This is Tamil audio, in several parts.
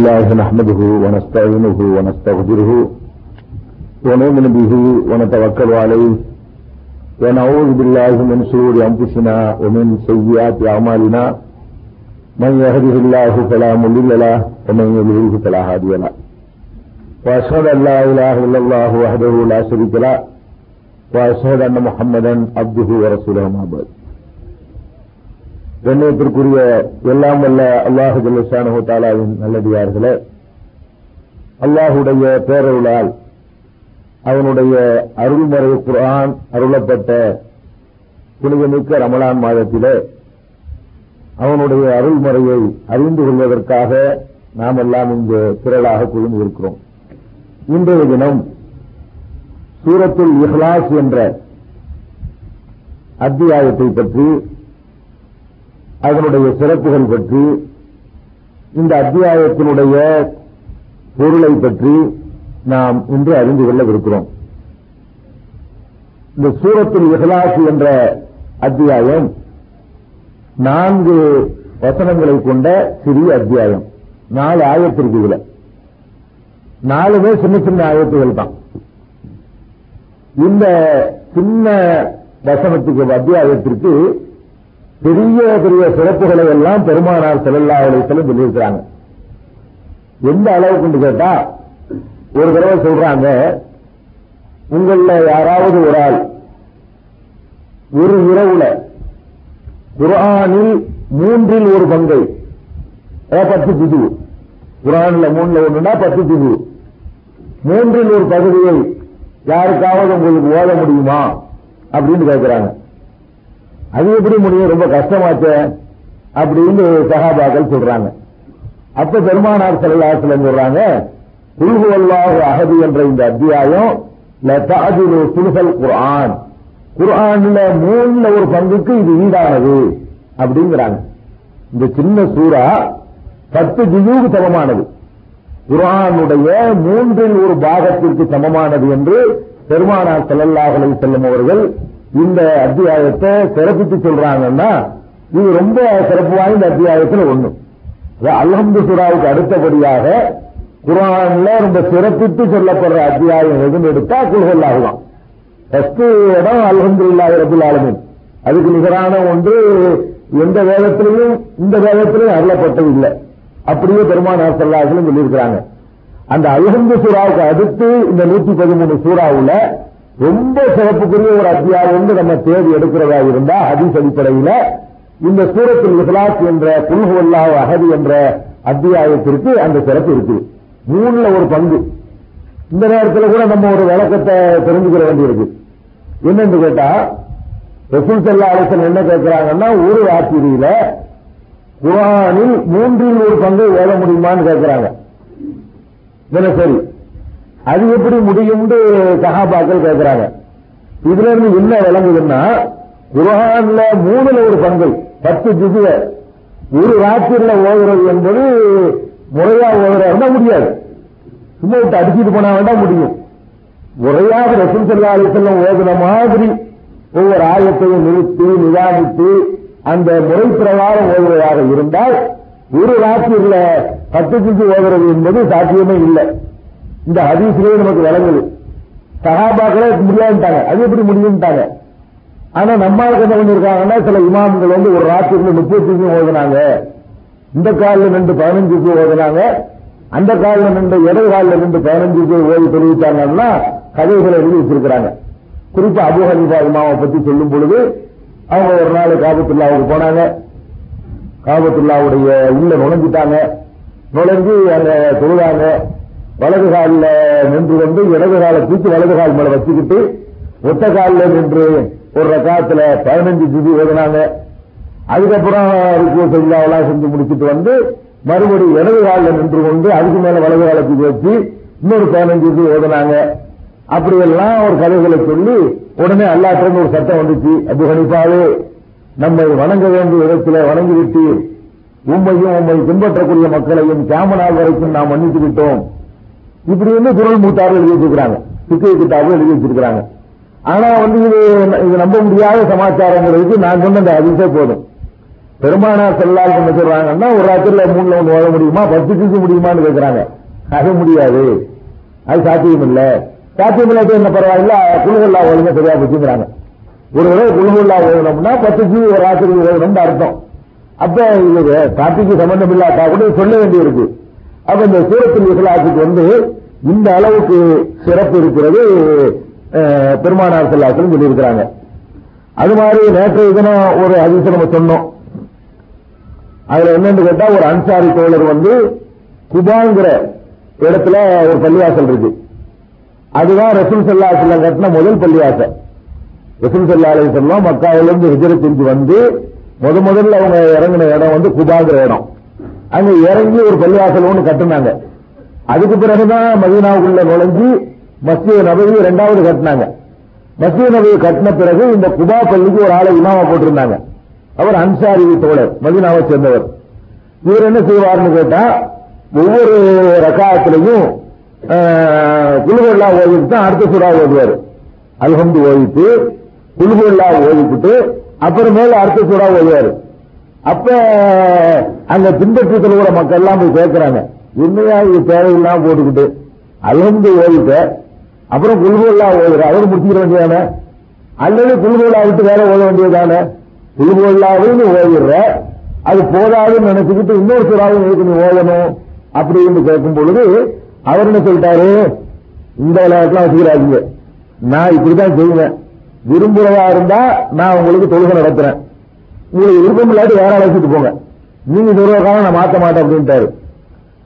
الله نحمده ونستعينه ونستغفره ونؤمن به ونتوكل عليه ونعوذ بالله من شرور أنفسنا ومن سيئات أعمالنا من يهده الله فلا مضل له ومن يضلل فلا هادي له وأشهد أن لا إله إلا الله وحده لا شريك له وأشهد أن محمدا عبده ورسوله ما بعد. கண்ணியத்திற்குரிய எல்லாம் வல்ல அல்லாஹு ஜல்லஷானு தாலாவின் நல்லடியார்களே அல்லாஹுடைய பேரருளால் அவனுடைய அருள்மறை குரான் அருளப்பட்ட புனிதமிக்க ரமலான் மாதத்திலே அவனுடைய அருள்முறையை அறிந்து கொள்வதற்காக நாம் எல்லாம் இங்கு திரளாக குழுமியிருக்கிறோம். இன்றைய தினம் சூரத்துல் இஹ்லாஸ் என்ற அத்தியாயத்தை பற்றி அதனுடைய சிறப்புகள் பற்றி இந்த அத்தியாயத்தினுடைய பொருளை பற்றி நாம் இன்று அறிந்து கொள்ளவிருக்கிறோம். இந்த சூரத்தில் இகலாசு என்ற அத்தியாயம் நான்கு வசனங்களை கொண்ட சிறிய அத்தியாயம். நாலு ஆயத்திற்கு இதுல. நாலுமே சின்ன சின்ன ஆயத்துகள் தான். இந்த சின்ன வசனத்துக்கு அத்தியாயத்திற்கு பெரிய பெரிய சிறப்புகளை எல்லாம் பெருமானார் செல்லல்லா அலைத்தலும் சொல்லியிருக்கிறாங்க. எந்த அளவுக்கு கேட்டா ஒரு தடவை சொல்றாங்க உங்கள யாராவது ஒரு ஆள் ஒரு இரவுல குரானில் மூன்றில் ஒரு பங்கை பத்து ஜிது குரானில் மூணுல ஒண்ணுன்னா பத்து ஜிது மூன்றில் ஒரு பகுதியை யாருக்காவது உங்களுக்கு ஓத முடியுமா? அப்படின்னு கேட்கிறாங்க அது எப்படி முடியும்? ரொம்ப கஷ்டமாச்சே அப்படின்னு சகாபாக்கள் சொல்றாங்க. அப்ப பெருமானார் செல்லாசலம் சொல்றாங்க குல்குவல்லாஹு அகதி என்ற இந்த அத்தியாயம் லதாதிரு சுல்ஹல் குர்ஆன். குர்ஆன்ல மூணுல ஒரு பங்குக்கு இது ஈடானது அப்படிங்கிறாங்க. இந்த சின்ன சூறா பத்து ஜியூக்கு சமமானது. குரானுடைய மூன்றில் ஒரு பாகத்திற்கு சமமானது என்று பெருமானார் செல்லல்லாஹலை செல்லும் அவர்கள் இந்த அத்தியாயத்தை சிறப்பித்து சொல்றாங்கன்னா இது ரொம்ப சிறப்பு வாய்ந்த அத்தியாயத்தில் ஒண்ணு. அல்ஹம்து சுராவுக்கு அடுத்தபடியாக குரான்ல ரொம்ப சிறப்பித்து சொல்லப்படுற அத்தியாயம் எதுன்னு எடுத்தா குல்ஹல்லாகலாம் ஃபர்ஸ்ட் இடம் அல்ஹம்து இல்லாத ரபுல் ஆலமின். அதுக்கு நிகரான ஒன்று எந்த வேதத்திலையும் இந்த வேதத்திலையும் அருளப்பட்டது இல்லை. அப்படியே பெருமானார் சொல்லாசலும் சொல்லியிருக்கிறாங்க. அந்த அல்ஹம்து சூறாவுக்கு அடுத்து இந்த நூத்தி பதிமூணு சூறாவுல ரொம்ப சிறப்புக்குரிய ஒரு அத்தியாயம் நம்ம தேடி எடுக்கிறதா இருந்தா ஹதீஸ் அடிப்படையில் இந்த சூரத்தில் இஹ்லாஸ் என்ற குல்ஹுல்லா அகதி என்ற அத்தியாயத்திற்கு அந்த சிறப்பு இருக்கு. மூணுல ஒரு பங்கு. இந்த நேரத்தில் கூட நம்ம ஒரு விளக்கத்தை தெரிஞ்சுக்கிற வேண்டியிருக்கு என்னன்னு கேட்டா ரசூல் சல்லா அலிசன் என்ன கேட்கிறாங்கன்னா ஒரு ராத்திரியில குரானில் மூன்றில் ஒரு பங்கு ஓத முடியுமான்னு கேட்கிறாங்க சரி? அது எப்படி முடியும்னு சகாபாக்கள் கேட்கிறாங்க இதுல இருந்து என்ன விளங்குதுன்னா குரான்ல மூணுல ஒரு பங்கு பத்து ஜிதுவ ஒரு ராத்திரில ஓதுறது என்பது முறையா ஓதுறா முடியாது. சும்மா விட்டு அடிச்சுட்டு போனா வேண்டாம் முடியும். முறையாக ரசூல் சல்லா அலிசல்லம் ஓதுன மாதிரி ஒவ்வொரு ஆயத்தையும் நிறுத்தி நிதானித்து அந்த முறை பிரகாரம் ஓதுவதாக இருந்தால் ஒரு ராத்திரில பத்து ஜிது ஓதுறது என்பது சாத்தியமே இல்லை. இந்த ஹதீஸ்லயே நமக்கு விளங்குது சகாபாக்களே முடியாதுட்டாங்க அது எப்படி முடியும்ட்டாங்க ஆனா நம்மளுக்கு என்ன பண்ணிருக்காங்கன்னா சில இமாம்கள் வந்து ஒரு ராத்திரில முப்பத்தி ஓதுனாங்க. இந்த காலில் நின்று பதினஞ்சுக்கு ஓதுனாங்க. அந்த காலில் நின்று இடது காலில் நின்று பதினஞ்சுக்கு ஓதி தெரிவித்தாங்கன்னா கதைகளை எழுதி வச்சிருக்கிறாங்க. குறிப்பா அபு ஹனீஃபா இமாவை பத்தி சொல்லும் பொழுது அவங்க ஒரு நாள் காபத்துல்லாவுக்கு போனாங்க. காபத்துல்லாவுடைய உள்ள நுழைஞ்சிட்டாங்க. நுழைஞ்சு அங்க தொழுதாங்க. வலது காலில் நின்று வந்து இடது காலை தூக்கி வலது கால் மேல வச்சுக்கிட்டு ஒத்த காலில் நின்று ஒரு ரக்காத்துல பதினஞ்சு திதி ஓதுனாங்க. அதுக்கப்புறம் அதுக்கு செல்லாவெல்லாம் செஞ்சு முடிச்சுட்டு வந்து மறுபடியும் இடது காலில் நின்று கொண்டு அதுக்கு மேல வலது காலை தூக்கி வச்சு இன்னொரு பதினஞ்சு திதி ஓதுனாங்க. அப்படியெல்லாம் ஒரு கதைகளை சொல்லி உடனே அல்லாட்டிருந்து ஒரு சட்டம் வந்துச்சு. அபு ஹனிஃபாவே நம்மை வணங்க வேண்டிய இடத்துல வணங்கிவிட்டு உண்மையும் உண்மை பின்பற்றக்கூடிய மக்களையும் கேமனால் வரைக்கும் நாம் மன்னித்து விட்டோம் இப்படி வந்து குரல் மூத்தார்கள் எழுதி வச்சிருக்கிறாங்க. சிக்கை கிட்டாவும் எழுதி வச்சிருக்கிறாங்க. ஆனா வந்து இது இது நம்ப முடியாத சமாச்சாரங்கிறதுக்கு நான் சொன்ன அந்த அதிசய போதும். பெருமானார் செல்லால் என்ன சொல்றாங்கன்னா ஒரு ராத்திரில மூணுல ஒன்று ஓத முடியுமா? பத்து ஜூஸ் முடியுமான்னு கேட்கிறாங்க அது முடியாது. அது சாத்தியம் இல்ல சாத்தியம் இல்லாத என்ன பரவாயில்ல குழுகல்லா ஓதுங்க சரியா போச்சுங்கிறாங்க. ஒரு தடவை குழுகல்லா ஓதணும்னா பத்து ஜி ஒரு ராத்திரி ஓதணும்னு அர்த்தம். அப்ப இது டாபிக்கு சம்பந்தம் இல்லாட்டா கூட சொல்ல வேண்டியிருக்கு. அப்ப இந்த சூரத்தில் இஸ்லாத்துக்கு வந்து இந்த அளவுக்கு சிறப்பு இருக்கிறது பெருமானார் செல்லாசலம் சொல்லியிருக்கிறாங்க. அது மாதிரி நேற்றைய தினம் ஒரு அதிசயம் நம்ம சொன்னோம். அதுல என்னன்னு கேட்டா ஒரு அன்சாரி தோழர் வந்து குபாங்கிற இடத்துல ஒரு பள்ளிவாசல் இருக்கு. அதுதான் ரசூல் சல்லா செல்லம் கட்டின முதல் பள்ளிவாசல். ரசூல் சல்லா அலி செல்லம் மக்காவிலிருந்து ஹிஜரத்திற்கு வந்து முத முதல்ல அவங்க இறங்கின இடம் வந்து குபாங்கிற இடம். அங்க இறங்கி ஒரு பள்ளிவாசல் ஒன்று கட்டுனாங்க. அதுக்கு பிறகுதான் மதீனாவுக்குள்ள நுழைஞ்சு மஸ்ஜித் நபவி ரெண்டாவது கட்டினாங்க. மஸ்ஜித் நபவி கட்டின பிறகு இந்த குபா பள்ளிக்கு ஒரு ஆளை இமாமா போட்டிருந்தாங்க. அவர் அன்சாரி தோழர் மதீனாவை சேர்ந்தவர். இவர் என்ன செய்வார்னு கேட்டா ஒவ்வொரு ரகாயத்திலையும் குழுவெல்லாம் ஓதிட்டு தான் அடுத்த சுறா ஓதுவார். அல்ஹம்து ஓதிட்டு குழுவெல்லாம் ஓதிக்கிட்டு அப்புறமேல அடுத்த சுறா ஓதுவார். அப்ப அங்க பின்பற்றி கூட மக்கள் எல்லாம் போய் கேட்கிறாங்க என்னையா இது தேவையில்லாம போட்டுக்கிட்டு அல்ஹம்து ஓதிட்ட அப்புறம் குழுவெல்லாம் ஓதுற அவர் முடிச்சுக்கிற வேண்டியதானே? அல்லது குழுவெல்லாம் விட்டு வேற ஓத வேண்டியதானே? குழுவெல்லாவும் ஓதிடுற அது போதாதுன்னு நினைச்சுக்கிட்டு இன்னொரு சுறாவும் இருக்கு நீ ஓதணும்? அப்படின்னு கேட்கும் பொழுது அவர் என்ன சொல்லிட்டாரு? இந்த விளையாட்டுலாம் வச்சுக்கிறாதீங்க. நான் இப்படிதான் செய்வேன். விரும்புறதா இருந்தா நான் உங்களுக்கு தொழுகை நடத்துறேன். உங்களுக்கு விருப்பம் இல்லாட்டி வேற அழைச்சிட்டு போங்க. நீங்க சொல்ற காலம் நான் மாத்த மாட்டேன் அப்படின்ட்டாரு.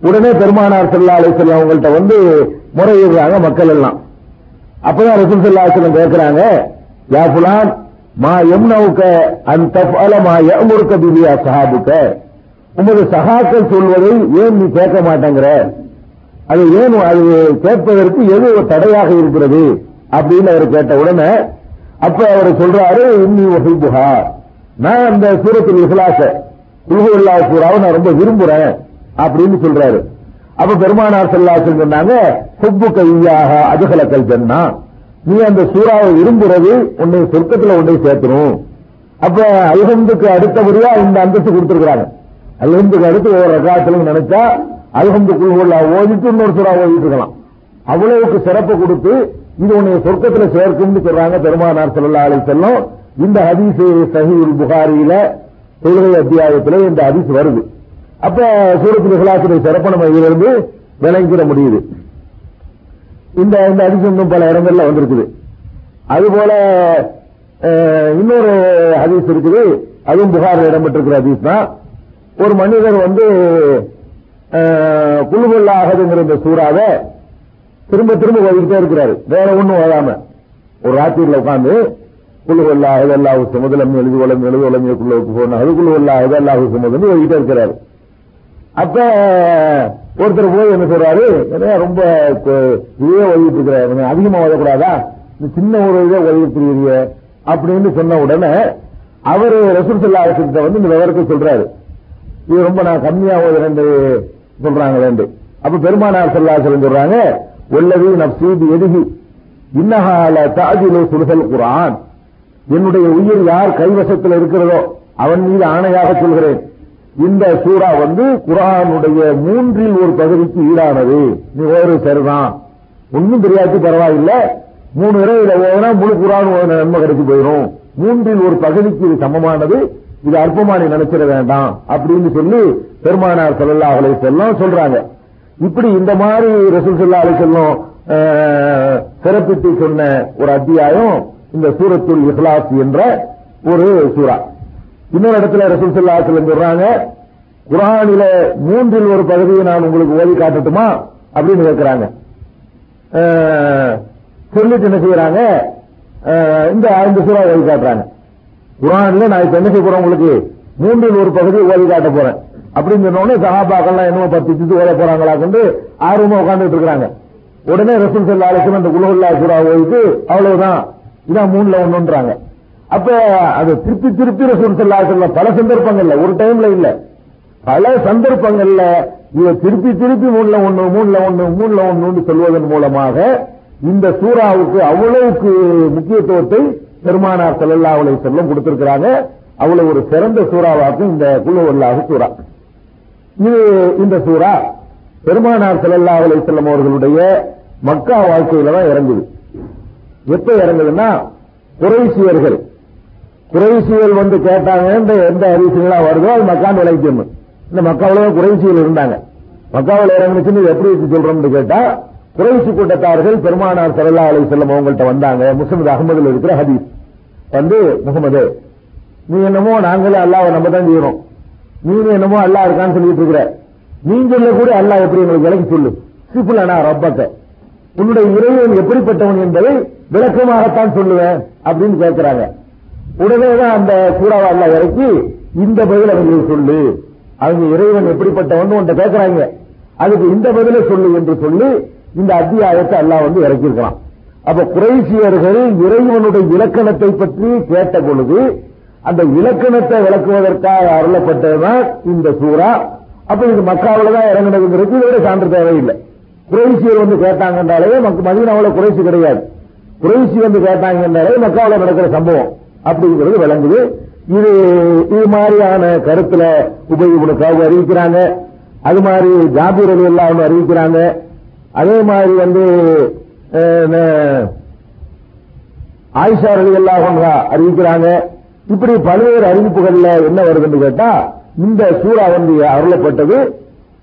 உடனே பெருமானார் செல்லா அலிசல்லம் அவங்கள்ட்ட வந்து முறையிடுறாங்க மக்கள் எல்லாம். அப்பதான் ரசூல் செல்லா அலிசல்லம் கேட்கிறாங்க யா புலான் மா எம்னவுக்க அந்த தஃஅல மா யமுருக்க பிபியா சஹாபுக்க. உமது சகாக்கள் சொல்வதை ஏன் நீ கேட்க மாட்டேங்கிற? அது ஏன் அது கேட்பதற்கு எது ஒரு தடையாக இருக்கிறது? அப்படின்னு அவர் கேட்ட உடனே அப்ப அவர் சொல்றாரு இன்னி வஹிபுஹா. நான் அந்த சூரத்தில் இஸ்லாச குல்ஹுல்லா சூறாவை நான் ரொம்ப விரும்புறேன். அப்படின்னு சொல்றாரு. அப்ப பெருமானார் செல்லாசன் சொன்னாங்க ஹுப்பு கையாக அஜகலக்கல் ஜன்னா. நீ அந்த சூறாவை விரும்புறது உன்னை சொர்க்கத்துல உன்னை சேர்த்துரும் அப்ப அல்ஹந்துக்கு அடுத்தபடியா இந்த அந்தஸ்து கொடுத்திருக்கிறாங்க. அல்ஹந்துக்கு அடுத்து ஒவ்வொரு ரகாத்திலும் நினைச்சா அல்ஹந்து குல்ஹுல்லா ஓதிட்டு இன்னொரு சூறா ஓதிட்டு இருக்கலாம். அவ்வளவுக்கு சிறப்பு கொடுத்து இது உன்னை சொர்க்கத்துல சேர்க்கும்னு சொல்றாங்க பெருமானார் செல்லா அலை செல்லும் இந்த ஹதீஸ் சஹி புகாரியில தொழுகை அத்தியாயத்திலே இந்த ஹதீஸ் வருது. அப்ப சூரத்துல் இஹ்லாஸுடைய சிறப்பு நம்ம இதிலிருந்து விளங்கிட முடியுது. இந்த இந்த அதிசயம் பல இடங்கள்ல வந்திருக்குது. அதுபோல இன்னொரு ஹதீஸ் இருக்குது. அதுவும் புகாரில் இடம்பெற்றிருக்கிற ஹதீஸ் தான் ஒரு மனிதர் வந்து குழுவல்லாகதுங்கிற இந்த சூறாவ திரும்ப திரும்ப ஓதிக்கிட்டே இருக்கிறாரு. வேற ஒண்ணும் ஓதாம ஒரு ராத்திரியில் உட்காந்து குழுவல்லா இதெல்லாம் சுமதலம் எழுதி வளம் குழுவுக்கு போன அது குழுவல்லா இதெல்லாம் சுமதம் ஓதிக்கிட்டே இருக்கிறாரு. அப்ப ஒருத்தர் போய் என்ன சொல்றாரு? ரொம்ப இதே ஓதிட்டு இருக்கிறாரு. அதிகமா ஓதக்கூடாதா இந்த சின்ன ஒரு இதே ஓதிட்டு அப்படின்னு சொன்ன உடனே அவரு ரசூல் சல்லா வந்து இந்த விவரத்தை சொல்றாரு. இது ரொம்ப நான் கம்மியா ஓதுறேன் சொல்றாங்களேண்டு அப்ப பெருமானார் சல்லாசலம் சொல்றாங்க உள்ளது நப்சீபி எதுகி இன்னஹால தாஜிலு சுடுதல் குரான் என்னுடைய உயிர் யார் கைவசத்தில் இருக்கிறதோ அவன் மீது ஆணையாக சொல்கிறேன். இந்த சூறா வந்து குரானுடைய மூன்றில் ஒரு பகுதிக்கு ஈடானது. நீ ஓதுறது சரிதான். ஒன்னும் தெரியாது பரவாயில்லை. மூணு இரவுல ஓதுனா முழு குரான் நன்மை கிடைச்சு போயிடும் மூன்றில் ஒரு பகுதிக்கு இது சமமானது. இது அற்பமா நீ நினைச்சிட வேண்டாம். அப்படின்னு சொல்லி பெருமானார் ஸல்லல்லாஹு அலை செல்லும் சொல்றாங்க. இப்படி இந்த மாதிரி ரசூல் செல்லா அலை வஸல்லம் சிறப்பித்து சொன்ன ஒரு அத்தியாயம் இந்த சூரத்துல் இஹ்லாஸ் என்ற ஒரு சூறா. இன்னொரு இடத்துல ரசூல் ஸல்லல்லாஹு அலைஹி சொல்றாங்க குரானில மூன்றில் ஒரு பகுதியை நான் உங்களுக்கு ஓதி காட்டட்டுமா? அப்படின்னு கேட்கிறாங்க சொல்லிட்டு என்ன செய்யறாங்க இந்த ஐந்து சூறா ஓதி காட்டுறாங்க. குரான்ல நான் இப்ப என்ன செய்ய போறேன் உங்களுக்கு? மூன்றில் ஒரு பகுதியை ஓதி காட்ட போறேன். அப்படின்னு சொன்னோடனே சகாபாக்கள்லாம் என்னமோ பத்து சித்து ஓத போறாங்களா கொண்டு ஆர்வமா உட்காந்துட்டு இருக்காங்க. உடனே ரசூல் செல்ல அலிஸ்லாம் அந்த குலகுல்லா சூறா ஓதிட்டு அவ்வளவுதான். இதான் மூணுல ஒண்ணுன்றாங்க. அப்ப அது திருப்பி திருப்பி ரசூல் சல்லா பல சந்தர்ப்பங்கள்ல ஒரு டைம்ல இல்ல. பல சந்தர்ப்பங்கள்ல இதை திருப்பி திருப்பி மூணுல ஒண்ணு மூணுல ஒண்ணு மூணுல ஒண்ணுன்னு சொல்வதன் மூலமாக இந்த சூறாவுக்கு அவ்வளவுக்கு முக்கியத்துவத்தை பெருமானார் ஸல்லல்லாஹு அலைஹி வஸல்லம் கொடுத்திருக்கிறாங்க. அவ்வளவு ஒரு சிறந்த சூறாவாக்கும் இந்த குழுவல்லாக சூறா. இது இந்த சூறா பெருமானார் ஸல்லல்லாஹு அலைஹி அவர்களுடைய மக்கா வாழ்க்கையில தான் இறங்குது. எப்ப இறங்குதுன்னா குறைசியர்கள் குறைசிகள் வந்து கேட்டாங்க எந்த அரிசிகளா வருதோ அது மக்கான் விளைவிக்கணும் இந்த மக்காவில குறைசியல் இருந்தாங்க. மக்காவில் இறங்குச்சுன்னு எப்படி சொல்றோம்னு கேட்டா குறைசி கூட்டத்தார்கள் பெருமானார் சரல்லா அலைஹி செல்லம் அவங்கள்ட்ட வந்தாங்க. முஸ்லிம் அகமதுல இருக்கிற ஹதீஸ். வந்து முகமது நீ என்னமோ நாங்களே அல்லாவை நம்ம தான் செய்யறோம். நீ என்னமோ அல்லாஹ் இருக்கான்னு சொல்லிட்டு இருக்கிற. நீங்கள கூட அல்லாஹ் எப்படி எங்களுக்கு விலக்கி சொல்லு? சிப்புலனா ரப்பத்தை உன்னுடைய இறைவன் எப்படிப்பட்டவன் என்பதை விளக்கமாகத்தான் சொல்லுவேன் அப்படின்னு கேட்கிறாங்க உடனே தான் அந்த சூறாவை இறக்கி இந்த பதில் அவங்களுக்கு சொல்லு. அவங்க இறைவன் எப்படிப்பட்டவன் உன்ட்ட கேட்கிறாங்க அதுக்கு இந்த பதிலை சொல்லு என்று சொல்லி இந்த அத்தியாயத்தை எல்லாம் வந்து இறக்கியிருக்கலாம் அப்ப குறைசியர்கள் இறைவனுடைய இலக்கணத்தை பற்றி கேட்ட பொழுது அந்த இலக்கணத்தை விளக்குவதற்காக அருளப்பட்டதுதான் இந்த சூறா. அப்ப இது மக்காவில தான் இறங்கினதுங்கிறது இதோட சான்று தேவையில்லை. குறைசியர் வந்து கேட்டாங்கன்றாலே மக்க- மதீனாவுல குறைசி கிடையாது. குறைசி வந்து கேட்டாங்கன்றாலே மக்காவில் நடக்கிற சம்பவம். அப்படிங்கிறது விளங்குது. இது இது மாதிரியான கருத்துல உபயோகப்படுக்காக அறிவிக்கிறாங்க. அது மாதிரி ஜாபீர் அலி எல்லாம் அறிவிக்கிறாங்க. அதே மாதிரி வந்து ஆயிஷா அலி எல்லாம் அறிவிக்கிறாங்க. இப்படி பல்வேறு அறிவிப்புகள்ல என்ன வருதுன்னு கேட்டா இந்த சூறா வந்து அருளப்பட்டது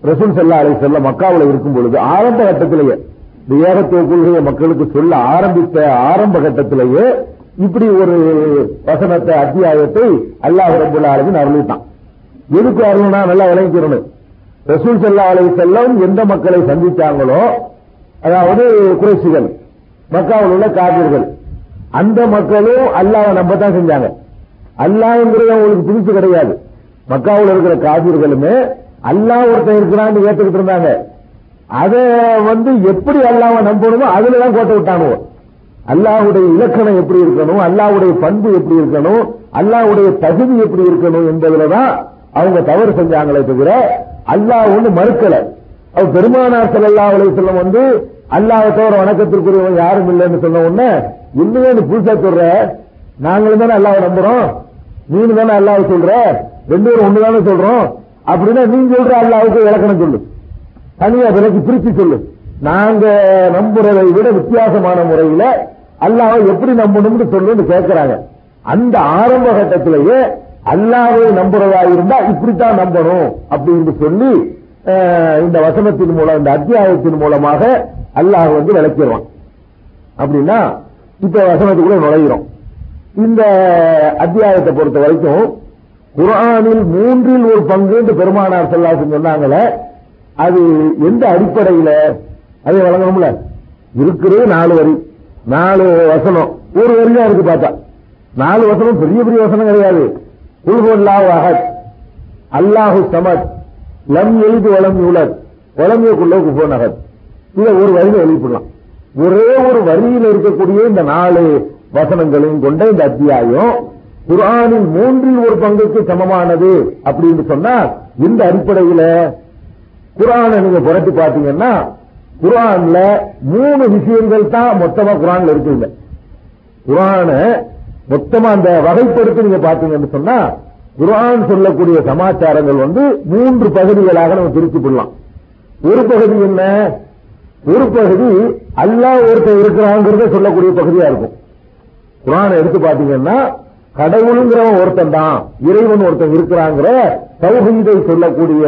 ரசூல் செல்லா அலி செல்ல மக்காவில் இருக்கும் பொழுது ஆரம்ப கட்டத்திலேயே இந்த ஏகத்துவ கொள்கையை மக்களுக்கு சொல்ல ஆரம்பித்த ஆரம்ப கட்டத்திலேயே இப்படி ஒரு வசனத்தை அத்தியாயத்தை அல்லாஹ் ரபுல் ஆலமின் அருளிட்டான். எதுக்கு அருள்னா நல்லா விளங்கிக்கிறணும் ரசூல் செல்லா அலை செல்லம் எந்த மக்களை சந்தித்தாங்களோ அதாவது குறைசிகள் மக்காவில் உள்ள காவிர்கள் அந்த மக்களும் அல்லாவை நம்ப தான் செஞ்சாங்க அல்லாங்கிறது அவங்களுக்கு பிடிச்சு கிடையாது. மக்காவில் இருக்கிற காவிர்களுமே அல்லாஹ் ஒருத்தன் இருக்கிறான்னு ஏற்றுக்கிட்டு இருந்தாங்க. அதை வந்து எப்படி அல்லாவை நம்பணுமோ அதுலதான் கோட்டை விட்டானுவோம் அல்லாவுடைய இலக்கணம் எப்படி இருக்கணும் அல்லாஹ்வுடைய பண்பு எப்படி இருக்கணும் அல்லாஹ்வுடைய தகுதி எப்படி இருக்கணும் என்பதுல தான் அவங்க தவறு செஞ்சாங்களே தவிர அல்லாஹ் ஒண்ணு மறுக்கல. அவர் பெருமானார் ஸல்லல்லாஹு உலக செல்லம் வந்து அல்லாஹ்வை தவிர வணக்கத்திற்குரியவன் யாரும் இல்லைன்னு சொன்ன உடனே இன்னுமே புதுசா சொல்ற. நாங்களும் தானே அல்லாவை நம்புறோம். நீனு தானே அல்லாஹ் சொல்ற. ரெண்டு பேரும் ஒண்ணு தானே சொல்றோம். அப்படின்னா நீ சொல்ற அல்லாவுக்கு இலக்கணம் சொல்லு. தனியா விலக்கு பிரிச்சு சொல்லு. நாங்க நம்புறதை விட வித்தியாசமான முறையில அல்லாவை எப்படி நம்பணும்னு சொல்லுன்னு கேட்கிறாங்க அந்த ஆரம்ப கட்டத்திலேயே அல்லாஹ்வை நம்புறதா இருந்தா இப்படித்தான் நம்பணும் அப்படின்னு சொல்லி இந்த வசனத்தின் மூலம் இந்த அத்தியாயத்தின் மூலமாக அல்லாஹ் வந்து விளக்கிடுவான். அப்படின்னா இப்ப வசனத்துக்குள்ள நுழையிறோம். இந்த அத்தியாயத்தை பொறுத்த வரைக்கும் குரானில் மூன்றில் ஒரு பங்கு என்று பெருமானார் செல்லாசன் சொன்னாங்களே அது எந்த அடிப்படையில? அதை வழங்கணும்ல? இருக்கிறது நாலு வரி. நாலு வசனம். ஒரு வரியா இருக்கு பார்த்தா. நாலு வசனம் பெரிய பெரிய வசனம் கிடையாது. குல்ஹுல்லாஹு அஹத். அல்லாஹு சமத். லம் எழுது வளம் உலர் வளமியக்குள்ள குஃபோன் அகத் இதை ஒரு வரியில எழுதிடலாம் ஒரே ஒரு வரியில் இருக்கக்கூடிய இந்த நாலு வசனங்களையும் கொண்ட இந்த அத்தியாயம் குரானின் மூன்றில் ஒரு பங்குக்கு சமமானது அப்படின்னு சொன்னா இந்த அடிப்படையில குரானை நீங்க புரட்டி பாத்தீங்கன்னா குரான்ல மூணு விஷயங்கள் தான் மொத்தமா குரான்ல இருக்குங்க. குரான மொத்தமா அந்த வகைப்படுத்தி நீங்க பாத்தீங்கன்னு சொன்னா குரான் சொல்லக்கூடிய சமாச்சாரங்கள் வந்து மூன்று பகுதிகளாக நம்ம பிரிச்சு கொள்ளலாம் ஒரு பகுதி என்ன? ஒரு பகுதி அல்லாஹ் ஒருத்தர் இருக்கிறாங்கிறத சொல்லக்கூடிய பகுதியா இருக்கும். குரான் எடுத்து பாத்தீங்கன்னா கடவுளுங்கிறவன் ஒருத்தன் தான் இறைவன் ஒருத்தன் இருக்கிறாங்கிற தௌஹீதை சொல்லக்கூடிய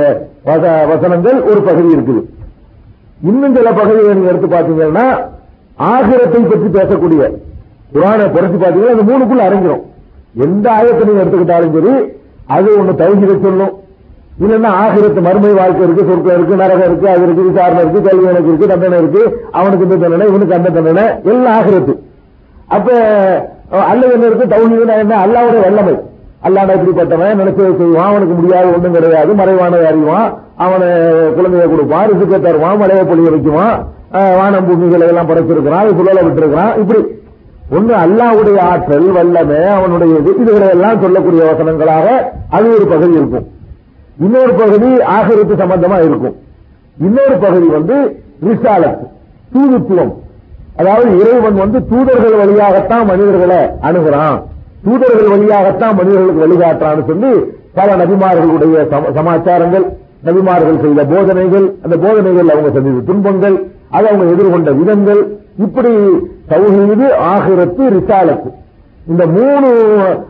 வசனங்கள் ஒரு பகுதி இருக்குது. இன்னும் சில பகுதிகளை நீங்க எடுத்து பாத்தீங்கன்னா ஆகிரத்தை பற்றி பேசக்கூடிய குரானை புரட்சி பாத்தீங்கன்னா அந்த மூணுக்குள்ள அடங்கிரும். எந்த ஆயத்தை நீங்க எடுத்துக்கிட்டாலும் சரி அது ஒண்ணு தௌஹீதை சொல்லும். இல்லன்னா ஆகிரத்து மறுமை வாழ்க்கை இருக்கு சொர்க்கம் இருக்கு நரகம் இருக்கு அது இருக்கு விசாரணை இருக்கு கல்வி எனக்கு இருக்கு தண்டனை இருக்கு அவனுக்கு இந்த தண்டனை இவனுக்கு அந்த தண்டனை எல்லாம் ஆகிரத்து. அப்ப அல்ல என்ன இருக்கு? தௌஹீதுனா என்ன? அல்லாவுடைய வல்லமை. அல்லாஹ் எப்படிப்பட்டவன் நினைச்சதை செய்வான் அவனுக்கு முடியாது ஒன்றும் கிடையாது மறைவானதை அறிவான் அவனை குழந்தைய கொடுப்பான் ரிசுக்க தருவான் மலையை பொழிய வைக்குவான் வானம் பூமிகளை எல்லாம் படைச்சிருக்கிறான் சுழல விட்டுருக்கிறான் இப்படி. ஒன்று அல்லாவுடைய ஆற்றல் வல்லமை அவனுடைய இது இதுகளை எல்லாம் சொல்லக்கூடிய வசனங்களாக அது ஒரு பகுதி இருக்கும். இன்னொரு பகுதி ஆகரித்து சம்பந்தமா இருக்கும். இன்னொரு பகுதி வந்து ரிசாலத் தூதுத்துவம். அதாவது இறைவன் வந்து தூதர்கள் வழியாகத்தான் மனிதர்களை அணுகிறான். தூதர்கள் வழியாகத்தான் மனிதர்களுக்கு வழிகாட்டுறான்னு சொல்லி பல நபிமார்களுடைய சம- சமாச்சாரங்கள் நபிமார்கள் செய்த போதனைகள் அந்த போதனைகள் அவங்க செஞ்ச துன்பங்கள் அது அவங்க எதிர்கொண்ட விதங்கள் இப்படி தௌஹீது ஆகிரத்து ரிசாலத்து. இந்த மூணு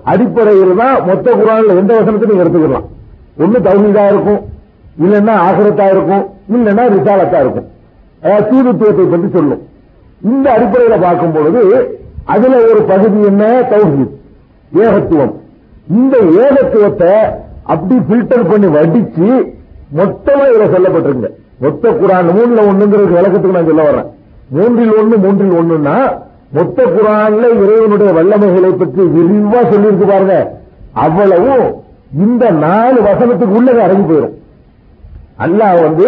அடிப்படையில் தான் மொத்த குரான்ல எந்த வசனத்தை நீங்க எடுத்துக்கலாம். ஒண்ணு தௌஹீதா இருக்கும் இல்லைன்னா ஆகிரத்தா இருக்கும் இல்லைன்னா ரிசாலத்தா இருக்கும். அதாவது தூதுத்துவத்தை பற்றி சொல்லும். இந்த அடிப்படையில பார்க்கும் பொழுது அதுல ஒரு பகுதி என்ன? தௌஹீத். ஏகத்துவம். இந்த ஏகத்துவத்தை அப்படி பில்டர் பண்ணி வடிச்சு மொத்தமா இதுல சொல்லப்பட்டிருங்க மொத்த குரான் மூணுல ஒண்ணுங்கிறது விளக்கத்துக்கு நான் சொல்ல வர்றேன். மூன்றில் ஒண்ணு மூன்றில் ஒண்ணுன்னா மொத்த குரான்ல இறைவனுடைய வல்லமைகளை பற்றி விரிவா சொல்லியிருக்கு பாருங்க. அவ்வளவும் இந்த நாலு வசனத்துக்கு உள்ளே அடங்கி போயிடும். அல்லாஹ் வந்து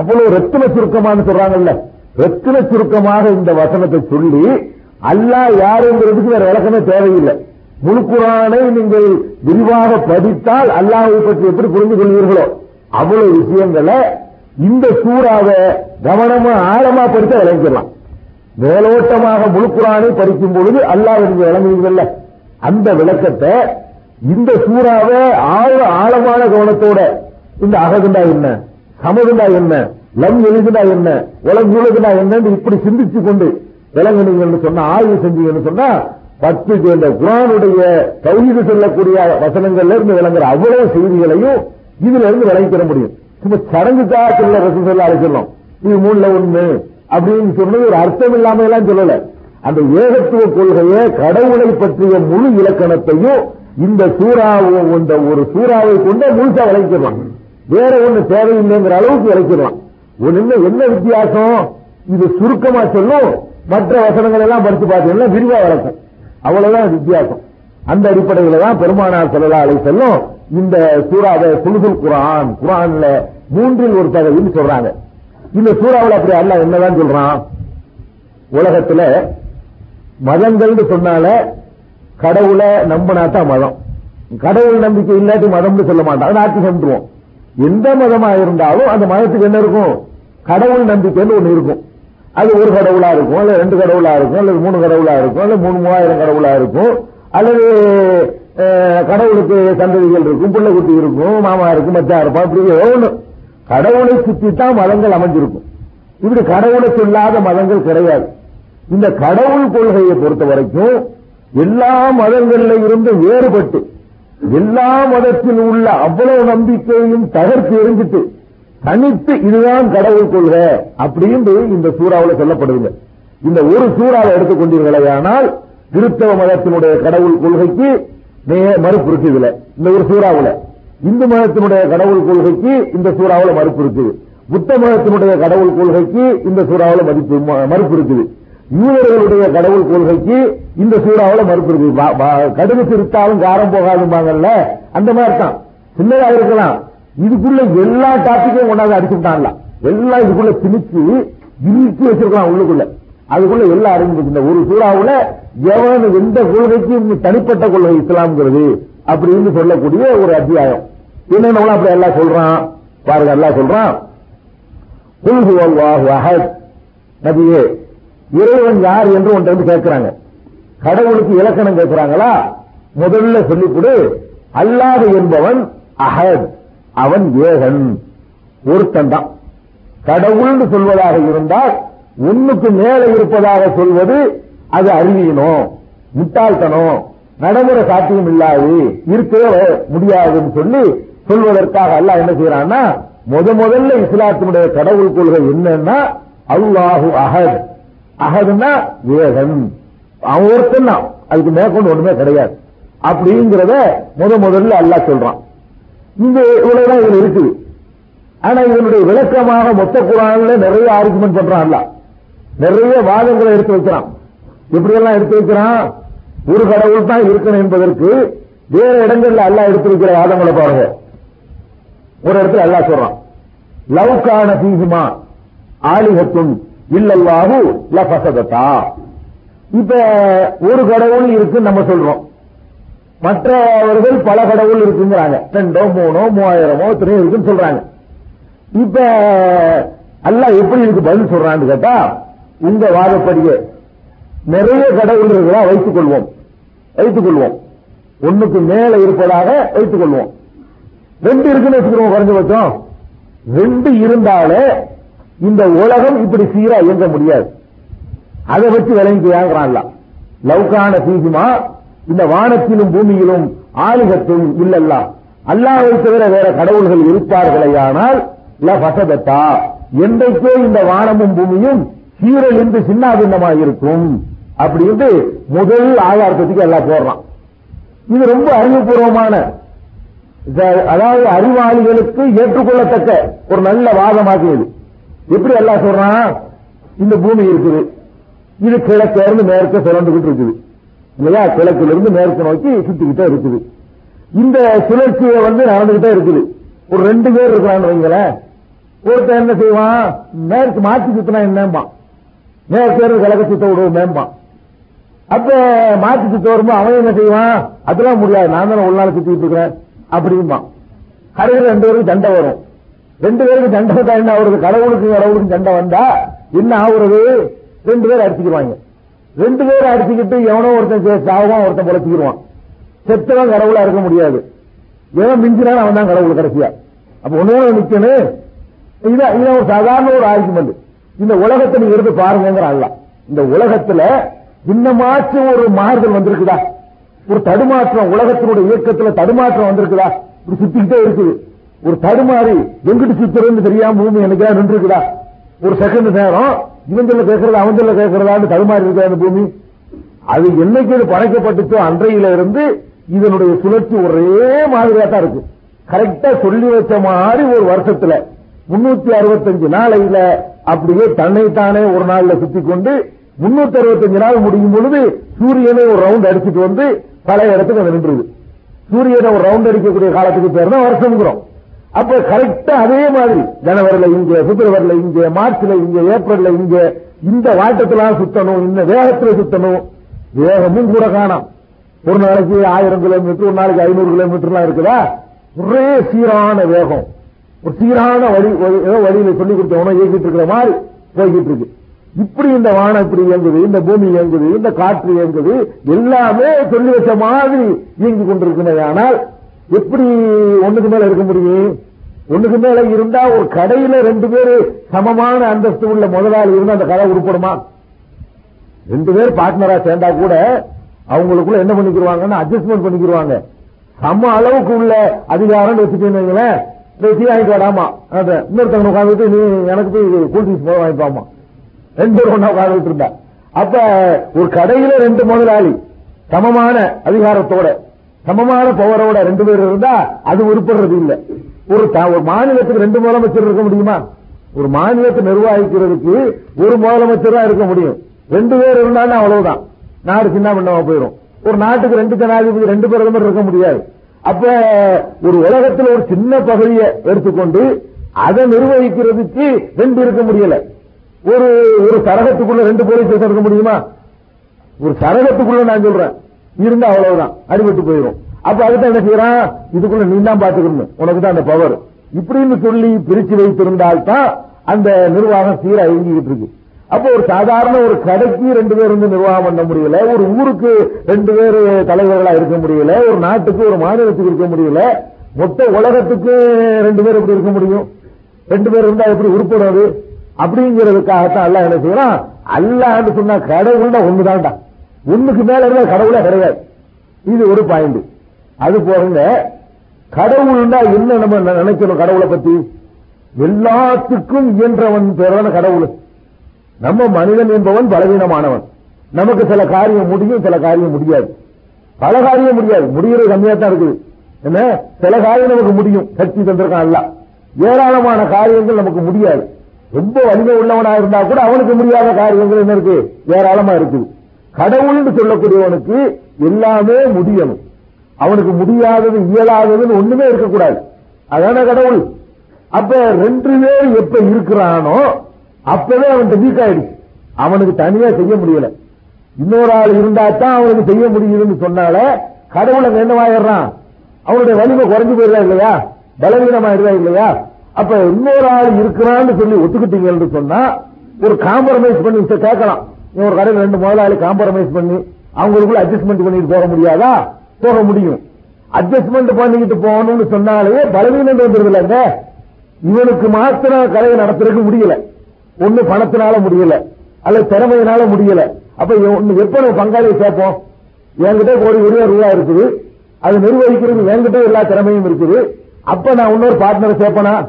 அவ்வளவு ரத்தின சுருக்கமான்னு சொல்றாங்கல்ல. ரத்தின சுருக்கமாக இந்த வசனத்தை சொல்லி அல்லாஹ் யாருங்கிறதுக்கு வேற விளக்கமே தேவையில்லை. முழு குரானை நீங்கள் விரிவாக படித்தால் அல்லாஹை பற்றி எப்படி புரிந்து கொள்வீர்களோ அவ்வளவு விஷயங்களை இந்த சூறாவை கவனமா ஆழமா படித்த விளங்கிடலாம். மேலோட்டமாக முழு குரானை படிக்கும் பொழுது அல்லாஹ் என்று விளங்குவீங்கல்ல அந்த விளக்கத்தை இந்த சூறாவை ஆழ ஆழமான கவனத்தோட இந்த அகதுண்டா என்ன சமதுண்டா என்ன லம் எழுதுனா என்ன உலகம் எழுதுனா என்னன்னு இப்படி சிந்திச்சு கொண்டு விளங்குனீங்கன்னு சொன்னா ஆய்வு செஞ்சீங்கன்னு சொன்னா பத்து இந்த குரானுடைய தௌஹீது சொல்லக்கூடிய வசனங்கள்ல இருந்து விளங்குற அவ்வளவு செய்திகளையும் இதுல இருந்து விளங்கிக்கிற முடியும். சும்மா சடங்குக்காக சொல்ல ரசூசல்லா அழைச்சிடலாம் இது மூணுல ஒண்ணு அப்படின்னு சொன்னது ஒரு அர்த்தம் இல்லாம எல்லாம் சொல்லல. அந்த ஏகத்துவ கொள்கையை கடவுளை பற்றிய முழு இலக்கணத்தையும் இந்த சூறாவை இந்த ஒரு சூறாவை கொண்டு முழுசா விளைச்சிடலாம் வேற ஒண்ணு தேவையில்லைங்கிற அளவுக்கு விளைச்சிடலாம் ஒண்ணு என்ன வித்தியாசம்? இது சுருக்கமா சொல்லும். மற்ற வசனங்கள் எல்லாம் படிச்சு பார்த்தீங்கன்னா விரிவா வளர்க்கும் அவ்வளவுதான் வித்தியாசம். அந்த அடிப்படையில தான் பெருமானார் செல்லா அலை செல்லும் இந்த சூறாவை சுழுதுல் குரான் குரான்ல மூன்றில் ஒரு பகுதின்னு சொல்றாங்க. இந்த சூறாவில் அப்படி அல்ல என்னதான் சொல்றான்? உலகத்துல மதங்கள்னு சொன்னால கடவுளை நம்பினா தான் மதம். கடவுள் நம்பிக்கை இல்லாட்டி மதம்னு சொல்ல மாட்டான். அதை ஆட்சி சென்றுவோம் எந்த மதமா இருந்தாலும் அந்த மதத்துக்கு என்ன இருக்கும்? கடவுள் நம்பிக்கைன்னு ஒண்ணு இருக்கும். அது ஒரு கடவுளா இருக்கும் அல்லது ரெண்டு கடவுளா இருக்கும் அல்லது மூணு கடவுளா இருக்கும் அல்லது மூணு மூவாயிரம் கடவுளா இருக்கும் அல்லது கடவுளுக்கு சந்ததிகள் இருக்கும் பிள்ளை குட்டி இருக்கும் மாமா இருக்கும் மச்சா இருப்பான் இப்படி ஒன்று கடவுளை சுற்றி தான் மதங்கள் அமைஞ்சிருக்கும். இப்படி கடவுளை சொல்லாத மதங்கள் கிடையாது. இந்த கடவுள் கொள்கையை பொறுத்த வரைக்கும் எல்லா மதங்கள்ல இருந்து வேறுபட்டு எல்லா மதத்தில் உள்ள அவ்வளவு நம்பிக்கையும் தகர்த்து எரிஞ்சிட்டு தனித்து இதுதான் கடவுள் கொள்கை அப்படின்னு இந்த சூறாவில் சொல்லப்படுதுங்க. இந்த ஒரு சூறாவை எடுத்துக்கொண்டீர்களேயானால் கிறிஸ்தவ மதத்தினுடைய கடவுள் கொள்கைக்கு மறுப்பு இருக்கு இதுல. இந்த ஒரு சூறாவில். இந்து மதத்தினுடைய கடவுள் கொள்கைக்கு இந்த சூறாவில் மறுப்பு இருக்குது. புத்த மதத்தினுடைய கடவுள் கொள்கைக்கு இந்த சூறாவில் மதிப்பு ம- மறுப்பு இருக்குது. யூதர்களுடைய கடவுள் கொள்கைக்கு இந்த சூறாவில் மறுப்பு இருக்குது. கடுகு திருத்தாலும் காரம் போகாதும்பாங்கல்ல? அந்த மாதிரி தான் சின்னதாக இருக்கலாம். இதுக்குள்ள எல்லா டாபிக்கையும் கொண்டாந்து அடிச்சுட்டான்ல எல்லாம் இதுக்குள்ள திணிச்சு இறுக்கி வச்சிருக்கலாம் உள்ளுக்குள்ள. அதுக்குள்ள எல்லாம் அறிஞ்சு இந்த ஒரு சூறாவுல எவன் எந்த கொள்கைக்கும் தனிப்பட்ட கொள்கை இஸ்லாம்ங்கிறது அப்படின்னு சொல்லக்கூடிய ஒரு அத்தியாயம். என்னென்ன அப்படி எல்லாம் சொல்றான். பாருங்க எல்லாம் சொல்றான். குல் நபியே இறைவன் யார் என்று ஒன்றை வந்து கேட்கிறாங்க. கடவுளுக்கு இலக்கணம் கேட்கிறாங்களா? முதல்ல சொல்லிக்கொடு அல்லாது என்பவன் அஹத். அவன் ஏகன். ஒருத்தன் தான் கடவுள்னு சொல்வதாக இருந்தால் ஒண்ணுக்கு மேல இருப்பதாக சொல்வது அது அறிவியணும் முட்டாள்தனம் நடைமுறை சாத்தியம் இல்லாது இருக்கவே முடியாதுன்னு சொல்லி சொல்வதற்காக அல்லாஹ் என்ன செய்யறான்னா முத முதல்ல இஸ்லாத்தினுடைய கடவுள் கொள்கை என்னன்னா அல்லாஹு அஹத். அஹதுன்னா ஏகன். அவன் ஒருத்தன் தான் அதுக்கு மேற்கொண்டு ஒண்ணுமே கிடையாது. அப்படிங்கிறத முத முதல்ல அல்லாஹ் சொல்றான். இந்த இவ்வளவுதான் இதுல இருக்குது ஆனா இதனுடைய விளக்கமாக மொத்த குரான்ல நிறைய ஆர்குமெண்ட் பண்றான்ல நிறைய வாதங்களை எடுத்து வைக்கிறான். எப்படியெல்லாம் எடுத்து வைக்கிறான்? ஒரு கடவுள் தான் இருக்கணும் என்பதற்கு வேற இடங்கள்ல அல்லா எடுத்து வைக்கிற வாதங்களை பாருங்க. ஒரு இடத்துல அல்லா சொல்றான். லவ்கான பீஹிமா ஆலிகத்தும் இல்லல்லாஹு லஃபசததா. இப்ப ஒரு கடவுள் இருக்குன்னு நம்ம சொல்றோம். மற்றவர்கள் பல கடவுள் இருக்குங்கிறாங்க. ரெண்டோ மூணோ மூவாயிரமோ எத்தனையோ இருக்குன்னு சொல்றாங்க. இப்ப அல்ல எப்படி இதுக்கு பதில் சொல்றான்னு கேட்டா உங்க வாதப்படியே நிறைய கடவுள் இருக்கிறா வைத்துக் கொள்வோம். வைத்துக் கொள்வோம். ஒண்ணுக்கு மேல இருப்பதாக வைத்துக் கொள்வோம். ரெண்டு இருக்குன்னு வச்சுக்கிறோம் குறைஞ்சபட்சம் ரெண்டு இருந்தாலே இந்த உலகம் இப்படி சீரா இயங்க முடியாது. அதை வச்சு விளங்கிக்கிறாங்கிறான்ல லவ்கான சீஜுமா இந்த வானத்திலும் பூமியிலும் ஆலிகத்தும் இல்லல்லா. அல்லாவை தவிர வேற கடவுள்கள் இருப்பார்களேயானால் ல பசதத்தா என்றைக்கோ இந்த வானமும் பூமியும் சீரழிந்து சின்னாபின்னமாக இருக்கும் அப்படின்ட்டு முதல் ஆதாரத்துக்கு எல்லாம் போடுறான். இது ரொம்ப அறிவுபூர்வமான அதாவது அறிவாளிகளுக்கு ஏற்றுக்கொள்ளத்தக்க ஒரு நல்ல வாதமாகியது. எப்படி எல்லாம் சொல்றான்? இந்த பூமி இருக்குது. இது கிழக்க இருந்து மேற்க சுரண்டுகிட்டு இருக்குது. இல்லையா கிழக்கிலிருந்து மேற்கு நோக்கி சுத்திக்கிட்டே இருக்குது. இந்த சுழற்சியை வந்து நடந்துகிட்டே இருக்குது. ஒரு ரெண்டு பேர் இருக்கிறான்னு வைங்களேன். ஒருத்தன் என்ன செய்வான்? மேற்கு மாற்றி சுத்தினா என்னம்பான் மேற்கு இருந்து கிழக்க சுத்த விடுவோம் மேம்பான் அப்ப மாற்றி சுத்த வரும்போது அவன் என்ன செய்வான்? அதெல்லாம் முடியாது. நான் தானே ஒரு நாள் சுத்திட்டு இருக்கிறேன். அப்படிம்பான் கடையில் ரெண்டு பேருக்கு தண்டை வரும். ரெண்டு பேருக்கு தண்டை வந்தா என்ன அவருக்கு கடவுளுக்கு கடவுளுக்கு தண்டை வந்தா என்ன ஆகுறது? ரெண்டு பேர் அடிச்சுக்குவாங்க ரெண்டு பேரும் அடிச்சுக்கிட்டு எவனோ ஒருத்தன் சே- சாவான் ஒருத்தன் பொழைச்சிக்கிடுவான் செத்தவன் கடவுளா இருக்க முடியாது. எவன் மிஞ்சினாலும் அவன் தான் கடவுள் கடைசியா. அப்ப ஒண்ணு நிக்கணும். இதான் இதான் ஒரு சாதாரண ஒரு ஆர்குமெண்ட் இந்த உலகத்தை நீங்க இருந்து பாருங்கிற அல்ல. இந்த உலகத்துல இன்னமாச்சும் ஒரு மாறுதல் வந்திருக்குதா? ஒரு தடுமாற்றம் உலகத்தினுடைய இயக்கத்துல தடுமாற்றம் வந்திருக்குதா? இப்படி சுத்திக்கிட்டே இருக்குது. ஒரு தடுமாறி எங்கிட்டு சுத்துறதுன்னு தெரியாம பூமி எனக்கு நின்று இருக்குதா ஒரு செகண்ட் நேரம் இவன் சொல்ல கேட்கறது அவன் சொல்ல கேட்கறதான்னு தடுமாறி இருக்கா அந்த பூமி. அது என்னைக்கு இது படைக்கப்பட்டுச்சோ அன்றையில இருந்து இதனுடைய சுழற்சி ஒரே மாதிரியா தான் இருக்கு. கரெக்டா சொல்லி வச்ச மாதிரி ஒரு வருஷத்துல முன்னூத்தி அறுபத்தஞ்சு நாளையில அப்படியே தன்னைத்தானே ஒரு நாள்ல சுத்தி கொண்டு முன்னூத்தி அறுபத்தஞ்சு நாள் முடியும் பொழுது சூரியனை ஒரு ரவுண்ட் அடிச்சுட்டு வந்து பழைய இடத்துக்கு அது நின்றுது. சூரியனை ஒரு ரவுண்ட் அடிக்கக்கூடிய காலத்துக்கு பேர் தான் வருஷம்ங்கிறோம். அப்ப கரெக்டா அதே மாதிரி ஜனவரில இங்க பிப்ரவரில இங்க மார்ச்ல இங்க ஏப்ரல்ல இங்க இந்த வாட்டத்துல சுத்தணும் இந்த வேகத்துல சுத்தணும். வேகமும் கூட காணும். ஒரு நாளைக்கு ஆயிரம் கிலோமீட்டர் ஒரு நாளைக்கு ஐநூறு கிலோமீட்டர்லாம் இருக்குதா? ஒரே சீரான வேகம். ஒரு சீரான வழி ஏதோ வழியில சொல்லி கொடுத்தவனோ இயக்கிட்டு இருக்கிற மாதிரி போய்கிட்டு இருக்கு. இப்படி இந்த வானம் இப்படி இயங்குது இந்த பூமி இயங்குது இந்த காற்று இயங்குது எல்லாமே சொல்லி வச்ச மாதிரி இயங்கி கொண்டிருக்குமே ஆனால் எப்படி ஒண்ணுக்கு மேல இருக்க முடியும்? ஒண்ணுக்கு மேல இருந்தா ஒரு கடையில ரெண்டு பேரு சமமான அந்தஸ்து உள்ள முதலாளி இருந்தா அந்த கடை உருப்படுமா? ரெண்டு பேர் பார்ட்னரா சேர்ந்தா கூட அவங்களுக்குள்ள என்ன பண்ணிக்கிடுவாங்கன்னா அட்ஜஸ்ட்மெண்ட் பண்ணிக்கிடுவாங்க சம அளவுக்கு உள்ள அதிகாரம் வச்சுட்டேன்னு வைங்களேன். டீ வாங்கிட்டு வாடாமா? இன்னொருத்தவங்க உட்காந்துட்டு நீ எனக்கு போய் கூல் ட்ரிங்க்ஸ் போக வாங்கிப்பாமா ரெண்டு பேரும் ஒன்னா உட்காந்துட்டு இருந்தா. அப்ப ஒரு கடையில ரெண்டு முதலாளி சமமான அதிகாரத்தோட சமமான பவரோட ரெண்டு பேர் இருந்தா அது உருப்படுறது இல்ல. ஒரு த- ஒரு மாநிலத்துக்கு ரெண்டு முதலமைச்சர் இருக்க முடியுமா? ஒரு மாநிலத்தை நிர்வகிக்கிறதுக்கு ஒரு முதலமைச்சர் தான் இருக்க முடியும். ரெண்டு பேர் இருந்தாலும் அவ்வளவுதான். நாடு சின்ன பின்னமா போயிடும் ஒரு நாட்டுக்கு ரெண்டு ஜனாதிபதி ரெண்டு பிரதமர் இருக்க முடியாது. அப்ப ஒரு உலகத்தில் ஒரு சின்ன பகுதியை எடுத்துக்கொண்டு அதை நிர்வகிக்கிறதுக்கு ரெண்டு இருக்க முடியல. ஒரு ஒரு சரகத்துக்குள்ள ரெண்டு போலீஸ் இருக்க முடியுமா? ஒரு சரகத்துக்குள்ள நான் சொல்றேன். இருந்தா அவ்வளவுதான். அடிபட்டு போயிடும் அப்ப அதுதான் என்ன செய்யறான்? இதுக்குள்ள நீ தான் பாத்துக்கணும். உனக்கு தான் அந்த பவர் இப்படின்னு சொல்லி பிரிச்சு வைத்திருந்தால் தான் அந்த நிர்வாகம் சீரா இயங்கிக்கிட்டு இருக்கு. அப்போ ஒரு சாதாரண ஒரு கடைக்கு ரெண்டு பேர் வந்து நிர்வாகம் பண்ண முடியல ஒரு ஊருக்கு ரெண்டு பேர் தலைவர்களா இருக்க முடியல ஒரு நாட்டுக்கு ஒரு மாநிலத்துக்கு இருக்க முடியல மொத்த உலகத்துக்கு ரெண்டு பேர் எப்படி இருக்க முடியும்? ரெண்டு பேர் இருந்தா எப்படி உருப்படுறது அப்படிங்கிறதுக்காகத்தான் அல்லாஹ் என்ன செய்யறான்? அல்லான்னு சொன்னா கடவுள்னா ஒண்ணுதான்டா. ஒண்ணுக்கு மேல இருந்தா கடவுளே கிடையாது. இது ஒரு பாயிண்ட் அது போறங்க கடவுள்னா என்ன நம்ம நினைக்கணும் கடவுளை பத்தி? எல்லாத்துக்கும் இயன்றவன் பேரான கடவுள். நம்ம மனிதன் என்பவன் பலவீனமானவன். நமக்கு சில காரியம் முடியும் சில காரியம் முடியாது. பல காரியம் முடியாது. முடிகிறது கம்மியா தான் இருக்குது. என்ன? சில காரியம் நமக்கு முடியும். சக்தி தந்திருக்கான் அல்ல. ஏராளமான காரியங்கள் நமக்கு முடியாது. ரொம்ப வலிமை உள்ளவனா இருந்தா கூட அவனுக்கு முடியாத காரியங்கள் என்ன இருக்கு? ஏராளமா இருக்குது. கடவுள்னு சொல்லக்கூடியவனுக்கு எல்லாமே முடியணும். அவனுக்கு முடியாதது இயலாததுன்னு ஒண்ணுமே இருக்கக்கூடாது. அதான கடவுள். அப்ப ரெண்டு பேர் எப்ப இருக்கிறானோ அப்பவே அவன் வீக் ஆயிடுச்சு அவனுக்கு தனியா செய்ய முடியல. இன்னொரு ஆள் இருந்தா தான் அவனுக்கு செய்ய முடியுதுன்னு சொன்னால கடவுள் அங்க என்னவாயிடுறான் அவனுடைய வலிமை குறைஞ்சு போயிருதா இல்லையா? பலவீனமாயிருதா இல்லையா? அப்ப இன்னொரு ஆள் இருக்கிறான்னு சொல்லி ஒத்துக்கிட்டீங்கன்னு சொன்னா ஒரு காம்ப்ரமைஸ் பண்ணி கேட்கலாம். ஒரு கடையில் ரெண்டு முதலாளி காம்ப்ரமைஸ் பண்ணி அவங்களுக்குள்ள அட்ஜஸ்ட்மெண்ட் பண்ணிட்டு போக முடியாதா? போக முடியும். அட்ஜஸ்ட்மெண்ட் பண்ணிக்கிட்டு போகணும்னு சொன்னாலே பலவீனம் வந்துருது இல்லைங்க இவனுக்கு மாத்திரம் கடையை நடத்துறதுக்கு முடியல. ஒண்ணு பணத்தினால முடியல. அல்லது திறமையினால முடியல. அப்ப இவன் எப்ப நம்ம பங்காளியை சேர்ப்போம்? என்கிட்ட ஒரு இருபது ரூபா இருக்குது. அது நிர்வகிக்கிறது என்கிட்ட எல்லா திறமையும் இருக்குது. அப்ப நான் இன்னொரு பார்ட்னரை சேர்ப்பனா?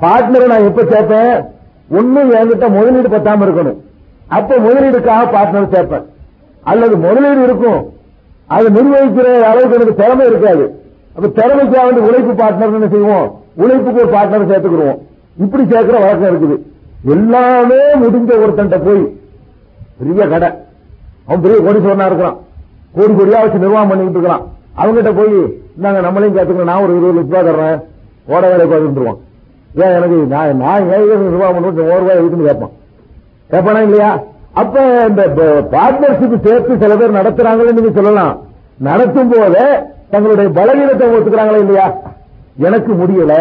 பார்ட்னரை நான் எப்ப சேர்ப்பேன்? ஒண்ணு என்கிட்ட முதலீடு பத்தாம இருக்கணும். அப்ப முதலீடுக்காக பார்ட்னர் சேர்ப்பேன் அல்லது முதலீடு இருக்கும். அது நிர்வகிக்கிற அளவுக்கு எனக்கு திறமை இருக்காது. அப்ப திறமைக்காக வந்து உழைப்பு பார்ட்னர் என்ன செய்வோம்? உழைப்புக்கு ஒரு பார்ட்னர் சேர்த்துக்கிடுவோம். இப்படி சேர்க்கிற வழக்கம் இருக்குது. எல்லாமே முடிஞ்ச ஒருத்தன்ட்ட போய் பெரிய கடை. அவன் பெரிய கோடீஸ்வரனா இருக்கிறான். கோடி கோடியா வச்சு நிர்வாகம் பண்ணிட்டு இருக்கிறான். அவங்ககிட்ட போய் நாங்க நம்மளையும் கேட்டுக்கணும் நான் ஒரு இருபது லட்ச ரூபாய் தர்றேன். ஓட வேலை பார்த்துருவான் ஏன் எனக்கு நான் நான் ஏன் நிர்வாகம் பண்ணுவோம் ஒரு ரூபாய் இருக்குன்னு கேட்பான். கேட்பானா இல்லையா? அப்ப இந்த பார்ட்னர்ஷிப் சேர்த்து சில பேர் நடத்துறாங்கன்னு நீங்க சொல்லலாம். நடத்தும் போதே தங்களுடைய பலவீனத்தை ஒத்துக்கிறாங்களா இல்லையா? எனக்கு முடியல.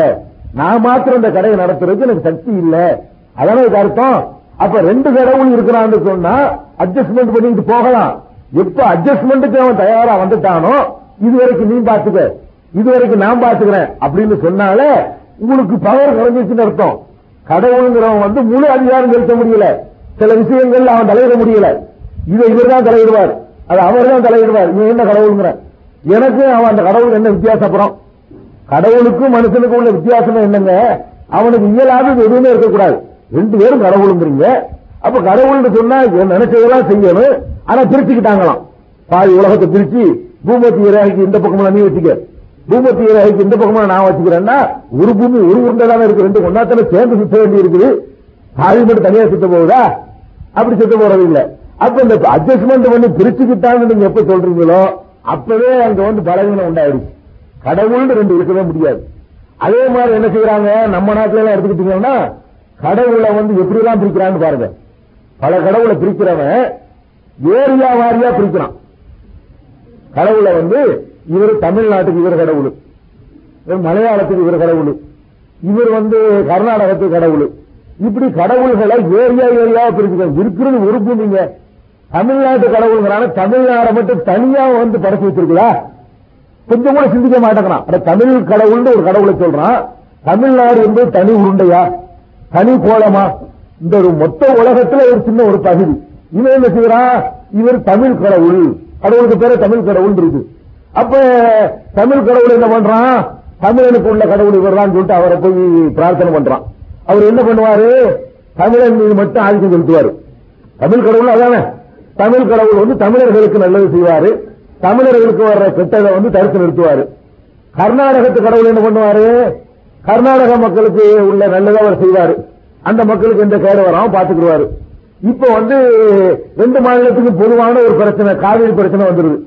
நான் மாத்திரம் இந்த கடையை நடத்துறதுக்கு எனக்கு சக்தி இல்ல. அதான இதுக்கு அர்த்தம்? அப்ப ரெண்டு கடவுள் இருக்கிறான்னு சொன்னா அட்ஜஸ்ட்மெண்ட் பண்ணிட்டு போகலாம். எப்ப அட்ஜஸ்ட்மெண்ட்டுக்கு அவன் தயாரா வந்துட்டானோ இதுவரைக்கும் நீ பாத்துக்க இதுவரைக்கும் நான் பாத்துக்கிறேன் அப்படின்னு சொன்னாலே உங்களுக்கு பவர் குறைஞ்சிச்சுன்னு அர்த்தம். கடவுளுங்கிறவன் வந்து முழு அதிகாரம் செலுத்த முடியல. சில விஷயங்கள்ல அவன் தலையிட முடியல. இதை இவர் தான் தலையிடுவார். அது அவர் தான் தலையிடுவார். நீ என்ன கடவுளுங்கிற எனக்கு அவன் அந்த கடவுள் என்ன வித்தியாசப்படும் கடவுளுக்கும் மனுஷனுக்கும் உள்ள வித்தியாசம் என்னங்க? அவனுக்கு இயலாது எதுவுமே இருக்கக்கூடாது. ரெண்டு பேரும் கடவுளுங்கிறீங்க. அப்ப கடவுள்னு சொன்னா நினைச்சதெல்லாம் செய்யணும். ஆனா பிரிச்சுக்கிட்டாங்களாம் பாதி உலகத்தை பிரிச்சு பூமத்தி இறகைக்கு இந்த பக்கமா நீ வச்சுக்க. பூமத்தி இறகைக்கு இந்த பக்கமா நான் வச்சுக்கிறேன்னா ஒரு பூமி ஒரு உருண்டை தானே இருக்கு. ரெண்டு கொண்டாத்தன சேர்ந்து சுத்த வேண்டி இருக்குது பாதி மட்டும் தனியா சுத்த போகுதா? அப்படி செத்து போறது இல்ல அப்ப இந்த அட்ஜஸ்ட்மெண்ட் பண்ணி பிரிச்சுக்கிட்டான்னு நீங்க எப்ப சொல்றீங்களோ அப்பவே அங்க வந்து பலவீனம் உண்டாயிருச்சு கடவுள்னு ரெண்டு இருக்கவே முடியாது. அதே மாதிரி என்ன செய்யறாங்க நம்ம நாட்டுல எல்லாம் எடுத்துக்கிட்டீங்கன்னா கடவுளை வந்து எப்படி எல்லாம் பிரிக்கிறான்னு பாருங்க. பல கடவுளை பிரிக்கிறவன் ஏரியா வாரியா பிரிக்கிறான். கடவுளை வந்து இவர் தமிழ்நாட்டுக்கு இவர் கடவுள். இவர் மலையாளத்துக்கு இவர் கடவுள். இவர் வந்து கர்நாடகத்துக்கு கடவுள். இப்படி கடவுள்களை ஏரியா ஏரியா பிரிச்சுக்கிறாங்க இருக்கிறது ஒரு பூமிங்க தமிழ்நாட்டு கடவுளுங்கிறான தமிழ்நாடை மட்டும் தனியா வந்து படைச்சு வச்சிருக்கா கொஞ்சம் கூட சிந்திக்க மாட்டேங்கிறான். அட தமிழ் கடவுள்னு ஒரு கடவுளை சொல்றான். தமிழ்நாடு என்பது தனி உருண்டையா? தனி கோலமா? இந்த ஒரு மொத்த உலகத்துல ஒரு சின்ன ஒரு பகுதி. இவன் என்ன செய்யறான்? இவர் தமிழ் கடவுள். கடவுளுக்கு பேர தமிழ் கடவுள் இருக்கு அப்ப தமிழ் கடவுள் என்ன பண்றான்? தமிழனுக்கு உள்ள கடவுள் இவர் தான் சொல்லிட்டு அவரை போய் பிரார்த்தனை பண்றான். அவர் என்ன பண்ணுவாரு? தமிழன் மீது மட்டும் ஆதிக்கம் செலுத்துவாரு. தமிழ் கடவுள் அதானே? தமிழ் கடவுள் வந்து தமிழர்களுக்கு நல்லது செய்வாரு. தமிழர்களுக்கு வர்ற கெட்டதை வந்து தடுத்து நிறுத்துவாரு. கர்நாடகத்து கடவுள் என்ன பண்ணுவாரு? கர்நாடக மக்களுக்கு உள்ள நல்லதை அவர் செய்வாரு. அந்த மக்களுக்கு எந்த கேடு வராம பாத்துக்குருவாரு இப்ப வந்து ரெண்டு மாநிலத்துக்கு பொதுவான ஒரு பிரச்சனை காவிரி பிரச்சனை வந்துருது.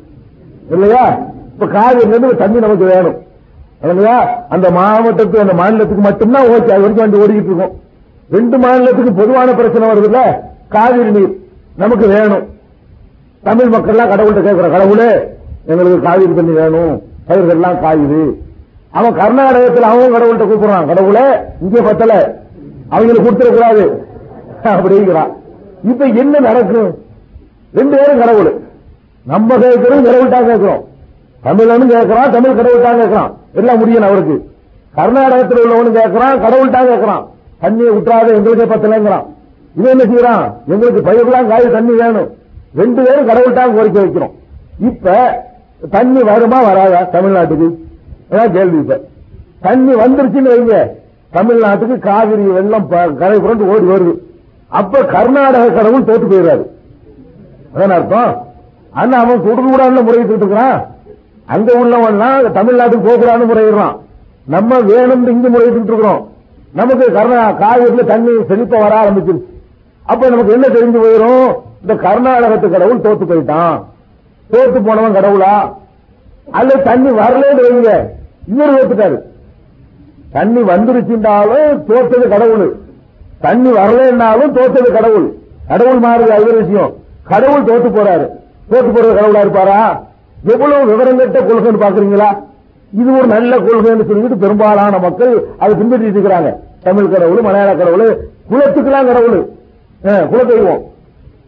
இல்லையா? இப்ப காவிரி தண்ணி நமக்கு வேணும். இல்லையா? அந்த மாவட்டத்துக்கு அந்த மாநிலத்துக்கு மட்டும்தான் ஓகே. அது வரைக்கும் வண்டி ஓடிக்கிட்டு இருக்கும். ரெண்டு மாநிலத்துக்கு பொதுவான பிரச்சனை வருதுல்ல? காவிரி நீர் நமக்கு வேணும். தமிழ் மக்கள்லாம் கடவுள்கிட்ட கேட்கிற கடவுளே எங்களுக்கு காவிரி தண்ணி வேணும். பயிர்கள்லாம் காயுது. அவன் கர்நாடகத்தில் அவன் கடவுள்கிட்ட கூப்பிடுறான். கடவுளே இங்கே பத்தல. அவங்களுக்கு கொடுத்துடக்கூடாது அப்படிங்கிறான். இப்ப என்ன நடக்கும் ரெண்டு பேரும் கடவுள். நம்ம கேட்கிறோம் கடவுள்தான் கேட்கிறோம். தமிழனும் கேட்கிறான் தமிழ் கடவுள்தான் கேட்கிறான். எல்லாம் முடியும் அவருக்கு. கர்நாடகத்தில் உள்ளவனு கேட்கிறான் கடவுள்டா கேட்கிறான். தண்ணியை விட்டுறாத எங்களுக்கே பத்தலைங்கிறான் இவன் என்ன செய்யறான்? எங்களுக்கு பயிரெல்லாம் காய் தண்ணி வேணும். ரெண்டு பேரும் கடவுள்டா கோரிக்கை வைக்கிறோம். இப்ப தண்ணி வருமா வராதா தமிழ்நாட்டுக்கு? அதான் கேள்வி இப்ப. தண்ணி வந்துருச்சுன்னு வைங்க. தமிழ்நாட்டுக்கு காவிரி வெள்ளம் ப- கரை புரண்டு ஓடி வருது. அப்ப கர்நாடக கடவுள் தோத்து போயிடுறாரு. அதான் அர்த்தம்? ஆனா அவன் கொடுக்க கூடாதுன்னு முறையிட்டு இருக்கிறான் அங்க உள்ளவன்னா தமிழ்நாட்டுக்கு போகிறான்னு முறையிடுறான். நம்ம வேணும்னு இங்கு முறையிட்டு இருக்கிறோம் நமக்கு கர்நா காவிரியில தண்ணி செழிப்ப வர ஆரம்பிச்சிருச்சு. அப்ப நமக்கு என்ன தெரிஞ்சு போயிடும் இந்த கர்நாடகத்து கடவுள் தோத்து போயிட்டான். தோத்து போனவன் கடவுளா? அல்ல தண்ணி வரலன்னு வைங்க இவர் தோத்துட்டாரு தண்ணி வந்துருச்சுட்டாலும் தோத்தது கடவுள். தண்ணி வரலன்னாலும் தோத்தது கடவுள். கடவுள் மாறுது அது விஷயம். கடவுள் தோத்து போறாரு. தோத்து போறது கடவுளா இருப்பாரா? எவ்வளவு விவரம் கேட்ட கொள்கைன்னு பாக்குறீங்களா இது ஒரு நல்ல கொள்கைன்னு சொல்லிட்டு பெரும்பாலான மக்கள் அதை பின்பற்றிட்டு இருக்கிறாங்க. தமிழ் கடவுள் மலையாள கடவுள் குலத்துக்கெல்லாம் கடவுள். அஹ், குலதெய்வம்.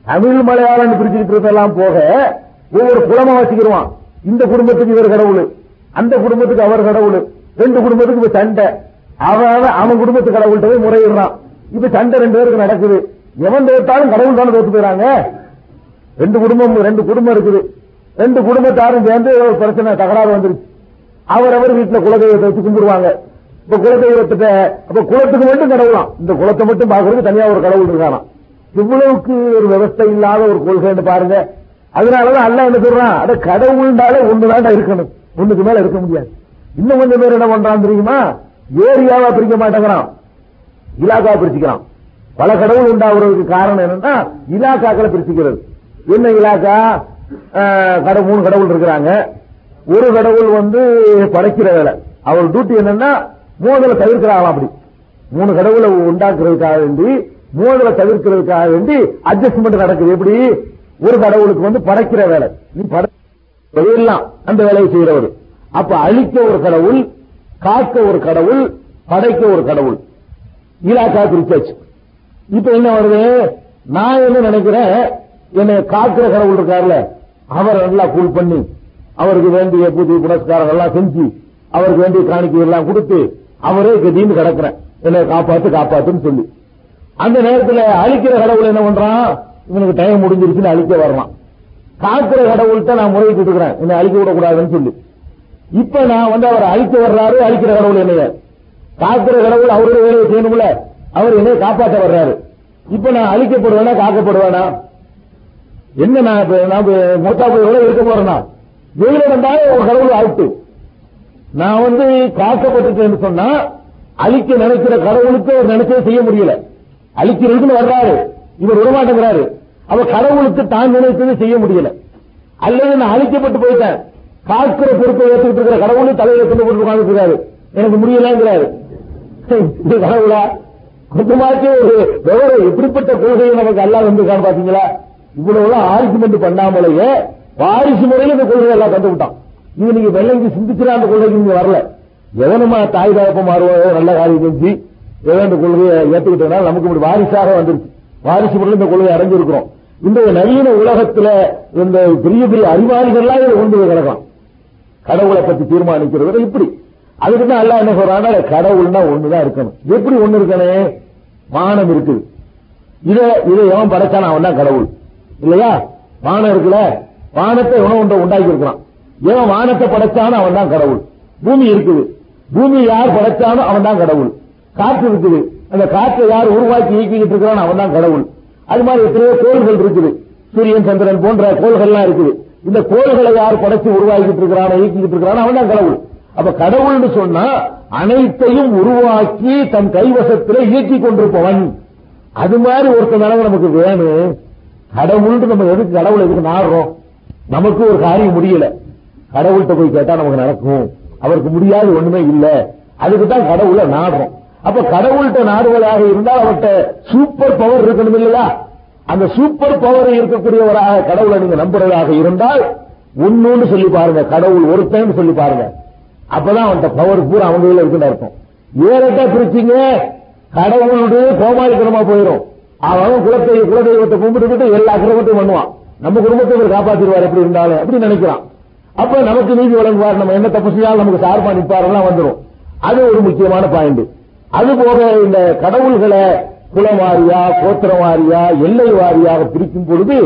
தமிழ் மலையாளம் பிரிச்சுக்கிட்டு இருந்தெல்லாம் போக ஒவ்வொரு குலமா வச்சுக்கிடுவான் இந்த குடும்பத்துக்கு இவர் கடவுள் அந்த குடும்பத்துக்கு அவர் கடவுள் ரெண்டு குடும்பத்துக்கு இப்ப சண்டை. அவன் அவன் குடும்பத்து கடவுள்கிட்ட போய் முறையிடுறான். இப்ப சண்டை ரெண்டு பேருக்கு நடக்குது. எவன் தோத்தாலும் கடவுள் தானே தோத்து போயிறாங்க ரெண்டு குடும்பம் ரெண்டு குடும்பம் இருக்குது. ரெண்டு குடும்பத்தாரும் சேர்ந்து ஒரு பிரச்சனை தகராறு வந்துருச்சு. அவரவர் வீட்டுல குலதெய்வத்தை வச்சு கும்பிடுவாங்க. இப்ப குலதெய்வத்திட்ட அப்ப குளத்துக்கு மட்டும் கடவுளாம். இந்த குலத்தை மட்டும் பாக்குறதுக்கு தனியா ஒரு கடவுள் இருக்கானா? இவ்வளவுக்கு ஒரு விவஸ்தை இல்லாத ஒரு கொள்கைன்னு பாருங்க. அதனாலதான் அல்ல என்ன சொல்றான்? அட கடவுள்னாலே ஒண்ணுதான்டா இருக்கணும். ஒண்ணுக்கு மேல இருக்க முடியாது. இன்னும் கொஞ்சம் பேர் என்ன பண்றான் தெரியுமா? ஏரியாவா பிரிக்க மாட்டேங்கிறான். இலாக்கா பிரிச்சுக்கிறான். பல கடவுள் உண்டாகிறதுக்கு காரணம் என்னன்னா இலாக்காக்களை பிரிச்சுக்கிறது. என்ன இலாக்கா கடவுள் மூணு கடவுள் இருக்கிறாங்க. ஒரு கடவுள் வந்து படைக்கிற வேலை. அவர் டியூட்டி என்னன்னா மோதலை தவிர்க்கிறாங்களாம் அப்படி. மூணு கடவுளை உண்டாக்குறதுக்காக வேண்டி மோதலை தவிர்க்கிறதுக்காக வேண்டி அட்ஜஸ்ட்மெண்ட் நடக்குது. எப்படி? ஒரு கடவுளுக்கு வந்து படைக்கிற வேலை. நீ படையெல்லாம் அந்த வேலையை செய்யறவர் அப்ப அழிக்க ஒரு கடவுள் காக்க ஒரு கடவுள் படைக்க ஒரு கடவுள். இலாக்கா பிரிச்சாச்சு. இப்ப என்ன வருது? நான் என்ன நினைக்கிறேன்? என்னை காக்கிற கடவுள் இருக்காருல்ல அவர் நல்லா கூல் பண்ணி அவருக்கு வேண்டிய புதிய புரஸ்காரம் எல்லாம் செஞ்சு அவருக்கு வேண்டிய காணிக்கை எல்லாம் கொடுத்து அவரே கதின்னு கிடக்குறேன். என்னை காப்பாத்து காப்பாத்துன்னு சொல்லி. அந்த நேரத்துல அழிக்கிற கடவுள் என்ன பண்றான்? இவனுக்கு டைம் முடிஞ்சிருச்சுன்னு அழிக்க வரலாம். காக்கிற கடவுள்கிட்ட நான் முறையிட்டு இருக்கிறேன் என்னை அழிக்க விடக்கூடாதுன்னு சொல்லி. இப்ப நான் வந்து அவர் அழிக்க வர்றாரு அழிக்கிற கடவுள் என்னைய. காக்கிற கடவுள் அவருடைய வேலையை செய்யணும்ல. அவர் என்னைய காப்பாற்ற வர்றாரு. இப்ப நான் அழிக்கப்படுவேனா காக்கப்படுவேனா? என்ன நான் இப்ப நான் மூத்தா போய் எவ்வளவு இருக்க போறேன்னா? வெளியில வந்தாலே ஒரு கடவுள் ஆயிட்டு நான் வந்து காக்கப்பட்டுட்டேன்னு சொன்னா அழிக்க நினைக்கிற கடவுளுக்கு அவர் நினைச்சே செய்ய முடியல. அழிக்கிறதுக்குன்னு வர்றாரு. இவர் விடமாட்டேங்கிறாரு அவ கடவுளுக்கு தான் நினைத்தது செய்ய முடியல. அல்லது நான் அழிக்கப்பட்டு போயிட்டேன். காக்கிற பொறுப்பை ஏற்றுக்கிட்டு இருக்கிற கடவுளும் தலையில கொண்டு போட்டு உட்கார்ந்துட்டு எனக்கு முடியலங்கிறாரு. இது கடவுளா? கொஞ்சமாச்சு ஒரு எப்படிப்பட்ட கொள்கையை நமக்கு எல்லாம் வந்து பாத்தீங்களா? இவ்வளவு ஆர்குமெண்ட் பண்ணாமலேயே வாரிசு முறையில் இந்த கொள்கை எல்லாம் கண்டு விட்டான் இது நீங்க வெள்ளைக்கு சிந்திச்சுனா அந்த கொள்கைக்கு நீங்க வரல. எவனுமா தாய் தகப்ப மாறுவோ நல்ல காரியம் செஞ்சு ஏதோ இந்த கொள்கையை ஏத்துக்கிட்டதுனால நமக்கு இப்படி வாரிசாக வந்துருச்சு வாரிசு முறையில் இந்த கொள்கையை அடைஞ்சிருக்கிறோம் இந்த நவீன உலகத்துல இந்த பெரிய பெரிய அறிவாளிகள்லாம் இதை கொண்டு போய் கிடக்கலாம். கடவுளை பத்தி தீர்மானிக்கிறது இப்படி. அதுக்கு தான் அல்லாஹ் என்ன சொல்றாங்க கடவுள்னா ஒண்ணுதான் இருக்கணும். எப்படி ஒண்ணு இருக்கணும்? வானம் இருக்குது. இதை இதை எவன் படைச்சான அவன் தான் கடவுள். இல்லையா? வானம் இருக்குல்ல வானத்தை உணவு ஒன்றை உண்டாக்கி இருக்கிறான். ஏன் வானத்தை படைச்சானோ அவன் தான் கடவுள். பூமி இருக்குது. பூமி யார் படைச்சானோ அவன் தான் கடவுள். காற்று இருக்குது. அந்த காற்றை யார் உருவாக்கி இயக்கிக்கிட்டு இருக்கிறான் அவன் தான் கடவுள். அது மாதிரி எத்தனையோ கோள்கள் இருக்குது. சூரியன் சந்திரன் போன்ற கோள்கள்லாம் இருக்குது. இந்த கோள்களை யார் படைச்சு உருவாக்கிட்டு இருக்கிறானோ இயக்கிட்டு இருக்கிறானோ அவன் தான் கடவுள். அப்ப கடவுள்னு சொன்னா அனைத்தையும் உருவாக்கி தன் கைவசத்திலே இயக்கி கொண்டிருப்பவன். அது மாதிரி ஒருத்தனால நமக்கு வேணும். கடவுள்னு நம்ம எதுக்கு கடவுள் எதுக்கு நாடுறோம்? நமக்கு ஒரு காரியம் முடியல. கடவுள்கிட்ட போய் கேட்டா நமக்கு நடக்கும். அவருக்கு முடியாது ஒண்ணுமே இல்ல. அதுக்கு தான் கடவுளை நாடுறோம். அப்ப கடவுள்கிட்ட நாடுவதாக இருந்தால் அவர்கிட்ட சூப்பர் பவர் இருக்கணும் இல்லையா? அந்த சூப்பர் பவர் இருக்கக்கூடியவராக கடவுளை நீங்க நம்புறதாக இருந்தால் ஒன்னு சொல்லி பாருங்க. கடவுள் ஒருத்தன் சொல்லி பாருங்க. அப்பதான் அவன்கிட்ட பவர் பூரா அவங்க இருக்குன்னு அர்த்தம். ஏறட்டா பிரிச்சிங்க. கடவுளுடைய கோமாளித்தனமா போயிடும் அவன் குலத்தை குலதெய்வத்தை கும்பிட்டுக்கிட்டு எல்லா குடும்பத்தையும் பண்ணுவான். நம்ம குடும்பத்தை இவர் காப்பாத்திடுவார் எப்படி இருந்தாலும் அப்படி நினைக்கிறான். அப்ப நமக்கு நீதி வழங்குவார் நம்ம என்ன தப்பு செய்யாலும் நமக்கு சார்பா நிற்பாரெல்லாம் வந்துடும் அது ஒரு முக்கியமான பாயிண்ட் அது போக இந்த கடவுள்களை குலம் வாரியா கோத்திரம் வாரியா எல்லை வாரியாக பிரிக்கும் பொழுது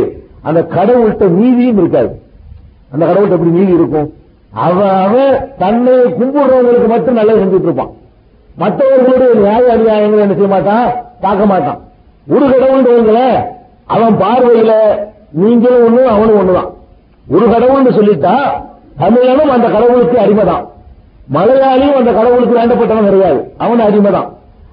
அந்த கடவுள்கிட்ட நீதியும் இருக்காது. அந்த கடவுள்கிட்ட எப்படி நீதி இருக்கும்? அவன் அவன் தன்னை கும்பிடுறவங்களுக்கு மட்டும் நல்லது செஞ்சுட்டு இருப்பான். மற்றவர்களுடைய நியாய அநியாயங்களை என்ன செய்ய மாட்டான்? பார்க்க மாட்டான். ஒரு கடவுள் வைங்களேன் அவன் பார்வையில நீங்களும் ஒண்ணு அவனும் ஒண்ணுதான். ஒரு கடவுள்னு சொல்லிட்டா தமிழனும் அந்த கடவுளுக்கு அடிமைதான். மலையாளியும் அந்த கடவுளுக்கு வேண்டப்பட்டவன் கிடையாது. அவன் அடிமைதான்.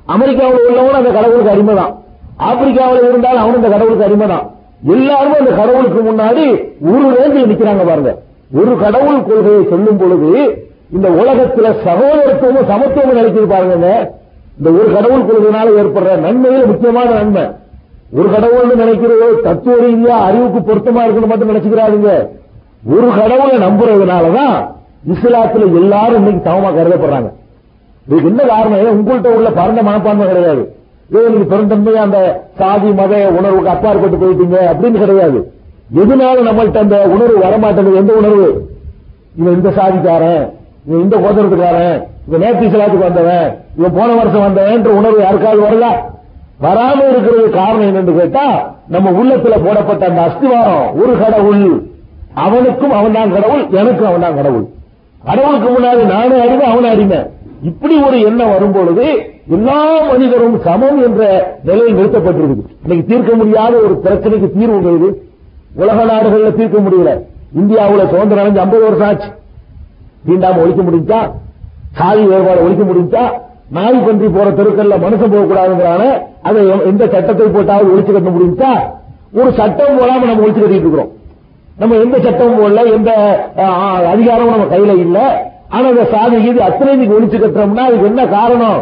அமெரிக்காவில் உள்ளவன் அந்த கடவுளுக்கு அடிமைதான். ஆப்பிரிக்காவில் இருந்தால் அவன் அந்த கடவுளுக்கு அடிமைதான். எல்லாரும் அந்த கடவுளுக்கு முன்னாடி ஒரு ரேஞ்சில் நிக்கிறாங்க பாருங்க. ஒரு கடவுள் கொள்கையை சொல்லும் பொழுது இந்த உலகத்துல சகோதரத்துவமும் சமத்துவமும் நினைக்கிறது பாருங்க. இந்த ஒரு கடவுள் கொள்கையினால ஏற்படுற நன்மையில முக்கியமான நன்மை. ஒரு கடவுள்னு நினைக்கிறது தத்துவ ரீதியா அறிவுக்கு பொருத்தமா இருக்கணும் மட்டும் நினைச்சுக்கிறாருங்க. ஒரு கடவுளை நம்புறதுனாலதான் இஸ்லாத்துல எல்லாரும் இன்னைக்கு சமமா கருதப்படுறாங்க. இதுக்கு என்ன காரணம்? உங்கள்கிட்ட உள்ள பரந்த மனப்பான்மை கிடையாது. ஏன் நீங்க பெருந்தன்மையா அந்த சாதி மத உணர்வுக்கு அப்பாற்பட்டு போயிட்டீங்க அப்படின்னு கிடையாது. எதனால நம்மள்ட்ட அந்த உணர்வு வரமாட்டேங்குது? எந்த உணர்வு? இவன் இந்த சாதிக்காரன் இவன் இந்த கோதரத்துக்காரன் இவன் நேற்று சிலாத்துக்கு வந்தவன் இவன் போன வருஷம் வந்தவன் உணர்வு யாருக்காவது வருதா? வராம இருக்கிறது காரணம் என்னன்னு கேட்டா நம்ம உள்ளத்துல போடப்பட்ட அந்த அஸ்திவாரம் ஒரு கடவுள். அவனுக்கும் அவன் தான் கடவுள் எனக்கும் அவன் தான் கடவுள். கடவுளுக்கு முன்னாடி நானே அறிவு அவனை அறிவேன். இப்படி ஒரு எண்ணம் வரும்பொழுது எல்லா மனிதரும் சமம் என்ற நிலையில் நிறுத்தப்பட்டிருக்கு இன்னைக்கு தீர்க்க முடியாத ஒரு பிரச்சனைக்கு தீர்வு கிடையாது உலக நாடுகள்ல தீர்க்க முடியல. இந்தியாவுல சுதந்திரம் அடைஞ்சு ஐம்பது வருஷம் ஆச்சு. தீண்டாம ஒழிக்க முடிஞ்சா சாதி வேறுபாடு ஒழிக்க முடிஞ்சா நாய் பன்றி போற தெருக்கல்ல மனுஷன் போகக்கூடாதுங்கிறான அதை எந்த சட்டத்தை போட்டாவது ஒழிச்சு கட்ட முடிஞ்சா ஒரு சட்டம் போடாம நம்ம ஒழிச்சு கட்டிட்டு இருக்கிறோம். நம்ம எந்த சட்டமும் போடல எந்த அதிகாரமும் நம்ம கையில இல்ல. ஆனா இந்த சாதி இது அத்தனை இன்னைக்கு ஒழிச்சு கட்டுறோம்னா அதுக்கு என்ன காரணம்?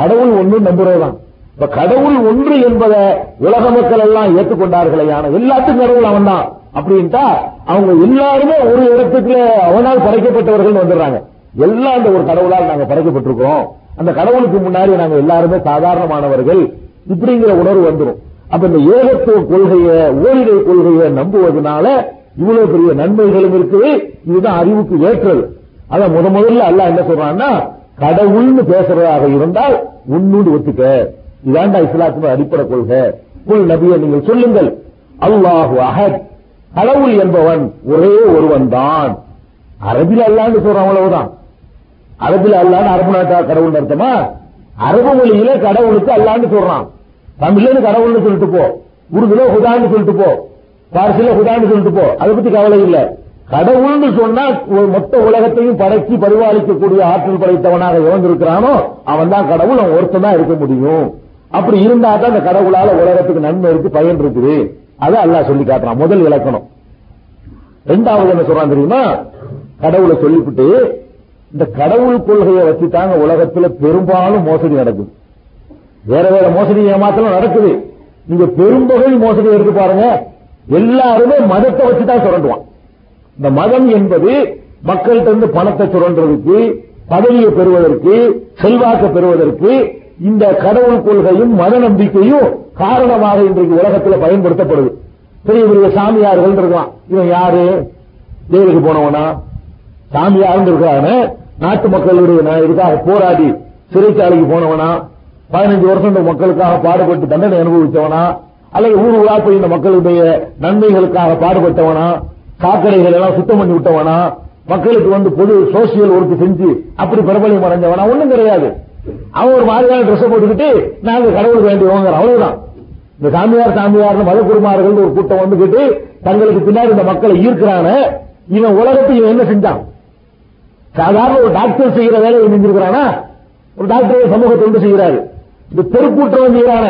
கடவுள் ஒன்று நம்புறதுதான். இப்ப கடவுள் ஒன்று என்பதை உலக மக்கள் எல்லாம் ஏற்றுக்கொண்டார்களே ஆனா எல்லாத்துக்கும் கடவுள் அவன் தான் அப்படின்ட்டா அவங்க எல்லாருமே ஒரு இடத்துக்கு அவனால் படைக்கப்பட்டவர்கள் வந்துடுறாங்க. எல்லாம் அந்த ஒரு கடவுளால் நாங்க படைக்கப்பட்டிருக்கிறோம். அந்த கடவுளுக்கு முன்னாடி நாங்க எல்லாருமே சாதாரணமானவர்கள். இப்படிங்கிற உணர்வு வந்துடும் அப்ப இந்த ஏகத்துவ கொள்கையை ஓரிடை கொள்கையை நம்புவதனால இவ்வளவு பெரிய நன்மைகளும் இருக்குது இதுதான் அறிவுக்கு ஏற்றது. அத முத முதல்ல அல்லாஹ் என்ன சொல்றான்னா கடவுள்னு பேசுறதாக இருந்தால் உன்னோடு ஒத்துக்க. இதாண்டா இஸ்லாத்தின் அடிப்படை கொள்கை. குல் நபியை நீங்கள் சொல்லுங்கள். அல்லாஹு அஹத். கடவுள் என்பவன் ஒரே ஒருவன் தான் அரபில் அல்லான்னு சொல்றான் அவ்வளவுதான். அரபில் அல்லான்னு அரபு நாட்டா கடவுள் அர்த்தமா? அரபு மொழியில கடவுளுக்கு அல்லான்னு சொல்றான். தமிழ்ல கடவுள்னு சொல்லிட்டு போ. உருதுல ஹுதான்னு சொல்லிட்டு போ. பார்சில ஹுதான்னு சொல்லிட்டு போ. அதை பத்தி கவலை இல்ல. கடவுள்னு சொன்னா மொத்த உலகத்தையும் படைச்சி பரிபாலிக்கக்கூடிய ஆற்றல் படைத்தவனாக இழந்திருக்கிறானோ அவன் தான் கடவுள் அவன் ஒருத்தன் தான் இருக்க முடியும். அப்படி இருந்தா தான் அந்த கடவுளால உலகத்துக்கு நன்மை இருக்கு பயன் இருக்குது. அதை அல்லாஹ் சொல்லி காட்டுறான். முதல் இலக்கணம். ரெண்டாவது என்ன சொல்றான் தெரியுமா? கடவுளை சொல்லிவிட்டு இந்த கடவுள் கொள்கையை வச்சுட்டாங்க உலகத்துல பெரும்பாலும் மோசடி நடக்குது. வேற வேற மோசடி ஏமாத்தலாம் நடக்குது. நீங்க பெரும்பகுதி மோசடி எடுத்து பாருங்க. எல்லாருமே மதத்தை வச்சுதான் சுரண்டுவான். இந்த மதம் என்பது மக்கள்கிட்ட இருந்து பணத்தை சுரண்டுறதுக்கு பதவியை பெறுவதற்கு செல்வாக்க பெறுவதற்கு இந்த கடவுள் கொள்கையும் மத நம்பிக்கையும் காரணமாக இன்றைக்கு உலகத்தில் பயன்படுத்தப்படுது. பெரிய பெரிய சாமியார்கள் இருக்கலாம் இவன் யாரு? ஜெயிலுக்கு போனவனா? சாமியார் இருக்கிறாங்க நாட்டு மக்களுடைய நான் இதுக்காக போராடி சிறைச்சாலைக்கு போனவனா பதினஞ்சு வருஷம் இந்த மக்களுக்காக பாடுபட்டு தண்டனை அனுபவித்தவனா அல்லது ஊர் ஊரா போய் இந்த மக்களுடைய நன்மைகளுக்காக பாடுபட்டவனா சாக்கடைகள் எல்லாம் சுத்தம் பண்ணி விட்டவனா மக்களுக்கு வந்து பொது சோசியல் ஒர்க் செஞ்சு அப்படி பிரபலம் அடைஞ்சவனா ஒண்ணும் கிடையாது. அவன் ஒரு மாதிரியான ட்ரெஸ் போட்டுக்கிட்டு நாங்க கடவுளுக்கு வேண்டியவங்க அவ்வளவுதான். இந்த சாமியார் சாமியார் மத குருமார்கள் ஒரு கூட்டம் வந்துகிட்டு தங்களுக்கு பின்னாடி இந்த மக்களை ஈர்க்கிறான இவன் உலகத்தை இவன் என்ன செஞ்சான்? சாதாரண ஒரு டாக்டர் செய்யற வேலையை நினைஞ்சிருக்கிறானா ஒரு டாக்டர் சமூக தொண்டு செய்கிறாரு. இந்த தெருக்கூட்டம் செய்யறான.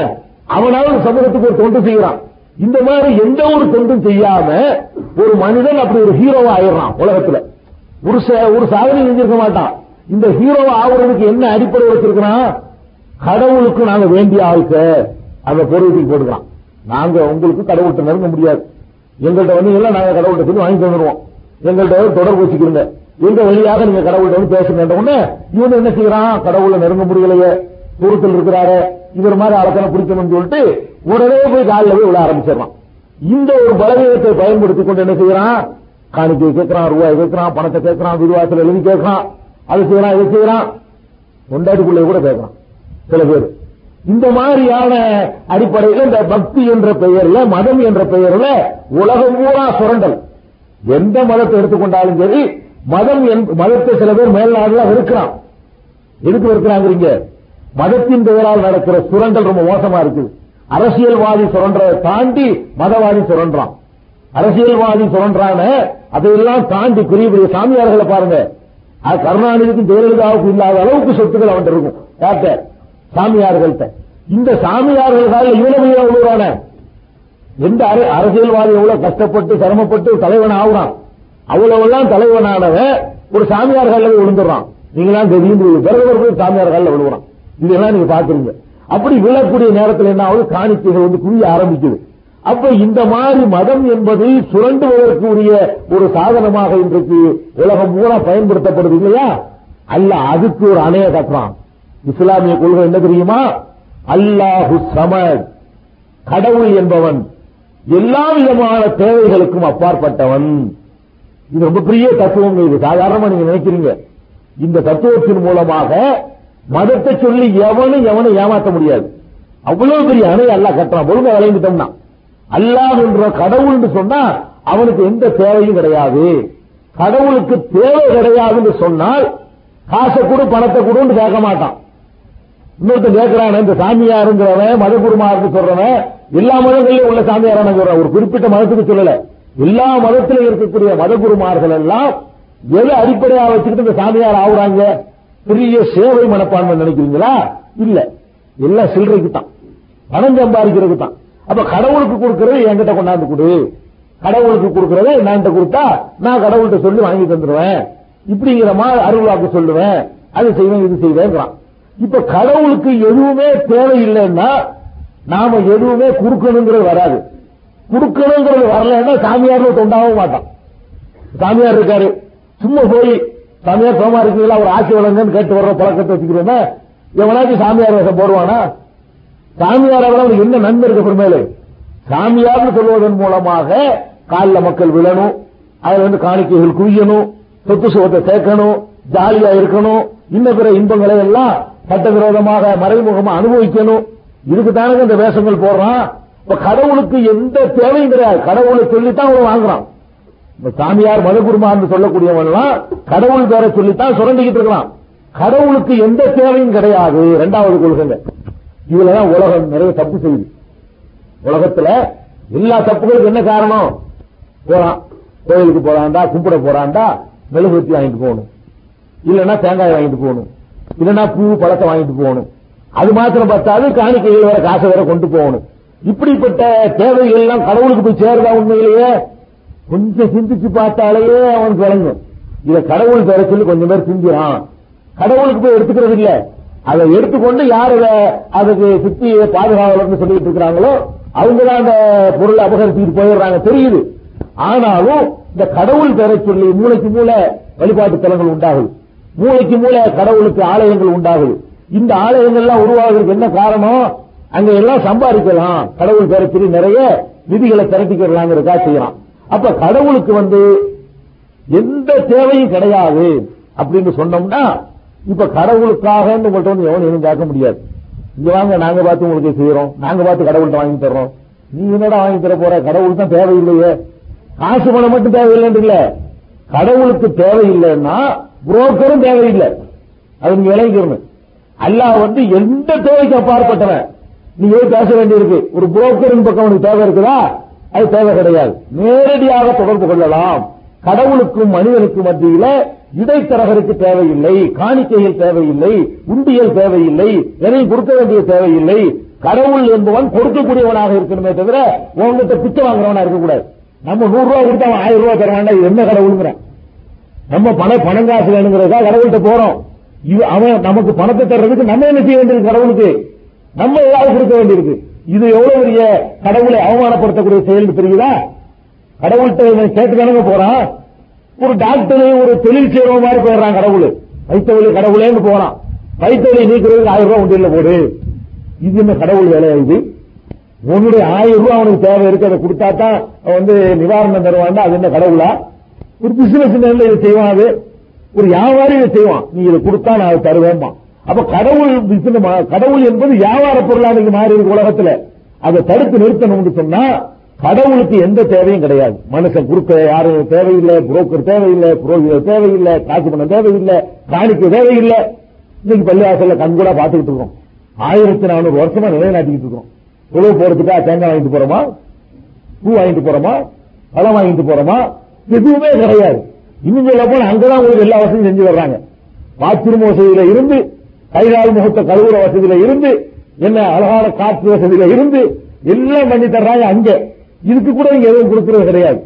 அவனால சமூகத்துக்கு ஒரு தொண்டு செய்யறான். இந்த மாதிரி எந்த ஒரு தொண்டும் செய்யாம ஒரு மனிதன் அப்படி ஒரு ஹீரோவா ஆயிடுறான் உலகத்துல. ஒரு ஒரு சாதனை செஞ்சிருக்க மாட்டான். இந்த ஹீரோவா ஆகுறதுக்கு என்ன அடிப்படை வச்சிருக்கிறான் கடவுளுக்கு நாங்க வேண்டிய ஆளுக்க அந்த பொருளுக்கு போட்டுக்கிறான். நாங்க உங்களுக்கு கடவுள்கிட்ட நெருங்க முடியாது. எங்கள்கிட்ட வந்து எல்லாம் நாங்க கடவுள்கிட்ட சொல்லி வாங்கி தந்துடுவோம் எங்கள்கிட்ட தொடர்பு வச்சுக்கிறீங்க எங்க வழியாக நீங்க கடவுள்கிட்ட வந்து பேசுங்க உடனே இவன் என்ன செய்யறான்? கடவுளை நெருங்க முடியலையே. தூரத்தில் இருக்கிறாரு. இவர் மாதிரி அரசனை பிடிக்கணும்னு சொல்லிட்டு உடனே போய் காலில் போய் விட ஆரம்பிச்சிடறான். இந்த ஒரு பலவீனத்தை பயன்படுத்திக் கொண்டு என்ன செய்யறான்? காணிக்கை கேட்கறான் ரூபாய் கேட்கறான் பணத்தை கேட்கறான் விரிவாசல் எழுதி கேட்கறான். அது செய்யறான் இதை செய்யறான். கொண்டாடிக்குள்ளே கூட கேட்கறான். சில பேர். இந்த மாதிரியான அடிப்படையில் இந்த பக்தி என்ற பெயர்ல மதம் என்ற பெயர்ல உலகம் பூரா சுரண்டல். எந்த மதத்தை எடுத்துக்கொண்டாலும் சரி மதம் என்- மதத்தை சில பேர் மேல்நாடுல இருக்கிறான் எதுக்கு இருக்கிறாங்கிறீங்க மதத்தின் பெயரால் நடக்கிற சுரண்டல் ரொம்ப மோசமா இருக்குது. அரசியல்வாதி சுரண்டதை தாண்டி மதவாதி சுரண்டான். அரசியல்வாதி சுரண்டான அதையெல்லாம் தாண்டி பெரிய பெரிய சாமியார்களை பாருங்க. அது கருணாநிதிக்கும் ஜெயலலிதாவுக்கும் இல்லாத அளவுக்கு சொத்துக்கள் அவன் இருக்கும். யார்கிட்ட? சாமியார்கள்ட்ட. இந்த சாமியார்கள் இவ்வளவு உள்ளவரான? எந்த அரசியல்வாதி எவ்வளவு கஷ்டப்பட்டு சிரமப்பட்டு தலைவன் ஆகுறான்? அவ்வளவுலாம் தலைவனானவன் ஒரு சாமியார்கள் விழுந்துடுறான். நீங்களாம் கதிந்து பிறகு சாமியார்கள் விழுவுறான். இதெல்லாம் நீங்க பாக்குறீங்க அப்படி விழக்கூடிய நேரத்தில் என்ன ஆகுது? காணிக்கைகள் வந்து குவிய ஆரம்பிக்குது. அப்ப இந்த மாதிரி மதம் என்பது சுரண்டுவதற்கு உரிய ஒரு சாதனமாக இன்றைக்கு உலகம் பூரா பயன்படுத்தப்படுது இல்லையா? அல்ல அதுக்கு ஒரு அணைய கட்டுறான். இஸ்லாமிய கொள்கை என்ன தெரியுமா? அல்லாஹு சமத். கடவுள் என்பவன் எல்லா விதமான தேவைகளுக்கும் அப்பாற்பட்டவன். இது ரொம்ப பெரிய தத்துவம். இது சாதாரணமா நீங்க நினைக்கிறீங்க. இந்த தத்துவத்தின் மூலமாக மதத்தை சொல்லி எவனும் எவனை ஏமாற்ற முடியாது. அவ்வளவு பெரிய அணை அல்லா கட்டுறான். ஒழுங்கா விளைந்துட்டோம்னா அல்லாஹ் என்ற கடவுள்னு சொன்னா அவனுக்கு எந்த தேவையும் கிடையாது. கடவுளுக்கு தேவை கிடையாதுன்னு சொன்னால் காசை கொடு பணத்தை கொடுன்னு கேட்க மாட்டான். இன்னொருத்தன் கேட்கிறான் இந்த சாமியாருங்கிறவன் மதகுருமாருக்கு சொல்றவன் எல்லா மதங்களையும் உள்ள சாமியாரான சொல்றான். ஒரு குறிப்பிட்ட மதத்துக்கு சொல்லல. எல்லா மதத்திலும் இருக்கக்கூடிய மதகுருமார்கள் எல்லாம் எதை அடிப்படையா வச்சுக்கிட்டு இந்த சாமியார் ஆகுறாங்க பெரிய சேவை மனப்பான்மை நினைக்கிறீங்களா? இல்ல. எல்லாம் சில்லறைக்கு தான் பணம் சம்பாதிக்கிறதுக்கு தான் அப்ப கடவுளுக்கு கொடுக்கறது என்கிட்ட கொண்டாந்து கொடு. கடவுளுக்கு கொடுக்கறத என்கிட்ட கொடுத்தா நான் கடவுள்கிட்ட சொல்லி வாங்கி தந்துடுவேன் இப்படிங்கிற மாதிரி அருள்வாக்கு சொல்லுவேன். அது செய்வேன் இது செய்வேங்கிறான் இப்ப கடவுளுக்கு எதுவுமே தேவையில்லைன்னா நாம எதுவுமே கொடுக்கணுங்கிறது வராது. கொடுக்கணுங்கிறது வரலன்னா சாமியார் தொண்டாகவும் மாட்டான். சாமியார் இருக்காரு. சும்மா போய் சாமியார் சோமா இருக்கீங்களா ஒரு ஆட்சி வழங்கன்னு கேட்டு வர்ற பழக்கத்தை வச்சுக்கிறோமே. எவனாச்சும் சாமியார் வேஷம் போடுவானா? சாமியார் அவர்கள் என்ன நன்மை இருக்கு பெருமேலு சாமியார்னு சொல்வதன் மூலமாக காலில் மக்கள் விழணும் அதுல வந்து காணிக்கைகள் குவியணும் சொத்து சுகத்தை சேர்க்கணும் ஜாலியா இருக்கணும் இன்ன பிற இன்பங்களை எல்லாம் சட்டவிரோதமாக மறைமுகமா அனுபவிக்கணும். இதுக்கு தானே இந்த வேஷங்கள் போடுறான்? இப்ப கடவுளுக்கு எந்த தேவையும் கிடையாது. கடவுளை சொல்லித்தான் அவன் வாங்குறான். இந்த சாமியார் மதகுருமான்னு சொல்லக்கூடியவன்லாம் கடவுள் பேரை சொல்லித்தான் சுரண்டிக்கிட்டு இருக்கிறான். கடவுளுக்கு எந்த தேவையும் கிடையாது. இரண்டாவது கொள்கைங்க. இதுலதான் உலகம் நிறைய தப்பு செய்யுது. உலகத்துல எல்லா தப்புகளுக்கு என்ன காரணம்? போறான் கோயிலுக்கு போறான்டா கும்பிட போறான்டா மெழுகுத்தி வாங்கிட்டு போகணும். இல்லன்னா தேங்காய் வாங்கிட்டு போகணும். இல்லன்னா பூ பழத்தை வாங்கிட்டு போகணும். அது மாத்திரம் பார்த்தாலும் காணிக்கைகள் வேற காசை வேற கொண்டு போகணும். இப்படிப்பட்ட தேவைகள் எல்லாம் கடவுளுக்கு போய் சேருதா உண்மையிலேயே? கொஞ்சம் சிந்திச்சு பார்த்தாலேயே அவனுக்கு விளங்கும். இத கடவுள் பெற சொல்லி கொஞ்சம் பேர் சிந்திறான் கடவுளுக்கு போய் எடுத்துக்கிறது இல்ல. அதை எடுத்துக்கொண்டு யார் அதுக்கு சுத்தி பாதுகாவலர்னு சொல்லிட்டு இருக்கிறாங்களோ அவங்க தான் அந்த பொருளை அபகரிச்சுட்டு போயிடுறாங்க. தெரியுது. ஆனாலும் இந்த கடவுள் பெற சொல்லி மூளைக்கு மூளை வழிபாட்டு தலங்கள் உண்டாகுது. மூளைக்கு மூளை கடவுளுக்கு ஆலயங்கள் உண்டாகுது. இந்த ஆலயங்கள்லாம் உருவாகிறதுக்கு என்ன காரணம்? அங்க எல்லாம் சம்பாதிக்கலாம். கடவுள் பேரை நிறைய விதிகளை திரட்டிக்கிறலாங்கிறதா செய்யலாம் அப்ப கடவுளுக்கு வந்து எந்த தேவையும் கிடையாது அப்படின்னு சொன்னோம்னா இப்ப கடவுளுக்காக உங்கள்கிட்ட வந்து எவனும் எதுவும் கேட்க முடியாது. இங்க வாங்க நாங்க பார்த்து உங்களுக்கு செய்யறோம். நாங்க பார்த்து கடவுள்கிட்ட வாங்கி தர்றோம். நீ என்னடா வாங்கி தர போற? கடவுள் தான் தேவையில்லையே. காசு பணம் மட்டும் தேவையில்லைன்றீங்கள. கடவுளுக்கு தேவையில்லைன்னா புரோக்கரும் தேவையில்லை. அது நீங்க விளங்கிக்கணும். அல்லாஹ் வந்து எந்த தேவைக்கு அப்பாற்பட்டவன்? நீயே பேச வேண்டியிருக்கு. ஒரு புரோக்கரின் பக்கம் உனக்கு தேவை இருக்குதா? அது தேவை கிடையாது. நேரடியாக தொடர்பு கொள்ளலாம். கடவுளுக்கும் மனிதனுக்கும் மத்தியில இடைத்தரகருக்கு தேவையில்லை காணிக்கைகள் தேவையில்லை உண்டியல் தேவையில்லை எதையும் கொடுக்க வேண்டிய தேவையில்லை. கடவுள் என்பவன் கொடுக்கக்கூடியவனாக இருக்கணுமே தவிர உங்ககிட்ட பிச்சை வாங்குறவனா இருக்கக்கூடாது. நம்ம நூறு ரூபாய் கொடுத்தா அவன் ஆயிரம் ரூபாய் தருவான்டா இது என்ன கடவுளுங்கிறான் நம்ம பண பணம் காசு வேணுங்கிறதா கடவுள்கிட்ட போறோம். அவன் நமக்கு பணத்தை தர்றதுக்கு நம்ம என்ன செய்ய வேண்டியது கடவுளுக்கு? நம்ம ஏதாவது கொடுக்க வேண்டியிருக்கு. இது எவ்வளவு பெரிய கடவுளை அவமானப்படுத்தக்கூடிய செயல் தெரியுதா? கடவுள்கிட்ட இவன் கேட்டு தானங்க போறான்? ஒரு டாக்டர் ஒரு தொழில் செய்யற மாதிரி போயிடுறான் கடவுள். வைத்தவழி கடவுளேன்னு போறான். வைத்தவழி நீக்கிறதுக்கு ஆயிரம் ரூபாய் உண்டியல்ல போடு. இது என்ன கடவுள் வேலையா இது? உன்னுடைய ஆயிரம் ரூபாய் அவனுக்கு தேவை இருக்கு அதை கொடுத்தா தான் அவன் வந்து நிவாரணம் தருவான் அது என்ன கடவுளா? ஒரு பிசினஸ் நேரில் இதை செய்வான் அது? ஒரு வியாபாரி இதை செய்வான். நீ இதை கொடுத்தா நான் அதை தருவேன்மா அப்ப கடவுள் கடவுள் என்பது வியாபார பொருளாக மாறி இருக்கு உலகத்துல. அதை தடுத்து நிறுத்தணும்னு சொன்னா கடவுளுக்கு எந்த தேவையும் கிடையாது. மனுஷன் குறுக்க யாரும் தேவையில்லை புரோக்கர் தேவையில்லை புரோகிதர் தேவையில்லை காசு பணம் தேவையில்லை காணிக்க தேவையில்லை. இன்னைக்கு பள்ளிவாசல்ல கண்கூடா பாத்துக்கிட்டு இருக்கோம் ஆயிரத்தி நானூறு வருஷமா நிலைநாட்டிக்கிட்டு இருக்கோம் உழவு போறதுக்கா தேங்காய் வாங்கிட்டு போறோமா? பூ வாங்கிட்டு போறோமா? பழம் வாங்கிட்டு போறோமா? எதுவுமே கிடையாது. இன்னும் சொல்ல போனா அங்கதான் உங்களுக்கு எல்லா வசதியும் செஞ்சு வர்றாங்க பாத்ரூம் வசதியில இருந்து கைகால் முகத்த கழுவுற வசதியில இருந்து என்ன அழகான காற்று வசதியில இருந்து எல்லாம் பண்ணி தர்றாங்க அங்க. இதுக்கு கூட இங்க எதுவும் கொடுக்கறது கிடையாது.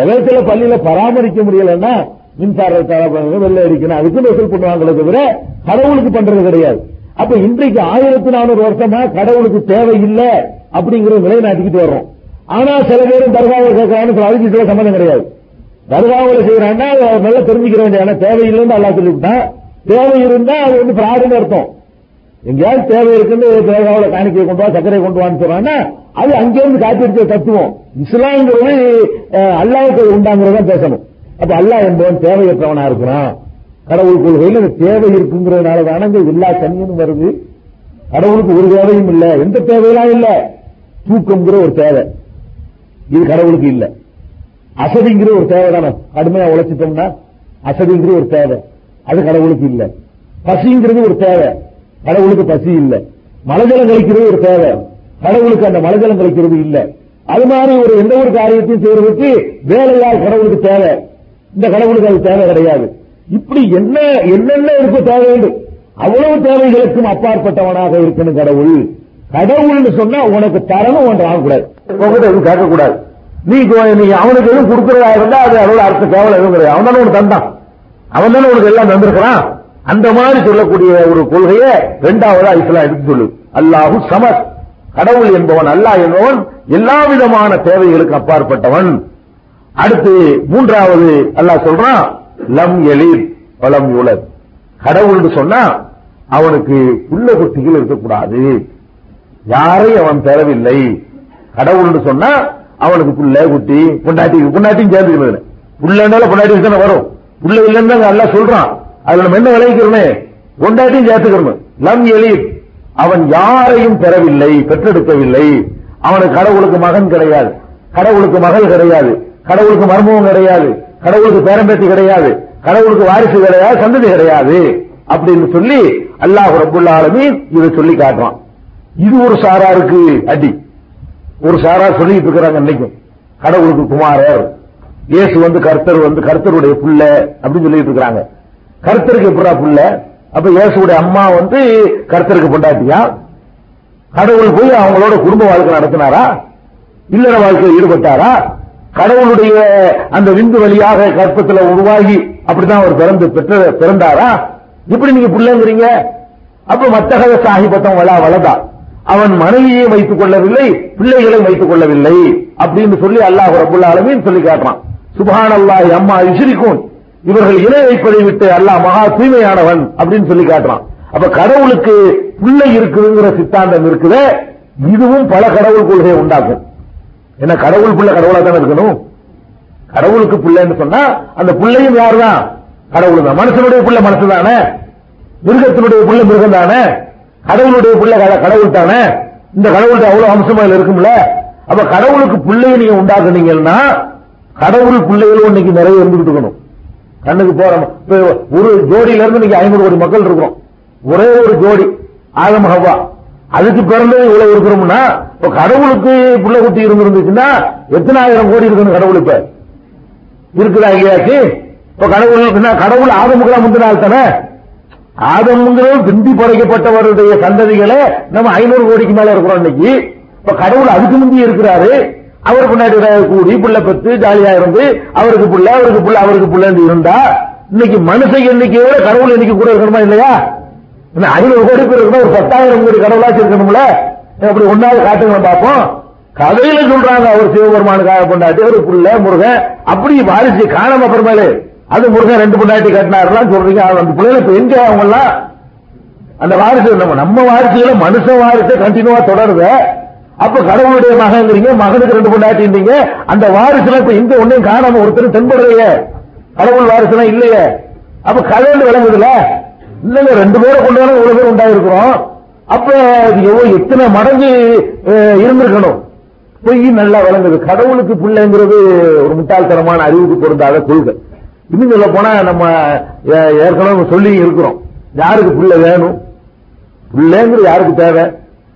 எதற்குல பள்ளியில பராமரிக்க முடியலன்னா மின்சாரத்தை வெள்ளை அடிக்கணும் அதுக்கு வசூல் பண்ணுவாங்களே தவிர கடவுளுக்கு பண்றது கிடையாது. அப்ப இன்றைக்கு ஆயிரத்தி நானூறு வருஷமா கடவுளுக்கு தேவை இல்லை அப்படிங்கிற நிலைநாட்டிக்கிட்டு வர்றோம். ஆனா சில பேரும் தர்காவில் கேட்கறாங்க அதுக்கு சம்மந்தம் சம்பந்தம் கிடையாது. தர்காவில் செய்யறாங்கன்னா நல்லா தெரிஞ்சுக்கிற வேண்டிய தேவையில்லைன்னு அல்லா சொல்லிவிட்டான். தேவை இருந்தா அது வந்து பிராடுன்னு அர்த்தம். எங்கேயாவது தேவை இருக்குன்னு தேவையாவில் காணிக்கை கொண்டு வா சர்க்கரை கொண்டு வான்னு அது அங்கிருந்து காத்திருக்க தத்துவம் இஸ்லாம்ங்கிறது அல்லாவுக்கு உண்டாங்கிறத பேசணும். அப்ப அல்லாஹ் என்பவன் தேவையற்றவனா இருக்கிறான் கடவுள் கொள்கையில் அந்த தேவை இருக்குங்கிறதுனால தானங்க எல்லா தனியனும் வருது. கடவுளுக்கு ஒரு தேவையும் இல்ல எந்த தேவையெல்லாம் இல்ல? தூக்கம்ங்கிற ஒரு தேவை. இது கடவுளுக்கு இல்ல. அசதிங்கிற ஒரு தேவை தானே கடுமையா உழைச்சிட்டோம்னா அசதிங்கிற ஒரு தேவை. அது கடவுளுக்கு இல்ல. பசிங்கிறது ஒரு தேவை. கடவுளுக்கு பசி இல்ல. மலஜலம் கழிக்கிறது ஒரு தேவை. கடவுளுக்கு அந்த மலஜலம் கழிக்கிறது இல்ல. அது மாதிரி ஒரு எந்த ஒரு காரியத்தையும் செய்யறதுக்கு வேலையால் கடவுளுக்கு தேவை. இந்த கடவுளுக்கு அது தேவை கிடையாது. இப்படி என்ன என்னென்ன இருக்க தேவை வேண்டும். அவ்வளவு தேவைகளுக்கும் அப்பாற்பட்டவனாக இருக்கணும் கடவுள். கடவுள்னு சொன்னா உனக்கு தரணும் ஒன்று ஆகக்கூடாது உங்ககிட்ட எதுவும் கேட்கக்கூடாது. நீ நீ அவனுக்கு எதுவும் கொடுக்கறதா இருந்தா அது அவ்வளவு அர்த்த கேவலம் எதுவும் கிடையாது. அவன் தானே உனக்கு தந்தான். அவன் தானே உனக்கு எல்லாம் தந்திருக்கிறான்? அந்த மாதிரி சொல்லக்கூடிய ஒரு கொள்கையை இரண்டாவதா இஸ்லாம் எடுத்து சொல்லு. அல்லாஹு சமத். கடவுள் என்பவன் அல்லாஹ் என்பவன் எல்லா விதமான தேவைகளுக்கு அப்பாற்பட்டவன். அடுத்து மூன்றாவது அல்லாஹ் சொல்றான் லம் எலிர் பலம் உலர் கடவுள்னு சொன்னா அவனுக்கு புள்ள குட்டிகள் இருக்கக்கூடாது. யாரையும் அவன் பெறவில்லை கடவுள்னு சொன்னா அவனுக்கு புள்ள குட்டி பொண்டாட்டி பொண்டாட்டியும் சேர்ந்துக்கிறது புள்ளனால பொண்டாட்டி தானே வரும். உள்ள இல்லைன்னு நல்லா சொல்றான். அதுல நம்ம என்ன விளைவிக்கிறோமே? பொண்டாட்டியும் சேர்த்துக்கணும் லம் எலி அவன் யாரையும் பெறவில்லை பெற்றெடுக்கவில்லை. அவனுக்கு கடவுளுக்கு மகன் கிடையாது. கடவுளுக்கு மகள் கிடையாது. கடவுளுக்கு மர்மமும் கிடையாது. கடவுளுக்கு பேரம்பேத்தி கிடையாது. கடவுளுக்கு வாரிசு கிடையாது சந்ததி கிடையாது. அப்படின்னு சொல்லி அல்லாஹ் ரப்புல் ஆலமீன் இதை சொல்லி காட்டுறான். இது ஒரு சாராருக்கு அடி. ஒரு சாரா சொல்லிட்டு இருக்கிறாங்க இன்னைக்கும். கடவுளுக்கு குமாரர். இயேசு வந்து கர்த்தர் வந்து கர்த்தருடைய புள்ள அப்படின்னு சொல்லிட்டு இருக்கிறாங்க. கர்த்தருக்கு எப்படா புள்ள? அப்ப இயேசுடைய அம்மா வந்து கர்த்தருக்கு பொண்டாட்டியா? கடவுள் போய் அவங்களோட குடும்ப வாழ்க்கை நடத்தினாரா? இல்லற வாழ்க்கையில் ஈடுபட்டாரா? கடவுளுடைய அந்த விந்து வழியாக கற்பத்துல உருவாகி அப்படிதான் அவர் பிறந்து பெற்ற பிறந்தாரா? இப்படி நீங்க பிள்ளைங்கிறீங்க. அப்ப மத்தகத சாஹிபத்தம் வளா வளதா அவன் மனைவியை வைத்துக் கொள்ளவில்லை பிள்ளைகளை வைத்துக் கொள்ளவில்லை அப்படின்னு சொல்லி அல்லாஹ் ரபுல்ல சொல்லி காட்டுறான். சுபான் அல்லாஹ் அம்மா இசிரிக்கும் இவர்கள் இணை வைப்பதை விட்டு அல்லாஹ் மகா தூய்மையானவன் அப்படின்னு சொல்லி காட்டுறான். அப்ப கடவுளுக்கு பிள்ளை இருக்குதுங்கிற சித்தாந்தம் இருக்குதே இதுவும் பல கடவுள் கொள்கையை உண்டாக்கும். என்ன கடவுள் புள்ள கடவுளா தானே இருக்கணும்? கடவுளுக்கு பிள்ளைன்னு சொன்னா அந்த பிள்ளையும் யாருதான்? கடவுள் தான் மனுஷனுடைய புள்ள மனசு தானே மிருகத்தினுடைய பிள்ளை மிருகம் தானே கடவுளுடைய பிள்ளை கட- கடவுள் தானே இந்த கடவுள்கிட்ட அவ்வளவு அம்சமா இருக்கும்ல? அப்ப கடவுளுக்கு பிள்ளையை நீங்க உண்டாக்குனீங்கன்னா கடவுள் பிள்ளைகளும் இன்னைக்கு நிறைய இருந்துகிட்டு இருக்கணும் கண்ணுக்கு போறோம். ஒரு ஜோடியில இருந்து இன்னைக்கு ஐநூறு கோடி மக்கள் இருக்கிறோம். ஒரே ஒரு ஜோடி ஆதம் அதுக்கு பிறந்தது இவ்வளவு இருக்கிறோம்னா இப்ப கடவுளுக்கு புள்ள குட்டி இருந்திருந்துச்சுன்னா எத்தனை ஆயிரம் கோடி இருக்கணும் கடவுள் இப்ப? இருக்குதா இல்லையாச்சு? இப்ப கடவுள் என்ன கடவுள் ஆதமுக்கெல்லாம் முந்தினால் தானே? ஆதம்ங்கிறது பிந்தி படைக்கப்பட்டவருடைய சந்ததிகளே நம்ம ஐநூறு கோடிக்கு மேல இருக்கிறோம் இன்னைக்கு. இப்ப கடவுள் அதுக்கு முந்தி இருக்கிறாரு. அவர் பின்னாடி கூடி புள்ள பெற்று ஜாலியா இருந்து அவருக்கு புள்ள அவருக்கு புள்ள அவருக்கு புள்ளன்னு இருந்தா இன்னைக்கு மனுஷ எண்ணிக்கையோட கடவுள் எண்ணிக்கை கூட இருக்கணுமா இல்லையா? ஐநூறு கோடி பேர் இருக்கணும் ஒரு பத்தாயிரம் கோடி கடவுளாச்சும் இருக்கணும்ல? அப்படி ஒன்னாவது காட்டுங்க பார்ப்போம். கதையில சொல்றாங்க அவர் சிவபெருமானுக்காக கொண்டாட்டி ஒரு புள்ள முருகன் அப்படி வாரிசு காணாம அப்புறமேலு அது முருகன் ரெண்டு பொண்டாட்டி கட்டினாருலாம் சொல்றீங்க. அவன் அந்த பிள்ளைகள் இப்ப எங்க அவங்க எல்லாம் அந்த வாரிசு நம்ம நம்ம வாரிசுகளை மனுஷ வாரிசை கண்டினியூவா தொடருத. அப்ப கடவுளுடைய மகங்கிறீங்க மகனுக்கு ரெண்டு பொண்டாட்டின்றீங்க அந்த வாரிசுல இப்ப எங்க ஒன்னையும் காணாம ஒருத்தர் தென்படுறையே கடவுள் வாரிசுலாம் இல்லையே. அப்ப கடவுள் விளங்குதுல இல்லங்க ரெண்டு பேரை கொண்டு வர இவ்வளவு பேர் உண்டாயிருக்கிறோம். அப்ப எவ்வளவு எத்தனை மடங்கு இருந்திருக்கணும்? பொய் நல்லா விளங்குது. கடவுளுக்கு பிள்ளைங்கிறது ஒரு முட்டாள்தனமான அறிவுக்கு பொருந்தாத கொள்கை. இன்னும் சொல்ல போனா நம்ம ஏற்கனவே சொல்லி இருக்கிறோம் யாருக்கு பிள்ளை வேணும்? பிள்ளைங்கிறது யாருக்கு தேவை?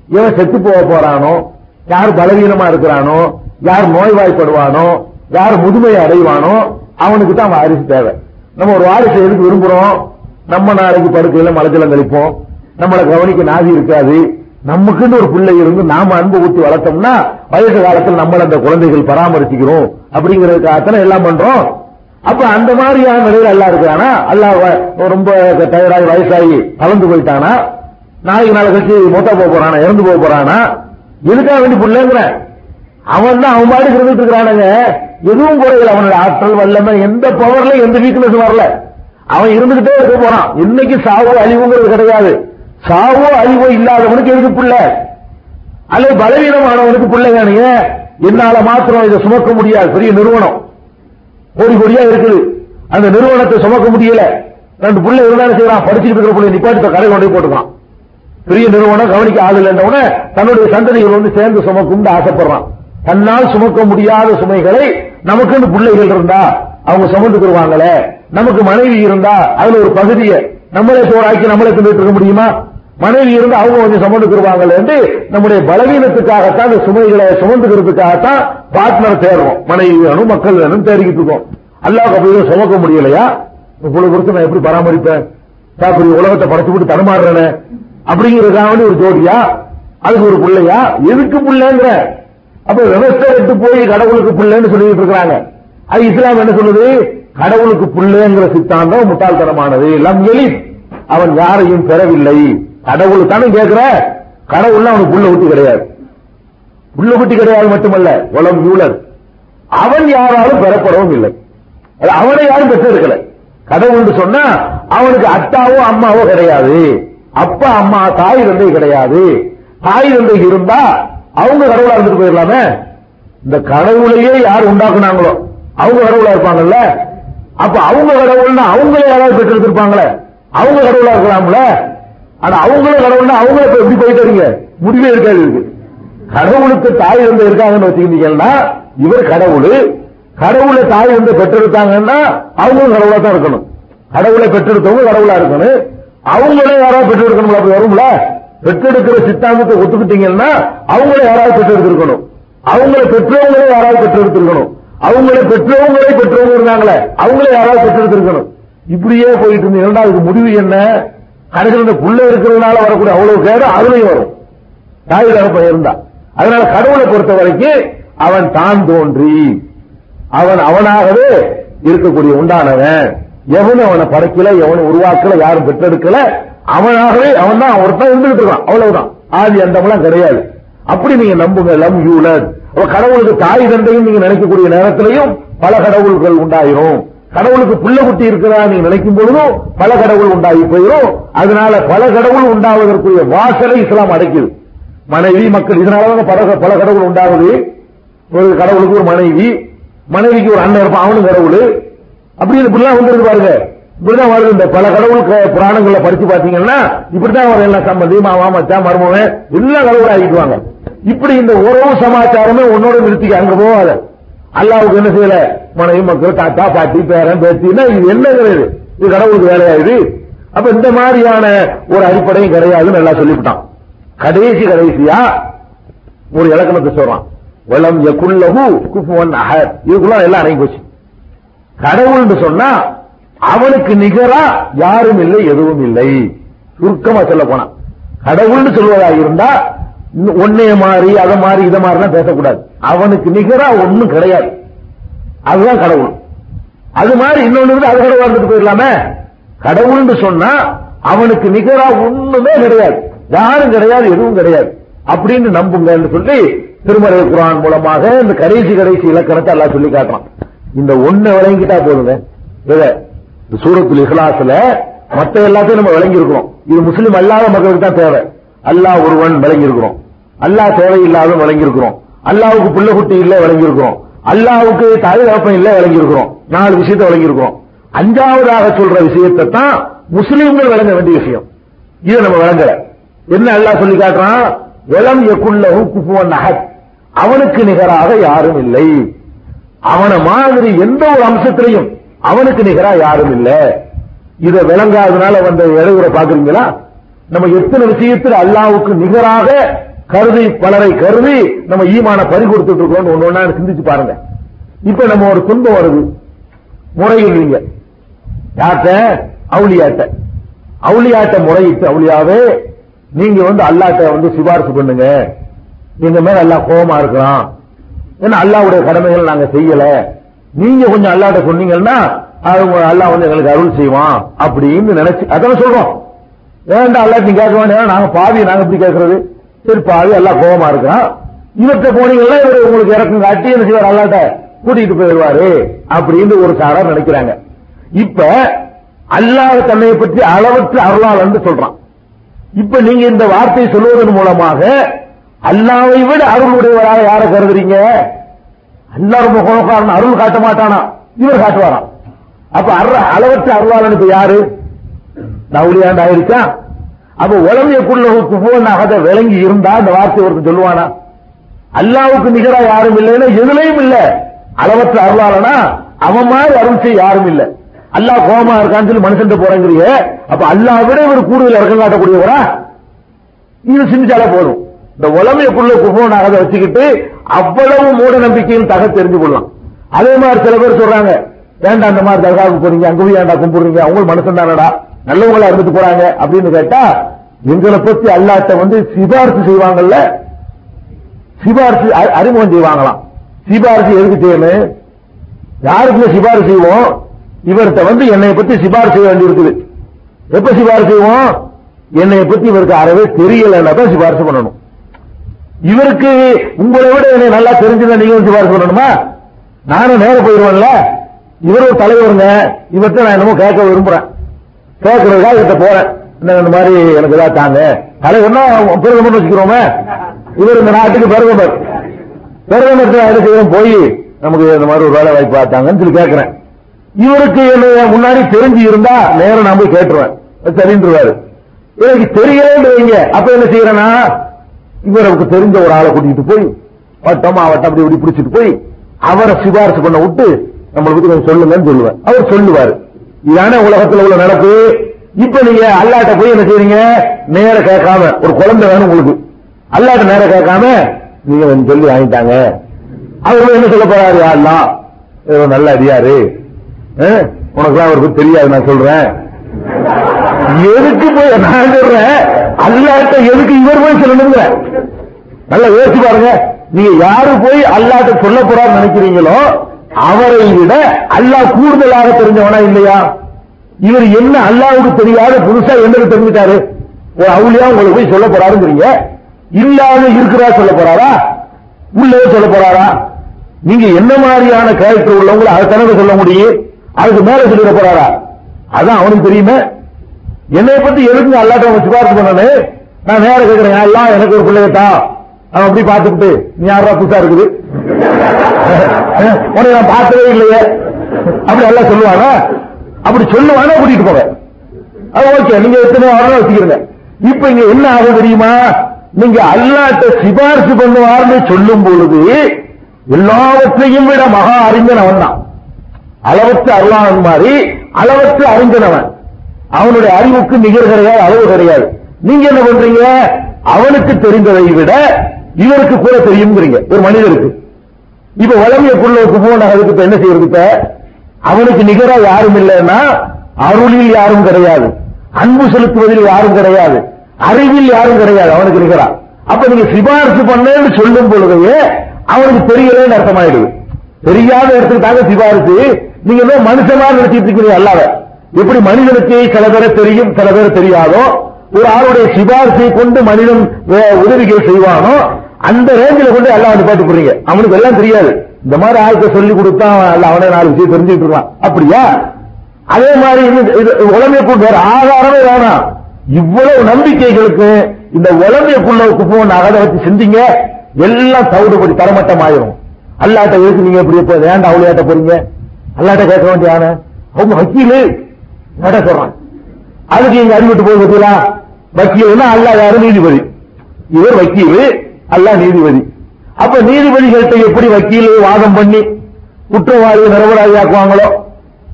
இவன் செத்து போக போறானோ யார் பலவீனமா இருக்கிறானோ யார் நோய்வாய்ப்படுவானோ யார் முதுமையை அடைவானோ அவனுக்கு தான் வாரிசு தேவை. நம்ம ஒரு வாரிசை எதுக்கு விரும்புறோம்? நம்ம நாளைக்கு படுக்கையில மலஜலம் கழிப்போம் நம்மளை கவனிக்க நாதி இருக்காது. நமக்குன்னு ஒரு பிள்ளை இருந்து நாம அன்பு ஊட்டி வளர்த்தோம்னா வயசு காலத்தில் நம்மள அந்த குழந்தைகள் பராமரிச்சுக்கிறோம். அப்படிங்கறதுக்காகத்தான எல்லாம் பண்றோம். அப்ப அந்த மாதிரியான நிலையில அல்லா இருக்கிறானா? அல்லா வ- ரொம்ப டயர்டாகி வயசாகி கலந்து போயிட்டானா? நாளைக்கு நாளை கழிச்சு மொத்த போக போறானா இறந்து போக போறானா? எதுக்காக வேண்டி பிள்ளைங்கிற அவன் தான் அவன் பாடி இருந்துட்டு இருக்கிறானுங்க. எதுவும் குறையல அவனோட ஆற்றல் வல்லமை எந்த பவர்ல எந்த வீக்னஸ் வரல. அவன் இருந்துகிட்டே இருக்க போறான். இன்னைக்கு சாவோ அழிவுங்கிறது கிடையாது. சாவோ அழிவோ இல்லாதவனுக்கு எதுக்கு பிள்ளை? அல்லது பலவீனமானவனுக்கு பிள்ளைங்க என்னால மாத்திரம் இதை சுமக்க முடியாது. பெரிய நிறுவனம். கோடி கோடியா இருக்குது. அந்த நிறுவனத்தை சுமக்க முடியல. ரெண்டு பிள்ளை இருந்தாலும் செய்யறான். படிச்சுட்டு இருக்கிற பிள்ளை நிப்பாட்டி கடை கொண்டு போட்டுக்கான் பெரிய நிறுவனம் கவனிக்க ஆள் தன்னுடைய சந்ததிகள் வந்து சேர்ந்து சுமக்கும் ஆசைப்படுறான். தன்னால் சுமக்க முடியாத சுமைகளை நமக்குன்னு பிள்ளைகள் இருந்தா அவங்க சுமந்துக்குருவாங்களே நமக்கு மனைவி இருந்தா அதுல ஒரு பகுதியை நம்மளே சோறாக்கி நம்மளே தின்னுட்டு இருக்க முடியுமா? மனைவி இருந்து அவங்க கொஞ்சம் சுமந்துக்குருவாங்களே என்று நம்முடைய பலவீனத்துக்காகத்தான் இந்த சுமைகளை சுமந்துக்கிறதுக்காகத்தான் பார்ட்னர் தேடுறோம். மனைவி வேணும் மக்கள் வேணும் தேடிக்கிட்டு இருக்கோம். அல்லாஹ் அப்படி சுமக்க முடியலையா? இவ்வளவு கொடுத்து நான் எப்படி பராமரிப்பேன்? உலகத்தை படைச்சு விட்டு தடுமாறுறேன். அப்படிங்கிறதுக்காக ஒரு ஜோடியா? அதுக்கு ஒரு பிள்ளையா? எதுக்கு பிள்ளைங்கிற? அப்ப விவசாய விட்டு போய் கடவுளுக்கு பிள்ளைன்னு சொல்லிட்டு இருக்கிறாங்க. அது இஸ்லாம் என்ன சொல்லுது? கடவுளுக்கு பிள்ளைங்கிற சித்தாந்தம் முட்டாள்தனமானது. எல்லாம் எலி அவன் யாரையும் பெறவில்லை. கடவுள் தானே கேட்கிற கடவுள் அவனுக்கு புள்ள குட்டி கிடையாது. புள்ள குட்டி கிடையாது மட்டுமல்ல உலம் யூலர். அவன் யாராலும் பெறப்படவும் இல்லை. அவனை யாரும் பெற்றெடுக்கல கடவுள் சொன்னா அவனுக்கு அத்தாவோ அம்மாவோ கிடையாது. அப்பா அம்மா தாய் தந்தை கிடையாது. தாய் தந்தை இருந்தா அவங்க கடவுளா இருந்துட்டு போயிடலாமே. இந்த கடவுளையே யார் உண்டாக்குனாங்களோ அவங்க கடவுளா இருப்பாங்கல்ல. அப்ப அவங்க கடவுள்னா அவங்களே யாராவது பெற்றெடுத்திருப்பாங்களே அவங்க கடவுளா இருக்கலாம்ல. ஆனா அவங்களும் கடவுள்னா அவங்கள இப்ப எப்படி போயிட்டு வரீங்க முடிவே இருக்காது இருக்கு கடவுளுக்கு தாய் தந்தை இருக்காங்கன்னு வச்சுக்கிட்டீங்கன்னா இவர் கடவுள். கடவுளை தாய் வந்து பெற்றெடுத்தாங்கன்னா அவங்களும் கடவுளா தான் இருக்கணும். கடவுளை பெற்றெடுத்தவங்க கடவுளா இருக்கணும். அவங்களே யாராவது பெற்றெடுக்கணும் அப்படி வரும்ல? பெற்றெடுக்கிற சித்தாந்தத்தை ஒத்துக்கிட்டீங்கன்னா அவங்களே யாராவது பெற்றெடுத்திருக்கணும். அவங்கள பெற்றவங்களே யாராவது பெற்றெடுத்திருக்கணும். அவங்கள பெற்றவங்களே பெற்றவங்க இருந்தாங்களே அவங்களே யாராவது பெற்றெடுத்திருக்கணும். இப்படியே போயிட்டு இருந்த இரண்டாவது முடிவு என்ன? கடைசியில் இந்த புள்ள இருக்கிறதுனால வரக்கூடிய அவ்வளவு கேடு அதுலயும் வரும். தாய் தகப்பன் இருந்தா. அதனால கடவுளை பொறுத்த வரைக்கும் அவன் தான் தோன்றி. அவன் அவனாகவே இருக்கக்கூடிய உண்டானவன். எவனும் அவனை படைக்கல எவனும் உருவாக்கல யாரும் பெற்றெடுக்கல. அவனாகவே அவன் தான் ஒருத்தன் இருந்துகிட்டு இருக்கான். அவ்வளவுதான். ஆதி அந்தமெல்லாம் கிடையாது. அப்படி நீங்க நம்புங்க லம் யூலர் கடவுளுக்கு தாய் தந்தையும் நீங்க நினைக்கக்கூடிய நேரத்திலையும் பல கடவுள்கள் உண்டாயிரும். கடவுளுக்கு புள்ள குட்டி இருக்கிறதா நீங்க நினைக்கும் பொழுதும் பல கடவுள் உண்டாகி போயிடும் அதனால பல கடவுள் உண்டாவதற்குரிய வாசலை இஸ்லாம் அடைக்குது. மனைவி மக்கள் இதனாலதான் பல பல கடவுள் உண்டாகுது. ஒரு கடவுளுக்கு ஒரு மனைவி மனைவிக்கு ஒரு அண்ணன் இருப்பான் அவனும் கடவுள். அப்படி இப்படிலாம் வந்துருக்கு பாருங்க. இப்படிதான் வருது இந்த பல கடவுள் புராணங்களை படிச்சு பாத்தீங்கன்னா இப்படிதான் வரும் எல்லாம் சம்பந்தி மாமா மச்சான் மருமவன் எல்லாம் கடவுள் ஆகிக்குவாங்க இப்படி இந்த உறவு சமாச்சாரமே உன்னோட நிறுத்திக்க அங்க போவாத அல்லாவுக்கு என்ன செய்யல? மனைவி மக்கள் தாத்தா பாட்டி பேரன் பேத்தின்னா இது? என்னங்கிறது இது கடவுளுக்கு வேலையாயுது. அப்ப இந்த மாதிரியான ஒரு அடிப்படையும் கிடையாதுன்னு நல்லா சொல்லிவிட்டான். கடைசி கடைசியா ஒரு இலக்கணத்தை சொல்றான். வளம் எக்குள்ளகு குஃபுவன் அஹத். இதுக்குள்ள எல்லாம் அடங்கி போச்சு. கடவுள்னு சொன்னா அவனுக்கு நிகரா யாரும் இல்லை எதுவும் இல்லை. சுருக்கமா சொல்ல போனா. கடவுள்னு சொல்வதா இருந்தா ஒன்னே மாறி அதை மாறி இதை மாறிலாம் பேசக்கூடாது. அவனுக்கு நிகரா ஒண்ணும் கிடையாது. அதுதான் கடவுள். அது மாதிரி இன்னொன்னு அது கடவுளா இருந்துட்டு போயிடலாமே. கடவுள்னு சொன்னா அவனுக்கு நிகரா ஒண்ணுமே கிடையாது. யாரும் கிடையாது எதுவும் கிடையாது. அப்படின்னு நம்புங்கன்னு சொல்லி திருமறை குரான் மூலமாக இந்த கடைசி கடைசி இலக்கணத்தை எல்லாம் சொல்லி காட்டுறான். இந்த ஒண்ணு விளங்கிட்டா போதுங்க. இந்த சூரத்தில் இஹ்லாஸ்ல மத்த எல்லாத்தையும் நம்ம விளங்கி இருக்கிறோம் இது முஸ்லீம் அல்லாத மக்களுக்கு தான் தேவை. அல்லாஹ் ஒருவன் விளங்கி இருக்கிறோம் அல்லாஹ் தேவையில்லாத விளங்கி இருக்கிறோம் அல்லாவுக்கு புள்ள குட்டி இல்ல விளங்கி இருக்கிறோம் அல்லாவுக்கு தாய் தகப்பன் இல்ல விளங்கி இருக்கிறோம் நாலு விஷயத்தை விளங்கி இருக்கிறோம் அஞ்சாவதாக சொல்ற விஷயத்தை தான் முஸ்லீம்கள் விளங்க வேண்டிய விஷயம். இதை நம்ம விளங்கல என்ன அல்லாஹ் சொல்லி காட்டுறான்? விளம் எக்குள்ளஹு குஃபுவன் நகத் அவனுக்கு நிகராக யாரும் இல்லை. அவனை மாதிரி எந்த ஒரு அம்சத்திலையும் அவனுக்கு நிகரா யாரும் இல்ல. இத விளங்காதனால வந்த இடையூற பாக்குறீங்களா நம்ம எத்தனை விஷயத்தில் அல்லாவுக்கு நிகராக கருதி பலரை கருதி நம்ம ஈமான பறி கொடுத்துட்டு இருக்கோம் ஒன்னு சிந்திச்சு பாருங்க. இப்ப நம்ம ஒரு துன்பம் வருது. முறையிடுறீங்க யார்கிட்ட? அவுளியாட்ட. அவுளியாட்ட முறையிட்டு அவுளியாவே நீங்க வந்து அல்லாட்ட வந்து சிபாரிசு பண்ணுங்க. நீங்க மேல எல்லாம் கோபமா இருக்கிறான் ஏன்னா அல்லாவுடைய கடமைகள் நாங்க செய்யல? நீங்க கொஞ்சம் அல்லாட்ட சொன்னீங்கன்னா அவங்க அல்லாஹ் வந்து எங்களுக்கு அருள் செய்வான் அப்படின்னு நினைச்சு அதான் சொல்றோம். வேண்டாம் அல்லா நீ கேட்க வேண்டாம் நாங்க பாவி நாங்க எப்படி கேட்கறது? சரி பாவி எல்லாம் கோபமா இருக்கிறான். இவர்கிட்ட போனீங்கன்னா இவர் உங்களுக்கு இறக்கம் காட்டி என்ன செய்வார்? அல்லாட்ட கூட்டிட்டு போயிடுவாரு அப்படின்னு ஒரு சாரா நினைக்கிறாங்க. இப்ப அல்லாஹ் தன்னை பற்றி அளவற்று அருளாளன் சொல்றான். இப்ப நீங்க இந்த வார்த்தையை சொல்வதன் மூலமாக அல்லாவை விட அருளுடையவராக யாரை கருதுறீங்க? அல்லா ரொம்ப குணக்காரன் அருள் காட்ட மாட்டானா? இவர் காட்டுவாராம். அப்ப அற- அளவற்ற அருளாளன் இப்ப யாரு? நவுலியாண்டு ஆயிருச்சா அப்ப உலகைக்குள்ள குள்ளவுக்கு அகத விளங்கி இருந்தா அந்த வார்த்தை ஒருத்தர் சொல்லுவானா? அல்லாவுக்கு நிகரா யாரும் இல்லைன்னா எதுலையும் இல்ல. அளவற்ற அருளாளனா? அவன் மாதிரி அருள் செய்ய யாரும் இல்ல. அல்லாஹ் கோமா இருக்கான்னு சொல்லி மனுஷன் போறேங்கிறீங்க அப்ப அல்லாஹ் விட இவர் கூடுதல் இறக்கம் காட்டக்கூடியவரா? இது சிந்திச்சாலே போதும். இந்த உலமைக்குள்ள குபோனாக வச்சுக்கிட்டு அவ்வளவு மூட நம்பிக்கையும் தக தெரிஞ்சு கொள்ளலாம். அதே மாதிரி சில பேர் சொல்றாங்க வேண்டாம் அந்த மாதிரி தர்காவுக்கு போறீங்க அங்க போய் ஏன்டா கும்பிடுறீங்க? அவங்க மனுஷன் தானடா நல்லவங்களா இருந்துட்டு போறாங்க. அப்படின்னு கேட்டா எங்களை பத்தி அல்லாட்ட வந்து சிபாரிசு செய்வாங்கல்ல? சிபாரிசு அறிமுகம் செய்வாங்களாம். சிபாரிசு எதுக்கு செய்யணும்? யாருக்கு சிபாரிசு செய்வோம்? இவர்கிட்ட வந்து என்னை பத்தி சிபாரிசு செய்ய வேண்டியிருக்குது. எப்ப சிபாரிசு செய்வோம்? என்னை பத்தி இவருக்கு அறவே தெரியலன்னா தான் சிபாரிசு பண்ணணும். இவருக்கு உங்களை விட என்னை நல்லா தெரிஞ்சுதான் நீங்க வந்து சிபாரிசு சொல்லணுமா? நானும் நேரம் போயிருவேன்ல. இவர் ஒரு தலைவருங்க. இவர்கிட்ட நான் என்னமோ கேட்க விரும்புறேன். கேட்கறதுக்காக இவர்கிட்ட போறேன். என்ன இந்த மாதிரி எனக்கு இதாக தாங்க. தலைவர்னா பிரதமர் வச்சுக்கிறோமே. இவர் இந்த நாட்டுக்கு பிரதமர் பிரதமர் என்ன போய் நமக்கு இந்த மாதிரி ஒரு வேலை வாய்ப்பு பார்த்தாங்கன்னு சொல்லி கேட்கிறேன். இவருக்கு என்னைய முன்னாடி தெரிஞ்சு இருந்தா நேரம் நான் போய் கேட்டுருவேன். தெரிஞ்சிருவாரு எனக்கு தெரியலன்னு வைங்க அப்ப என்ன செய்யறேன்னா இவருக்கு தெரிஞ்ச ஒரு ஆளை கூட்டிட்டு போய் வட்டம் மாவட்டம் அப்படி இப்படி பிடிச்சிட்டு போய் அவரை சிபாரிசு பண்ண விட்டு நம்மளை பத்தி கொஞ்சம் சொல்லுங்கன்னு சொல்லுவேன் அவர் சொல்லுவாரு. இதானே உலகத்துல உள்ள நடப்பு இப்ப நீங்க அல்லாட்ட போய் என்ன செய்றீங்க? நேர கேட்காம ஒரு குழந்தை வேணும் உங்களுக்கு. அல்லாட்ட நேர கேட்காம நீங்க சொல்லி வாங்கிட்டாங்க. அவர் என்ன சொல்ல போறாரு? அல்லா நல்ல அடியாரு. உனக்கு அவருக்கு தெரியாது நான் சொல்றேன். எதுக்கு போய் நான் சொல்றேன் அல்லாட்ட எதுக்கு இவர் போய் சொல்லணுங்க? நல்லா யோசிச்சு பாருங்க. நீங்க யாரு போய் அல்லாட்ட சொல்ல போறாரு நினைக்கிறீங்களோ அவரை விட அல்லாஹ் கூடுதலாக தெரிஞ்சவனா இல்லையா? இவர் என்ன அல்லாவுக்கு தெரியாத புதுசா என்னது தெரிஞ்சுட்டாரு? ஒரு அவுளியா உங்களுக்கு போய் சொல்ல போறாருங்கிறீங்க. இல்லாத இருக்கிறா சொல்ல போறாரா? உள்ளே சொல்ல போறாரா? நீங்க என்ன மாதிரியான கேரக்டர் உள்ளவங்களை அதை தனக்கு சொல்ல முடியும். அதுக்கு மேல சொல்லிட போறாரா? அதான் அவனுக்கு தெரியுமே. என்னை பத்தி எதுக்கு அல்லாட்ட அவன் சிபாரிசு பண்ணனே? நான் நேர கேட்கிறேன் எல்லாம் எனக்கு ஒரு பிள்ளையத்தா அவன் அப்படி பார்த்துக்கிட்டு நீ யாரா புதுசா இருக்குது? உனக்கு நான் பார்த்ததே இல்லையே. அப்படி எல்லாம் சொல்லுவானா? அப்படி சொல்லுவானா கூட்டிட்டு போவேன் அது ஓகே. நீங்க எத்தனை வாரம் வச்சுக்கிறீங்க இப்ப இங்க என்ன ஆகும் தெரியுமா? நீங்க அல்லாட்ட சிபாரிசு பண்ணுவார்னு சொல்லும் பொழுது எல்லாவற்றையும் விட மகா அறிஞன் அவன் தான் அளவற்ற அருளாளன் மாதிரி அளவற்ற அறிஞனவன் அவனுடைய அறிவுக்கு நிகர் கிடையாது அளவு கிடையாது. நீங்க என்ன பண்றீங்க? அவனுக்கு தெரிந்ததை விட இவருக்கு கூட தெரியுங்கிறீங்க ஒரு மனிதருக்கு இப்ப வளமையக்குள்ள போன அதுக்கு இப்ப என்ன செய்யறது இப்ப? அவனுக்கு நிகரா யாரும் இல்லைன்னா அருளில் யாரும் கிடையாது. அன்பு செலுத்துவதில் யாரும் கிடையாது. அறிவில் யாரும் கிடையாது. அவனுக்கு நிகரா. அப்ப நீங்க சிபாரிசு பண்ணேன்னு சொல்லும் பொழுதே அவனுக்கு தெரியலன்னு அர்த்தமாயிடுது. தெரியாத இடத்துக்காக சிபாரிசு. நீங்க மனுஷமா மனுஷனா நினைச்சிட்டு இருக்கீங்க அல்லாத. எப்படி மனிதனுக்கு சில பேரை தெரியும் சில பேர் தெரியாதோ ஒரு ஆளுடைய சிபாரிசை கொண்டு மனிதன் வே- உதவிகள் செய்வானோ அந்த ரேஞ்சில கொண்டு எல்லாம் வந்து பாட்டு போறீங்க அவனுக்கு எல்லாம் தெரியாது. இந்த மாதிரி ஆளுக்கு சொல்லி கொடுத்தா அவனே நாலு விஷயம் தெரிஞ்சுட்டு இருக்கான். அப்படியா? அதே மாதிரி இது- வேற ஆதாரமே வேணாம். இவ்வளவு நம்பிக்கைகளுக்கு இந்த உலமைக்குள்ளவுக்கு போன அகதை வச்சு செஞ்சீங்க எல்லாம் தவிடுபடி தரமட்டம் ஆயிரும் அல்லாட்ட எதுக்கு நீங்க எப்படி இப்போ ஏன்டா அவளையாட்ட போறீங்க? அல்லாட்ட கேட்க வேண்டியான அவங்க வக்கீலு. நட சொல்றான். அதுக்கு இங்க அறிவிட்டு போய் பார்த்தீங்களா? வக்கீல்னா அல்லா யாரு? நீதிபதி. இவர் வக்கீல் அல்லாஹ் நீதிபதி. அப்ப நீதிபதிகள்கிட்ட எப்படி வக்கீல் வாதம் பண்ணி குற்றவாளியை நிரபராதி ஆக்குவாங்களோ?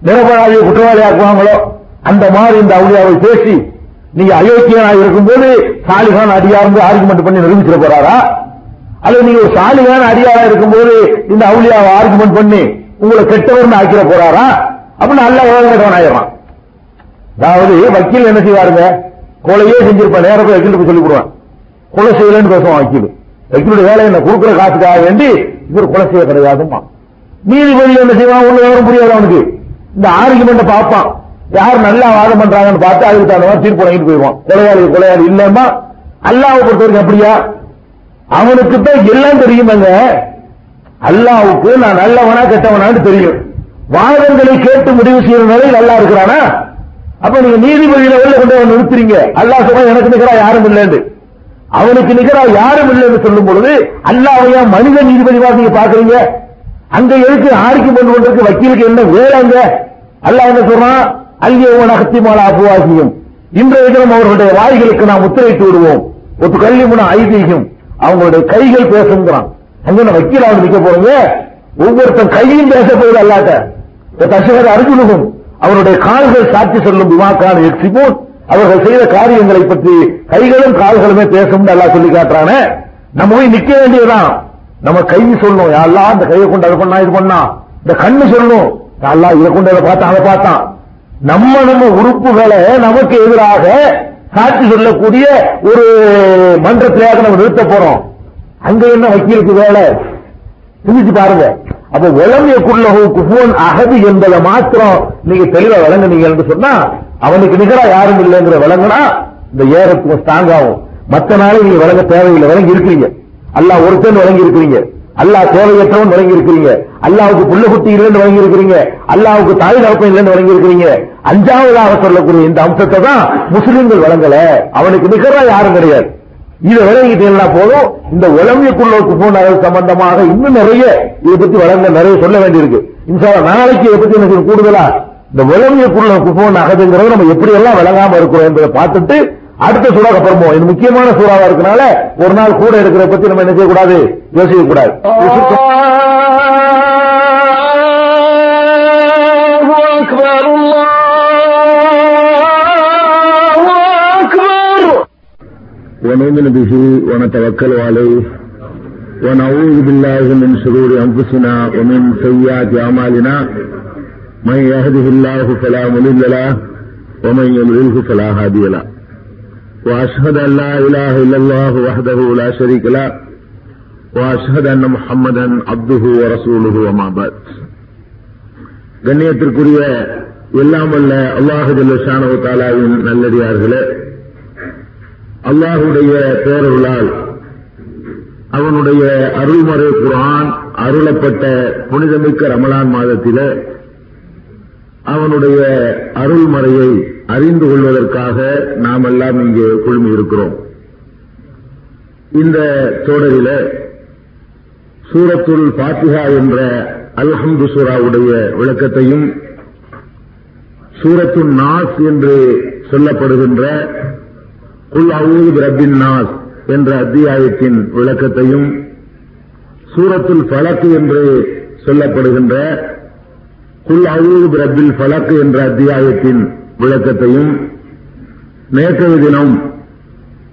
நிரபராதியை குற்றவாளி ஆக்குவாங்களோ? அந்த மாதிரி இந்த அவுளியாவை பேசி நீங்க அயோக்கியனா இருக்கும்போது சாலிகான் அடியார்ந்து ஆர்குமெண்ட் பண்ணி நிரூபிச்சிட போறாரா? அல்லது நீங்க ஒரு சாலிகான அடியாரா இருக்கும்போது இந்த அவுளியாவை ஆர்குமெண்ட் பண்ணி உங்களை கெட்டவர்னு ஆக்கிட போறாரா? அப்படின்னு அல்ல உலகம் ஆயிடுறான். அதாவது வக்கீல் என்ன செய்வாருங்க? கொலையே செஞ்சிருப்பான் நேரம் போய் வக்கீலுக்கு சொல்லி கொடுவான் கொலை செய்யலன்னு பேசுவான் வக்கீல். வக்கீலுடைய வேலை என்ன? கொடுக்குற காசுக்காக வேண்டி இவர் கொலை செய்ய கிடையாதுமா நீதிபதி என்ன செய்வான்? ஒண்ணு விவரம் புரியாது அவனுக்கு? இந்த ஆர்குமெண்ட்டை பார்ப்பான். யார் நல்லா வாதம் பண்றாங்கன்னு பார்த்து அதுக்கு தகுந்த மாதிரி தீர்ப்பு வாங்கிட்டு போயிடுவான். கொலையாளி கொலையாளி இல்லம்மா அல்லாவை பொறுத்த வரைக்கும் அப்படியா அவனுக்கு தான் எல்லாம் தெரியுமாங்க. அல்லாவுக்கு நான் நல்லவனா கெட்டவனான்னு தெரியும். வாதங்களை கேட்டு முடிவு செய்யற நிலையில் நல்லா இருக்கிறானா? அப்ப நீங்க நீதிபதி உள்ள கொண்டு வந்து நிறுத்துறீங்க. அல்லாஹ் சொல்ல எனக்கு நிகரா யாரும் இல்லைன்னு. அவனுக்கு நிகரா யாரும் இல்லைன்னு சொல்லும் பொழுது அல்லாவையா மனித நீதிபதிவா நீங்க பாக்குறீங்க அங்க எதுக்கு கொண்டு கொண்டிருக்கு வக்கீலுக்கு என்ன வேலைங்க அல்லாஹ் என்ன சொல்றான்? அல்லியவன அகத்திமால அபுவாகியும் இன்றைய தினம் அவர்களுடைய வாய்களுக்கு நாம் முத்திரையிட்டு விடுவோம். ஒரு கல்விமுன ஐதீகம். அவங்களுடைய கைகள் பேசுங்கிறான். அங்க நான் வக்கீல் அவன் நிக்க போறீங்க. ஒவ்வொருத்தன் கையும் பேச போகுது அல்லாட்ட. தசகர் அர்ஜுனுகும் அவருடைய கால்கள் சாட்சி சொல்லும் விமாக்கான எக்ஸிபோன் அவர்கள் செய்த காரியங்களை பற்றி கைகளும் கால்களுமே பேசும் அல்லாஹ் சொல்லி காட்டுறானே. நம்ம போய் நிக்க வேண்டியதுதான். நம்ம கை சொல்லணும். யாரெல்லாம் இந்த கையை கொண்டு அதை பண்ணா இது பண்ணா. இந்த கண்ணு சொல்லணும். யாரெல்லாம் இதை கொண்டு அதை பார்த்தான் அதை பார்த்தான். நம்ம நம்ம உறுப்புகளை நமக்கு எதிராக சாட்சி சொல்லக்கூடிய ஒரு மன்றத்திலேயாக நம்ம நிறுத்த போறோம். அங்க என்ன வக்கீலுக்கு வேலை? சிந்திச்சு பாருங்க. அப்ப குள்ளகு குஃபோன் அகதி என்பதை மாத்திரம் நீங்க தெளிவா விளங்குனீங்க என்று சொன்னா அவனுக்கு நிகரா யாரும் இல்லைங்கிற விளங்குனா இந்த ஏறத்துவம் ஸ்ட்ராங் ஆகும். மத்த நாளை நீங்க விளங்க தேவையில்லை விளங்கி இருக்கிறீங்க. அல்லாஹ் ஒருத்தன் விளங்கி இருக்கிறீங்க. அல்லாஹ் தேவையற்றவன் விளங்கி இருக்கிறீங்க. அல்லாவுக்கு புள்ள குட்டி இல்லைன்னு விளங்கி இருக்கிறீங்க. அல்லாவுக்கு தாய் தகப்பன் இல்லைன்னு வழங்கி இருக்கிறீங்க. அஞ்சாவதாக சொல்லக்கூடிய இந்த அம்சத்தை தான் முஸ்லிம்கள் வழங்கல அவனுக்கு நிகரா யாரும் கிடையாது. இதை விளங்கிட்டீங்கன்னா போதும் இந்த உலமைக்குள்ளோக்கு போன சம்பந்தமாக இன்னும் நிறைய இதை பத்தி வழங்க நிறைய சொல்ல வேண்டியிருக்கு இன்சால நாளைக்கு இதை பத்தி எனக்கு கூடுதலா இந்த உலமையக்குள்ள குப்போன் அகதுங்கிறது நம்ம எப்படி எல்லாம் விளங்காம இருக்கிறோம் என்பதை பார்த்துட்டு அடுத்த சூறாக அப்புறமோ இது முக்கியமான சூறாவா இருக்கனால ஒரு நாள் கூட இருக்கிற பத்தி நம்ம என்ன செய்யக்கூடாது யோசிக்க கூடாது ونؤمن به ونتوكل عليه ونعوذ بالله من شرور انفسنا ومن سيئات اعمالنا من يهده الله فلا مضل له ومن يضلله فلا هادي له واشهد ان لا اله الا الله وحده لا شريك له واشهد ان محمدا عبده ورسوله وما بعد கண்ணியத்திற்குரிய எல்லாம் வல்ல அல்லாஹு ஜல்லஷானு தாலாவின் நல்லடியார்களே அல்லாஹுடைய பேரருளால் அவனுடைய அருள்மறை குரான் அருளப்பட்ட புனிதமிக்க ரமலான் மாதத்தில அவனுடைய அருள்மறையை அறிந்து கொள்வதற்காக நாம் எல்லாம் இங்கே குழுமி இருக்கிறோம் இந்த தொடரில சூரத்துல் பாத்திகா என்ற அல்ஹம்து சூராவுடைய விளக்கத்தையும் சூரத்துல் நாஸ் என்று சொல்லப்படுகின்ற குல் அவுது ரப்பின் நாஸ் என்ற அத்தியாயத்தின் விளக்கத்தையும் சூரத்தில் பலக்கு என்று சொல்லப்படுகின்ற குல் அவுது ரப்பில் ஃபலக் என்ற அத்தியாயத்தின் விளக்கத்தையும் நேற்றைய தினம்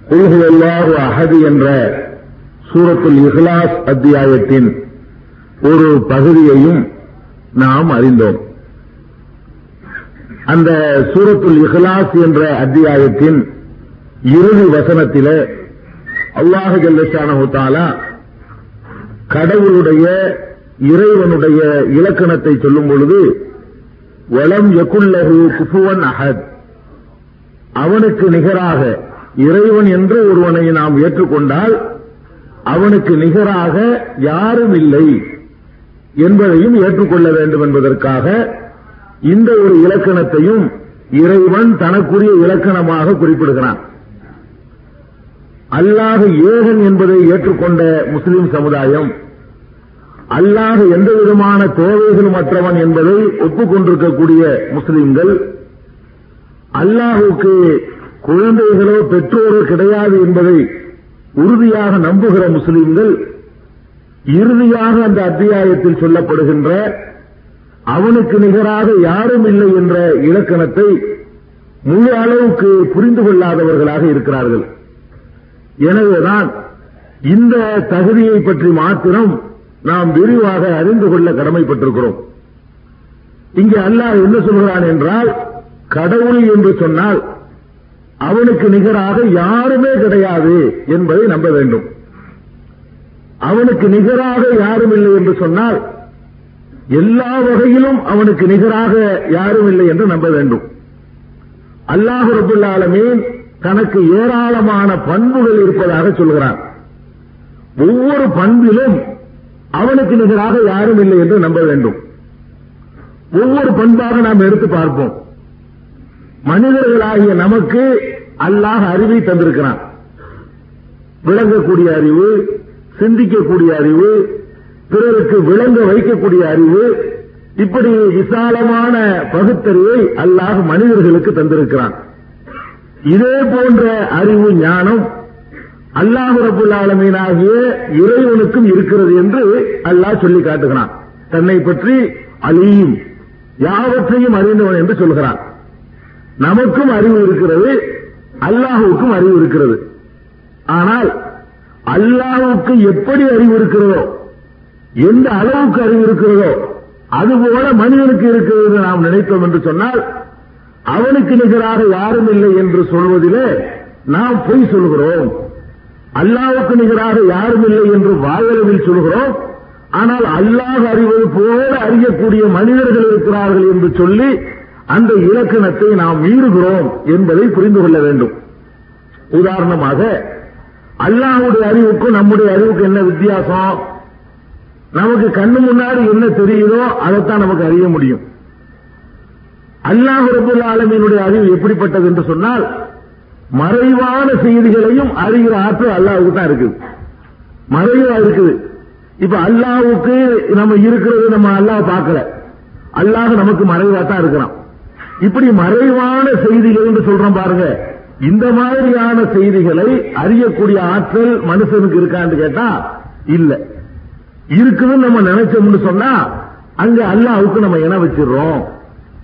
குல்ஹுவல்லாஹு அகதி என்ற சூரத்துல் இஹ்லாஸ் அத்தியாயத்தின் ஒரு பகுதியையும் நாம் அறிந்தோம். அந்த சூரத்துல் இஹ்லாஸ் என்ற அத்தியாயத்தின் இறுதி வசனத்திலே அல்லாஹு ஜல்லஷானஹு கடவுளுடைய இறைவனுடைய இலக்கணத்தை சொல்லும் பொழுது வளம் எக்குள்ளகு குப்புவன் அகத் அவனுக்கு நிகராக இறைவன் என்று ஒருவனை நாம் ஏற்றுக்கொண்டால் அவனுக்கு நிகராக யாரும் இல்லை என்பதையும் ஏற்றுக்கொள்ள வேண்டும் என்பதற்காக இந்த ஒரு இலக்கணத்தையும் இறைவன் தனக்குரிய இலக்கணமாக குறிப்பிடுகிறான். அல்லாஹ் ஏகன் என்பதை ஏற்றுக்கொண்ட முஸ்லிம் சமுதாயம். அல்லாஹ் எந்த விதமான தேவைகளும் அற்றவன் என்பதை ஒப்புக்கொண்டிருக்கக்கூடிய முஸ்லிம்கள். அல்லாஹுக்கு குழந்தைகளோ பெற்றோரோ கிடையாது என்பதை உறுதியாக நம்புகிற முஸ்லிம்கள் இறுதியாக அந்த அத்தியாயத்தில் சொல்லப்படுகின்ற அவனுக்கு நிகராக யாரும் இல்லை என்ற இலக்கணத்தை முழு அளவுக்கு புரிந்து கொள்ளாதவர்களாக இருக்கிறார்கள். எனவேதான் இந்த தகுதியை பற்றி மாத்திரம் நாம் விரிவாக அறிந்து கொள்ள கடமைப்பட்டிருக்கிறோம். இங்கே அல்லாஹ் என்ன சொல்கிறான் என்றால் கடவுள் என்று சொன்னால் அவனுக்கு நிகராக யாருமே கிடையாது என்பதை நம்ப வேண்டும். அவனுக்கு நிகராக யாரும் இல்லை என்று சொன்னால் எல்லா வகையிலும் அவனுக்கு நிகராக யாரும் இல்லை என்று நம்ப வேண்டும். அல்லாஹு ரபுல்லாலமீன் தனக்கு ஏராளமான பண்புகள் இருப்பதாக சொல்கிறார். ஒவ்வொரு பண்பிலும் அவனுக்கு நிகராக யாரும் இல்லை என்று நம்ப வேண்டும். ஒவ்வொரு பண்பாக நாம் எடுத்து பார்ப்போம். மனிதர்களாகிய நமக்கு அல்லாஹ் அறிவை தந்திருக்கிறான். விளங்கக்கூடிய அறிவு சிந்திக்கக்கூடிய அறிவு பிறருக்கு விளங்க வைக்கக்கூடிய அறிவு இப்படி விசாலமான பகுத்தறிவை அல்லாஹ் மனிதர்களுக்கு தந்திருக்கிறான். இதே போன்ற அறிவு ஞானம் அல்லாஹ் ரபுல் ஆலமீனாகிய இறைவனுக்கும் இருக்கிறது என்று அல்லாஹ் சொல்லி காட்டுகிறான். தன்னை பற்றி அலியும் யாவற்றையும் அறிந்தவன் என்று சொல்கிறான். நமக்கும் அறிவு இருக்கிறது அல்லாஹுக்கும் அறிவு இருக்கிறது. ஆனால் அல்லாஹுக்கு எப்படி அறிவு இருக்கிறதோ எந்த அளவுக்கு அறிவு இருக்கிறதோ அதுபோல மனிதனுக்கு இருக்கிறது நாம் நினைத்தோம் என்று சொன்னால் அவனுக்கு நிகராக யாரும் இல்லை என்று சொல்வதிலே நாம் பொய் சொல்கிறோம். அல்லாவுக்கு நிகராக யாரும் இல்லை என்று வாயளவில் சொல்கிறோம். ஆனால் அல்லாஹ் அறிவது போல அறியக்கூடிய மனிதர்கள் இருக்கிறார்கள் என்று சொல்லி அந்த இலக்கணத்தை நாம் மீறுகிறோம் என்பதை புரிந்து கொள்ள வேண்டும். உதாரணமாக அல்லாஹுடைய அறிவுக்கும் நம்முடைய அறிவுக்கு என்ன வித்தியாசம்? நமக்கு கண்ணு முன்னாடி என்ன தெரியுதோ அதைத்தான் நமக்கு அறிய முடியும். அல்லாஹ் ரபுல் ஆலமீனுடைய அறிவு எப்படிப்பட்டது என்று சொன்னால் மறைவான செய்திகளையும் அறிகிற ஆற்றல் அல்லாவுக்கு தான் இருக்குது. மறைவா இருக்குது. இப்ப அல்லாவுக்கு நம்ம இருக்கிறது நம்ம அல்லாஹ் பார்க்கல. அல்லாஹ் நமக்கு மறைவா தான் இருக்கிறான். இப்படி மறைவான செய்திகள் என்று சொல்றோம் பாருங்க. இந்த மாதிரியான செய்திகளை அறியக்கூடிய ஆற்றல் மனுஷனுக்கு இருக்கான்னு கேட்டா இல்ல. இருக்குதுன்னு நம்ம நினைச்சோம்னு சொன்னா அங்க அல்லாவுக்கு நம்ம இன வச்சிடுறோம்.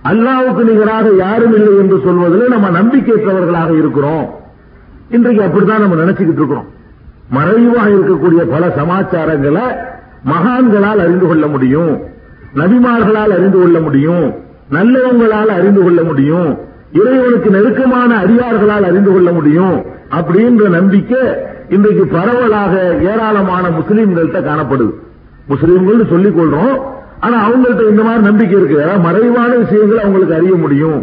அல்லாவுக்கு நிகராக யாரும் இல்லை என்று சொல்வதில் நம்ம நம்பிக்கையற்றவர்களாக இருக்கிறோம். இன்றைக்கு அப்படித்தான் நம்ம நினைச்சுக்கிட்டு இருக்கிறோம். மறைவாக இருக்கக்கூடிய பல சமாச்சாரங்களை மகான்களால் அறிந்து கொள்ள முடியும். நபிமார்களால் அறிந்து கொள்ள முடியும். நல்லவங்களால் அறிந்து கொள்ள முடியும். இறைவனுக்கு நெருக்கமான அடியார்களால் அறிந்து கொள்ள முடியும் அப்படின்ற நம்பிக்கை இன்றைக்கு பரவலாக ஏராளமான முஸ்லீம்கள்ட்ட காணப்படுது. முஸ்லீம்கள் சொல்லிக் கொள்றோம். ஆனா அவங்கள்ட்ட இந்த மாதிரி நம்பிக்கை இருக்கு அதாவது மறைவான விஷயங்களை அவங்களுக்கு அறிய முடியும்.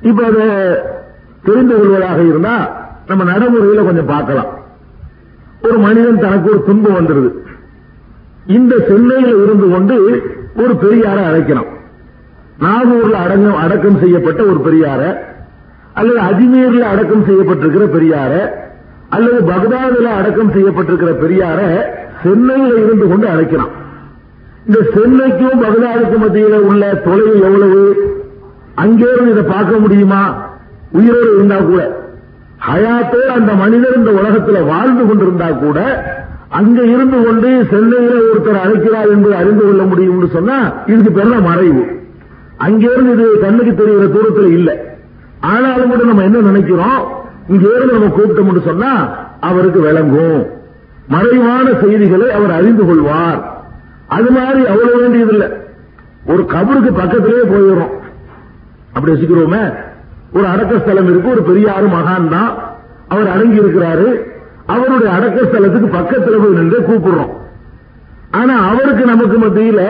இப்ப அதை தெரிந்து கொள்வதாக இருந்தா நம்ம நடைமுறையில கொஞ்சம் பார்க்கலாம். ஒரு மனிதன் தனக்கு ஒரு துன்பம் வந்துருது. இந்த சென்னையில இருந்து கொண்டு ஒரு பெரியாரை அழைக்கணும். நாகூர்ல அடங்கம் அடக்கம் செய்யப்பட்ட ஒரு பெரியார அல்லது அஜ்மீர்ல அடக்கம் செய்யப்பட்டிருக்கிற பெரியார அல்லது பக்தாதுல அடக்கம் செய்யப்பட்டிருக்கிற பெரியார சென்னையில இருந்து கொண்டு அழைக்கலாம் இந்த சென்னைக்கும் பகதாதுக்கும் மத்தியில உள்ள தொலைவு எவ்வளவு? அங்கேருந்து இதை பார்க்க முடியுமா? உயிரோடு இருந்தா கூட. ஹயாத்தோடு அந்த மனிதர் இந்த உலகத்துல வாழ்ந்து கொண்டிருந்தா கூட அங்க இருந்து கொண்டு சென்னையில ஒருத்தர் அழைக்கிறார் என்று அறிந்து கொள்ள முடியும்னு சொன்னா இதுக்கு பேர் மறைவு. அங்கேருந்து இது கண்ணுக்கு தெரிகிற தூரத்தில் இல்லை. ஆனாலும் கூட நம்ம என்ன நினைக்கிறோம்? இங்க இருந்து நம்ம கூப்பிட்டோம்னு சொன்னா அவருக்கு விளங்கும். மறைவான செய்திகளை அவர் அறிந்து கொள்வார். அது மாதிரி அவ்வளவு வேண்டியதில்லை. ஒரு கபருக்கு பக்கத்திலேயே போயிடும் அப்படி வச்சுக்கிறோமே ஒரு அடக்க ஸ்தலம் இருக்கு ஒரு பெரியாரு மகான் தான் அவர் அடங்கி இருக்கிறாரு அவருடைய அடக்க ஸ்தலத்துக்கு பக்கத்தில் போய் நின்று கூப்பிடுறோம். ஆனா அவருக்கு நமக்கு மத்தியில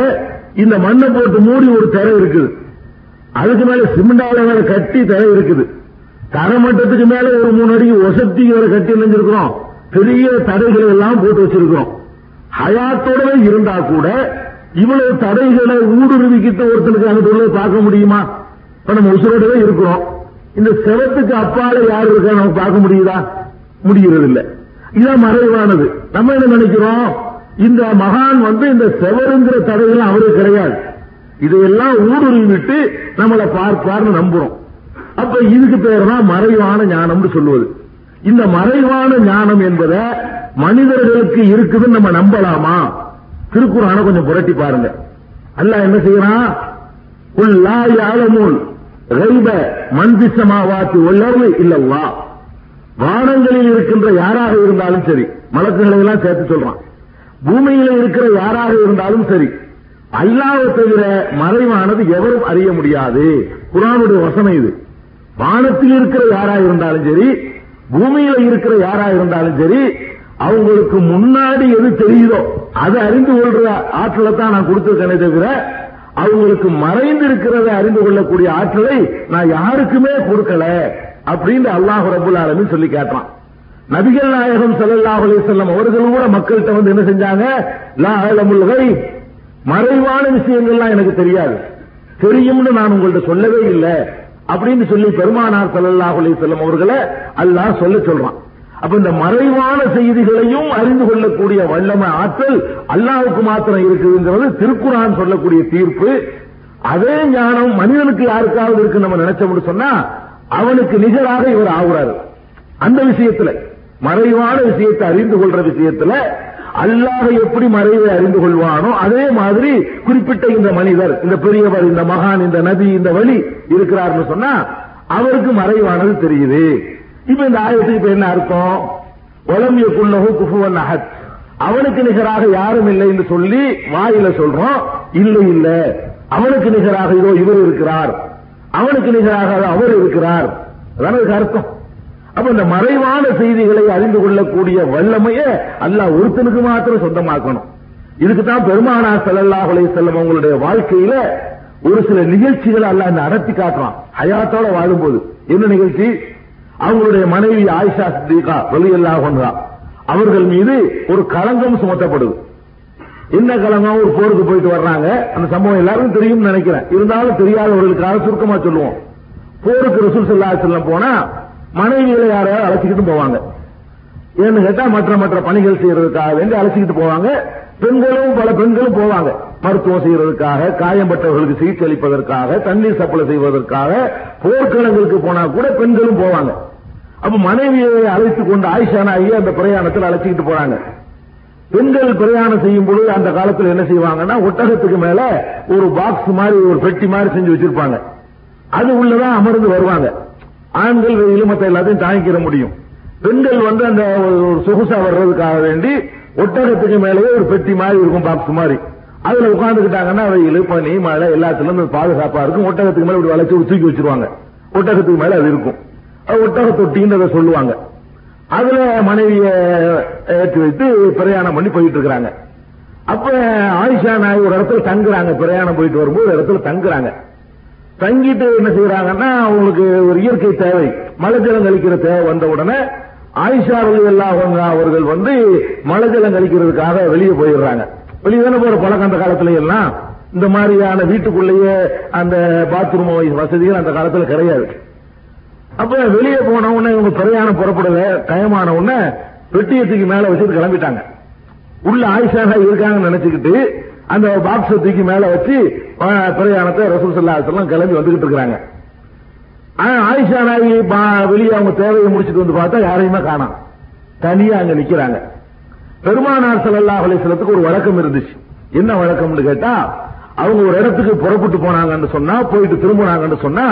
இந்த மண்ணை போட்டு மூடி ஒரு திரை இருக்குது. அதுக்கு மேல சிமெண்டால வேற கட்டி திரை இருக்குது. தரமட்டத்துக்கு மேல ஒரு மூணு அடிக்கு ஒசத்தி வேற கட்டி நினைஞ்சிருக்கிறோம் பெரிய தடைகளை எல்லாம் போட்டு வச்சிருக்கிறோம். ஹயாத்தோடவே இருந்தா கூட இவ்வளவு தடைகளை ஊடுருவிக்கிட்டு ஒருத்தனுக்கு அங்கிட்டு பார்க்க முடியுமா? இப்ப நம்ம உசுரோடவே இருக்கிறோம். இந்த செவத்துக்கு அப்பால யார் இருக்கா நம்ம பார்க்க முடியுதா? முடிகிறது இல்ல இதான் மறைவானது. நம்ம என்ன நினைக்கிறோம்? இந்த மகான் வந்து இந்த செவருங்கிற தடையெல்லாம் அவருக்கு கிடையாது. இதையெல்லாம் ஊடுருவி விட்டு நம்மளை பார்ப்பார்னு நம்புறோம். அப்ப இதுக்கு பேர் தான் மறைவான ஞானம்னு சொல்லுவது. இந்த மறைவான ஞானம் என்பதை மனிதர்களுக்கு இருக்குதுன்னு நம்ம நம்பலாமா? திருக்குறான கொஞ்சம் புரட்டி பாருங்க. அல்லாஹ் என்ன செய்யறான்? குல்லா யாழமுல் ரைப மன்பிசமாவாத்து உள்ளவு இல்லவா வானங்களில் இருக்கின்ற யாராக இருந்தாலும் சரி மலக்குகளை எல்லாம் சேர்த்து சொல்றான். பூமியில இருக்கிற யாராக இருந்தாலும் சரி அல்லாவை தவிர மறைவானது எவரும் அறிய முடியாது. குரானுடைய வசனம் இது. வானத்தில் இருக்கிற யாரா இருந்தாலும் சரி பூமியில இருக்கிற யாரா இருந்தாலும் சரி அவங்களுக்கு முன்னாடி எது தெரியுதோ அதை அறிந்து கொள்ற ஆற்றலை தான் நான் கொடுத்திருக்கேனே தவிர அவங்களுக்கு மறைந்து இருக்கிறத அறிந்து கொள்ளக்கூடிய ஆற்றலை நான் யாருக்குமே கொடுக்கல அப்படின்னு அல்லாஹ் ரபுல் ஆலமின் சொல்லி கேட்டான் நபிகள் நாயகம் ஸல்லல்லாஹு அலி செல்லம் அவர்கள் கூட மக்கள்கிட்ட வந்து என்ன செஞ்சாங்க? லா மறைவான விஷயங்கள்லாம் எனக்கு தெரியாது. தெரியும்னு நான் உங்கள்ட்ட சொல்லவே இல்லை அப்படின்னு சொல்லி பெருமானார் ஸல்லல்லாஹு அலி செல்லம் அவர்களை அல்லாஹ் சொல்ல சொல்றான். அப்ப இந்த மறைவான செய்திகளையும் அறிந்து கொள்ளக்கூடிய வல்லமை ஆற்றல் அல்லாவுக்கு மாத்திரம் இருக்குதுங்கிறது திருக்குறான் சொல்லக்கூடிய தீர்ப்பு. அதே ஞானம் மனிதனுக்கு யாருக்காவது இருக்கு நம்ம நினைச்சோம்னு சொன்னா அவனுக்கு நிகராக இவர் ஆகுறாரு. அந்த விஷயத்துல மறைவான விஷயத்தை அறிந்து கொள்ற விஷயத்துல அல்லாஹ் எப்படி மறைவை அறிந்து கொள்வானோ அதே மாதிரி குறிப்பிட்ட இந்த மனிதர் இந்த பெரியவர் இந்த மகான் இந்த நதி இந்த வழி இருக்கிறார்னு சொன்னா அவருக்கு மறைவானது தெரியுது. இப்ப இந்த ஆயத்துக்கு இப்ப என்ன அர்த்தம்? ஒலம்பிய குள்ளகு குஃபுவன் அஹத். அவனுக்கு நிகராக யாரும் இல்லை என்று சொல்லி வாயில சொல்றோம். இல்லை இல்ல. அவனுக்கு நிகராக இதோ இவர் இருக்கிறார். அவனுக்கு நிகராக அவர் இருக்கிறார். அதான் அர்த்தம். அப்ப இந்த மறைவான செய்திகளை அறிந்து கொள்ளக்கூடிய வல்லமையை அல்லாஹ் ஒருத்தனுக்கு மாத்திரம் சொந்தமாக்கணும். இதுக்கு தான் பெருமானார் ஸல்லல்லாஹு அலைஹி அவங்களுடைய வாழ்க்கையில ஒரு சில நிகழ்ச்சிகளை அல்ல நடத்தி காட்டுறான். ஹயாத்தோட வாழும்போது. என்ன நிகழ்ச்சி? அவங்களுடைய மனைவி ஆயிஷா சித்திகா வெளியெல்லாம் ஒன்றா அவர்கள் மீது ஒரு களங்கம் சுமத்தப்படுது. என்ன களங்கம் ஒரு போருக்கு போயிட்டு வர்றாங்க. அந்த சம்பவம் எல்லாருக்கும் தெரியும்னு நினைக்கிறேன். இருந்தாலும் தெரியாதவர்களுக்காக சுருக்கமா சொல்லுவோம். போருக்கு ரசூல் செல்லா செல்லம் போனா மனைவிகளை யாரையாவது அழைச்சிக்கிட்டு போவாங்க. ஏன்னு கேட்டா மற்ற மற்ற பணிகள் செய்யறதுக்காக வேண்டி அழைச்சிக்கிட்டு போவாங்க. பெண்களும் பல பெண்களும் போவாங்க. மருத்துவம் செய்யறதுக்காக காயம்பட்டவர்களுக்கு சிகிச்சை அளிப்பதற்காக தண்ணீர் சப்ளை செய்வதற்காக போர்க்களங்களுக்கு போனா கூட பெண்களும் போவாங்க. அப்ப மனைவியை அழைத்துக் கொண்டு ஆயிஷா நாயகி அந்த பிரயாணத்தில் அழைச்சிக்கிட்டு போறாங்க. பெண்கள் பிரயாணம் செய்யும் பொழுது அந்த காலத்தில் என்ன செய்வாங்கன்னா ஒட்டகத்துக்கு மேல ஒரு பாக்ஸ் மாதிரி ஒரு பெட்டி மாதிரி செஞ்சு வச்சிருப்பாங்க. அது உள்ளதான் அமர்ந்து வருவாங்க. ஆண்கள் வெயிலும் எல்லாத்தையும் தாங்கிக்கிற முடியும். பெண்கள் வந்து அந்த ஒரு சொகுசா வர்றதுக்காக வேண்டி ஒட்டகத்துக்கு மேலேயே ஒரு பெட்டி மாதிரி இருக்கும் பாக்ஸ் மாதிரி. அதுல உட்காந்துக்கிட்டாங்கன்னா வெயில் பனி மழை எல்லாத்துலயும் பாதுகாப்பா இருக்கும். ஒட்டகத்துக்கு மேல இப்படி வளைச்சு தூக்கி வச்சிருவாங்க. ஒட்டகத்துக்கு மேல அது இருக்கும். அது ஒட்டக தொட்டின்னு அதை சொல்லுவாங்க. அதுல மனைவிய ஏற்றி வைத்து பிரயாணம் பண்ணி போயிட்டு இருக்கிறாங்க. அப்ப ஆயிஷா நாய் ஒரு இடத்துல தங்குறாங்க. பிரயாணம் போயிட்டு வரும்போது ஒரு இடத்துல தங்குறாங்க. தங்கிட்டு என்ன செய்யறாங்கன்னா அவங்களுக்கு ஒரு இயற்கை தேவை. மழை ஜலம் கழிக்கிற தேவை வந்த உடனே ஆயிஷா எல்லாம் அவர்கள் வந்து மழை ஜலம் கழிக்கிறதுக்காக வெளியே போயிடுறாங்க. வெளியே தானே போற பழக்கம் அந்த காலத்துல எல்லாம். இந்த மாதிரியான வீட்டுக்குள்ளேயே அந்த பாத்ரூம் வசதிகள் அந்த காலத்துல கிடையாது. அப்ப வெளியே போன உடனே இவங்க பிரயாணம் புறப்படல ஆன உடனே பெட்டியத்துக்கு மேல வச்சுட்டு கிளம்பிட்டாங்க. உள்ள ஆயிஷாக இருக்காங்கன்னு நினைச்சுக்கிட்டு அந்த பாக்ஸ் தூக்கி மேல வச்சு பிரயாணத்தை ரசூல் சல்லா எல்லாம் கிளம்பி வந்துகிட்டு இருக்காங்க ஆயிஷா நாயகி பா- வெளியே அவங்க தேவையை முடிச்சுட்டு வந்து பார்த்தா யாரையுமே காணாம் தனியா அங்க நிக்கிறாங்க. பெருமானார் ஸல்லல்லாஹு அலைஹி ஒரு வழக்கம் இருந்துச்சு. என்ன வழக்கம்னு கேட்டா அவங்க ஒரு இடத்துக்கு புறப்பட்டு போனாங்கன்னு சொன்னா போயிட்டு திரும்பினாங்கன்னு சொன்னா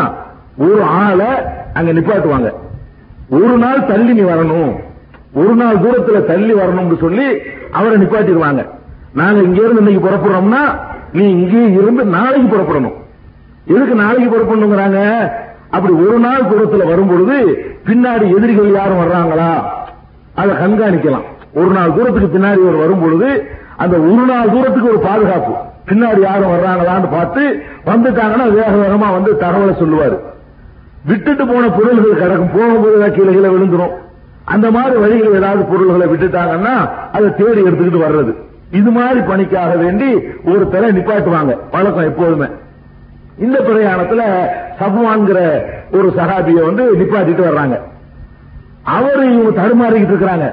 ஒரு ஆளை அங்க நிப்பாட்டுவாங்க. ஒரு நாள் தள்ளி நீ வரணும். ஒரு நாள் தூரத்துல தள்ளி வரணும்னு சொல்லி அவரை நிப்பாட்டிடுவாங்க. நாங்க இங்க இருந்து இன்னைக்கு புறப்படுறோம்னா நீ இங்கே இருந்து நாளைக்கு புறப்படணும். எதுக்கு நாளைக்கு புறப்படணுங்கிறாங்க? அப்படி ஒரு நாள் தூரத்துல வரும்பொழுது பின்னாடி எதிரிகள் யாரும் வர்றாங்களா? அதை கண்காணிக்கலாம். ஒரு நாள் தூரத்துக்கு பின்னாடி ஒரு வரும்பொழுது அந்த ஒரு நாள் தூரத்துக்கு ஒரு பாதுகாப்பு. பின்னாடி யாரும் வர்றாங்களான்னு பார்த்து வந்துட்டாங்கன்னா வேக வேகமா வந்து தகவலை சொல்லுவாரு. விட்டுட்டு போன பொருள்கள் கிடக்கும். போகும்போது கீழே கீழே விழுந்துரும். அந்த மாதிரி வழிகள் ஏதாவது பொருள்களை விட்டுட்டாங்கன்னா அதை தேடி எடுத்துக்கிட்டு வர்றது. இது மாதிரி பணிக்காக வேண்டி ஒரு தலை நிப்பாட்டுவாங்க. பழக்கம் எப்போதுமே. இந்த பிரயாணத்துல சபுவான்கிற ஒரு சகாபிய வந்து நிப்பாட்டிட்டு வர்றாங்க. அவர் இவங்க தடுமாறிக்கிட்டு இருக்கிறாங்க.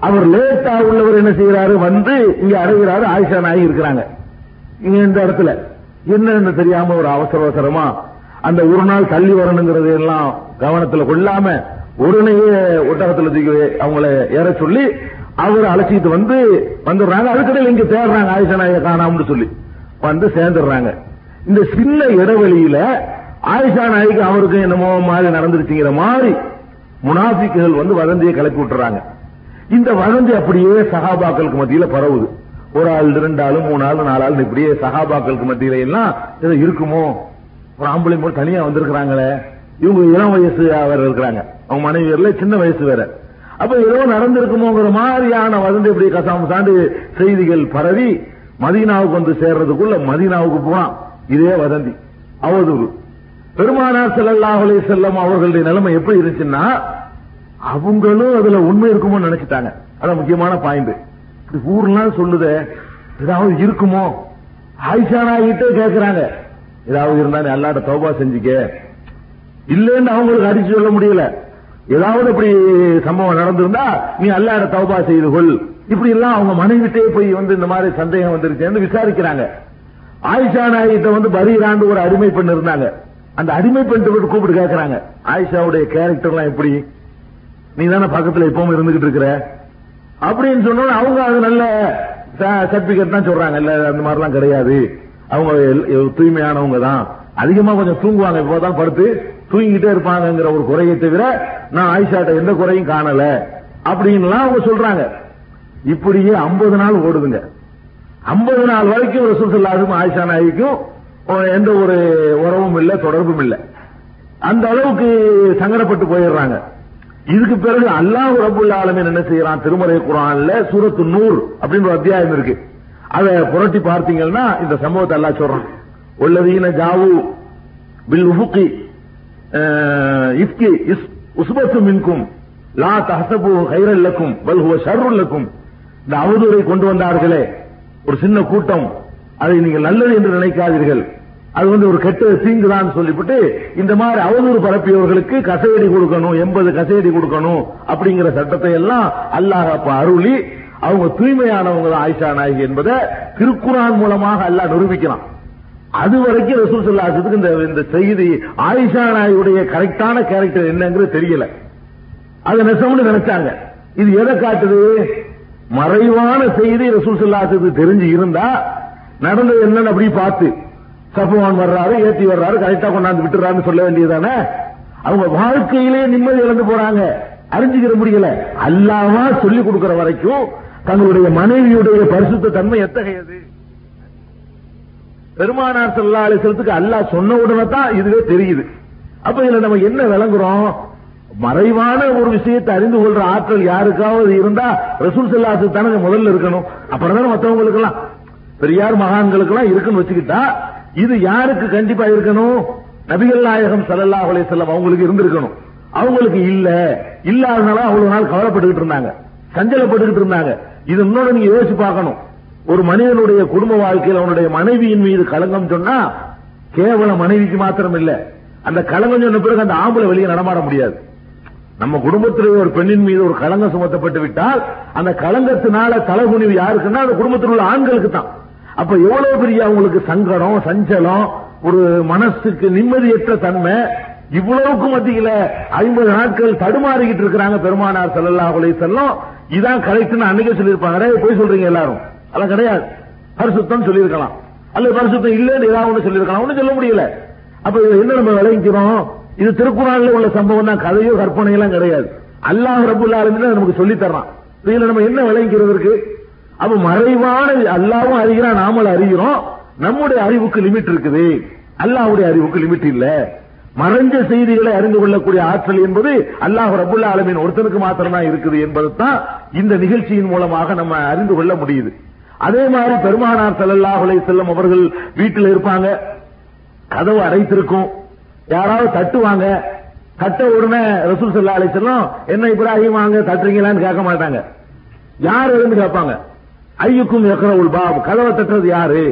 அவர் லேட்டா உள்ளவர் என்ன செய்யறாரு வந்து இங்க அடைகிறாரு ஆயிஷா நாயகி இருக்கிறாங்க. இங்க இந்த இடத்துல. என்னன்னு தெரியாம ஒரு அவசர அவசரமா அந்த ஒரு நாள் தள்ளி வரணுங்கிறது எல்லாம் கவனத்துல கொள்ளாம உடனேயே ஒட்டகத்துல தூக்கி அவங்கள ஏற சொல்லி அவர் அழைச்சிட்டு வந்து வந்துடுறாங்க. அதுக்கடையில் இங்க தேடுறாங்க ஆயிஷா நாயகி காணாமன்னு சொல்லி. வந்து சேர்ந்துடுறாங்க. இந்த சின்ன இடைவெளியில ஆயிஷா நாய்க்கு அவருக்கும் என்னமோ மாதிரி நடந்துருச்சுங்கிற மாதிரி முனாஃபிக்குகள் வந்து வதந்தியை கிளப்பி விட்டுறாங்க. இந்த வதந்தி அப்படியே சகாபாக்களுக்கு மத்தியில பரவுது. ஒரு ஆள் ரெண்டு ஆளு மூணு ஆள் நாலு ஆள் இப்படியே சகாபாக்களுக்கு மத்தியில எல்லாம் ஏதோ இருக்குமோ? ஒரு ஆம்பளை மட்டும் தனியா வந்திருக்கிறாங்களே. இவங்க இளம் வயசு வேற இருக்கிறாங்க. அவங்க மனைவியர்ல சின்ன வயசு வேற. அப்ப ஏதோ நடந்திருக்குமோங்கிற மாதிரியான வதந்தி இப்படி கசாம் சாண்டு செய்திகள் பரவி மதீனாவுக்கு வந்து சேர்றதுக்குள்ள மதீனாவுக்கு போனான். இதே வதந்தி. அவதூறு. பெருமானார் ஸல்லல்லாஹு செல்லம் அவர்களுடைய நிலைமை எப்படி இருந்துச்சுன்னா அவங்களும் அதுல உண்மை இருக்குமோ நினைச்சிட்டாங்க. அதான் முக்கியமான பாயிண்ட் ஊர்லாம் சொல்லுதே ஏதாவது இருக்குமோ? ஆயிஷா நாய்கிட்டே கேட்கறாங்க ஏதாவது இருந்தா நீ அல்லாட்ட தௌபா செஞ்சுக்க. இல்லைன்னு அவங்களுக்கு அடிச்சு சொல்ல முடியல. ஏதாவது அப்படி சம்பவம் நடந்திருந்தா நீ அல்லாட தௌபா செய்து கொள். இப்படி எல்லாம் அவங்க மனைவிட்டே போய் வந்து இந்த மாதிரி சந்தேகம் வந்துருச்சேன்னு விசாரிக்கிறாங்க. ஆயிஷா நாயகிட்ட வந்து பரீராண்டு ஒரு அடிமை பெண் இருந்தாங்க. அந்த அடிமை பெண் கூப்பிட்டு கேட்கறாங்க ஆயிஷாவுடைய கேரக்டர்லாம் எப்படி? நீ தானே பக்கத்துல எப்பவும் இருந்துகிட்டு இருக்கிற? அப்படின்னு சொன்னோம் அவங்க அது நல்ல சர்டிபிகேட் தான் சொல்றாங்க. இல்ல அந்த மாதிரிலாம் கிடையாது. அவங்க தூய்மையானவங்க தான். அதிகமா கொஞ்சம் தூங்குவாங்க. இப்போதான் படுத்து தூங்கிட்டே இருப்பாங்கங்கிற ஒரு குறையை தவிர நான் ஆயிஷாட்ட எந்த குறையும் காணல. அப்படின்லாம் அவங்க சொல்றாங்க. இப்படியே 50 நாள் ஓடுதுங்க. 50 நாள் வரைக்கும் ஒரு ஸல்லல்லாஹு ஆயிஷா நாய்க்கும் எந்த ஒரு உறவும் இல்லை தொடர்பும் இல்லை. அந்த அளவுக்கு சங்கடப்பட்டு போயிடுறாங்க. இதுக்கு பிறகு அல்லாஹ் ரபுல் ஆலமீன் என்ன செய்யறான்? திருமலை குரான்ல சூரத்து நூறு அப்படின்னு ஒரு அத்தியாயம் இருக்கு. அதை புரட்டி பார்த்தீங்கன்னா இந்த சம்பவத்தை எல்லாம் சொல்றான். உள்ளதீன ஜாவு பில் உஃபுகி இஃப்கி இஸ்- உஸ்பத்து மின்கும் லா தஹசபு ஹைரல்லக்கும் லக்கும் ஷர்ருல்லக்கும் இந்த அவதூறை கொண்டு வந்தார்களே ஒரு சின்ன கூட்டம் அதை நீங்கள் நல்லது என்று நினைக்காதீர்கள். அது வந்து ஒரு கெட்ட தீங்கு தான் சொல்லிவிட்டு இந்த மாதிரி அவதூறு பரப்பியவர்களுக்கு கசையடி கொடுக்கணும் எண்பது கசையடி கொடுக்கணும் அப்படிங்கிற சட்டத்தை எல்லாம் அல்லாஹ் அப்ப அருளி அவங்க தூய்மையானவங்க தான் ஆயிஷா நாயகி என்பதை திருக்குறான் மூலமாக எல்லாம் நிரூபிக்கிறான். அது வரைக்கும் ரசூல் சொல்லாசத்துக்கு இந்த இந்த செய்தி ஆயிஷா நாயுடைய கரெக்டான கேரக்டர் என்னங்கிறது தெரியல. அது நெசம்னு நினைச்சாங்க. இது எதை காட்டுது? மறைவான செய்தி ரசூல் சொல்லாசத்துக்கு தெரிஞ்சு இருந்தா நடந்தது என்னன்னு அப்படி பார்த்து சஃபவான் வர்றாரு ஏத்தி வர்றாரு கரெக்டா கொண்டாந்து விட்டுறாருன்னு சொல்ல வேண்டியதானே அவங்க வாழ்க்கையிலேயே நிம்மதி இழந்து போறாங்க. அறிஞ்சுக்கிற முடியல. அல்லாம சொல்லி கொடுக்கிற வரைக்கும் தங்களுடைய மனைவியுடைய பரிசுத்த தன்மை எத்தகையது? பெருமானார் ஸல்லல்லாஹு அல்லாஹ் சொன்ன உடனே தான் இதுவே தெரியுது. அப்ப இதுல நம்ம என்ன விளங்குறோம்? மறைவான ஒரு விஷயத்தை அறிந்து கொள்ற ஆற்றல் யாருக்காவது இருந்தா ரசூல் செல்லாசு தானங்க முதல்ல இருக்கணும். அப்புறம் தானே மத்தவங்களுக்கு எல்லாம் பெரியார் மகான்களுக்கு எல்லாம் இருக்குன்னு வச்சுக்கிட்டா இது யாருக்கு கண்டிப்பா இருக்கணும்? நபிகள் நாயகம் ஸல்லல்லாஹு அலைஹி செல்லம் அவங்களுக்கு இருந்திருக்கணும். அவங்களுக்கு இல்ல. இல்லாதனால அவ்வளவு நாள் கவலைப்பட்டுக்கிட்டு இருந்தாங்க. சஞ்சலப்பட்டுக்கிட்டு இருந்தாங்க. இது இன்னொரு நீங்க யோசிச்சு பார்க்கணும். ஒரு மனிதனுடைய குடும்ப வாழ்க்கையில் அவனுடைய மனைவியின் மீது களங்கம் சொன்னா கேவல மனைவிக்கு மாத்திரம் இல்ல அந்த களங்கம் சொன்ன பிறகு அந்த ஆம்பளை வெளியே நடமாட முடியாது. நம்ம குடும்பத்தில் ஒரு பெண்ணின் மீது ஒரு களங்கம் சுமத்தப்பட்டு விட்டால் அந்த களங்கத்தினால தலைகுனிவு யாருக்குன்னா அந்த குடும்பத்தில் உள்ள ஆண்களுக்கு தான். அப்ப எவ்வளவு பெரிய அவங்களுக்கு சங்கடம் சஞ்சலம் ஒரு மனசுக்கு நிம்மதியற்ற தன்மை இவ்வளவுக்கு மத்தியில ஐம்பது நாட்கள் தடுமாறிக்கிட்டு இருக்கிறாங்க பெருமானார் செல்லல்லா உலை செல்லும் இதான் கரெக்ட்னு அன்னைக்கே சொல்லியிருப்பாங்க. போய் சொல்றீங்க எல்லாரும். அதெல்லாம் கிடையாது. பரிசுத்தம் சொல்லியிருக்கலாம். அல்லது பரிசுத்தம் இல்லைன்னு ஏதாவது ஒண்ணு சொல்லியிருக்கலாம். ஒண்ணும் சொல்ல முடியல. அப்ப இதுல என்ன நம்ம விளைவிக்கிறோம் இது திருக்குறள்ல உள்ள சம்பவம் தான். கதையோ கற்பனையெல்லாம் கிடையாது. அல்லாஹ் ரபுல்லா நமக்கு சொல்லி தர்றான் இதுல நம்ம என்ன விளங்கிக்கிறது இருக்கு? அப்ப மறைவான அல்லாவும் அறிகிறான். நாமளும் அறிகிறோம். நம்முடைய அறிவுக்கு லிமிட் இருக்குது. அல்லாஹ்வுடைய அறிவுக்கு லிமிட் இல்ல. மறைஞ்ச செய்திகளை அறிந்து கொள்ளக்கூடிய ஆற்றல் என்பது அல்லாஹ் ரபுல்லா ஆலமின் ஒருத்தனுக்கு மாத்திரம்தான் இருக்குது என்பது தான் இந்த நிகழ்ச்சியின் மூலமாக நம்ம அறிந்து கொள்ள முடியுது. அதே மாதிரி பெருமானார் ஸல்லல்லாஹு செல்லும் அவர்கள் வீட்டில் இருப்பாங்க. கதவு அடைத்திருக்கும். யாராவது தட்டுவாங்க. தட்ட உடனே ரசூல் செல்லா அலை செல்லும் என்ன இப்ராஹிம் வாங்க தட்டுறீங்களான்னு கேட்க மாட்டாங்க. யார் இருந்து கேட்பாங்க. ஐயுக்கும் எக்கரவுல் பாப். கதவை தட்டுறது யாரு?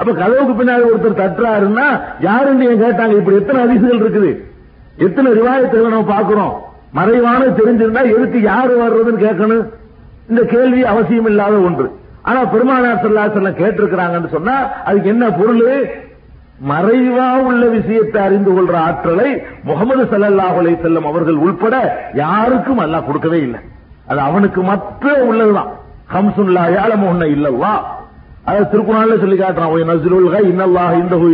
அப்ப கதவுக்கு பின்னாடி ஒருத்தர் தட்டுறாருன்னா யாருன்னு கேட்டாங்க? இப்படி எத்தனை அதிசுகள் இருக்குது? எத்தனை ரிவாயத்துகளை நம்ம பார்க்கிறோம்? மறைவான தெரிஞ்சிருந்தா எதுக்கு யாரு வர்றதுன்னு கேட்கணும்? இந்த கேள்வி அவசியம் இல்லாத ஒன்று. ஆனா பெருமானார் ஸல்லல்லாஹு கேட்டிருக்கிறாங்கன்னு சொன்னா அதுக்கு என்ன பொருள்? மறைவா உள்ள விஷயத்தை அறிந்து கொள்ற ஆற்றலை முகமது ஸல்லல்லாஹு அலை செல்லம் அவர்கள் உள்பட யாருக்கும் அல்லாஹ் கொடுக்கவே இல்லை. அது அவனுக்கு மற்ற உள்ளதுதான். ஹம்சுல்லா லா யாலமுன்ன இல்லல்லா. அதை திருக்குறள் சொல்லி காட்டுறான் ஒய் கை இன்னல்லாஹ் இந்தஹு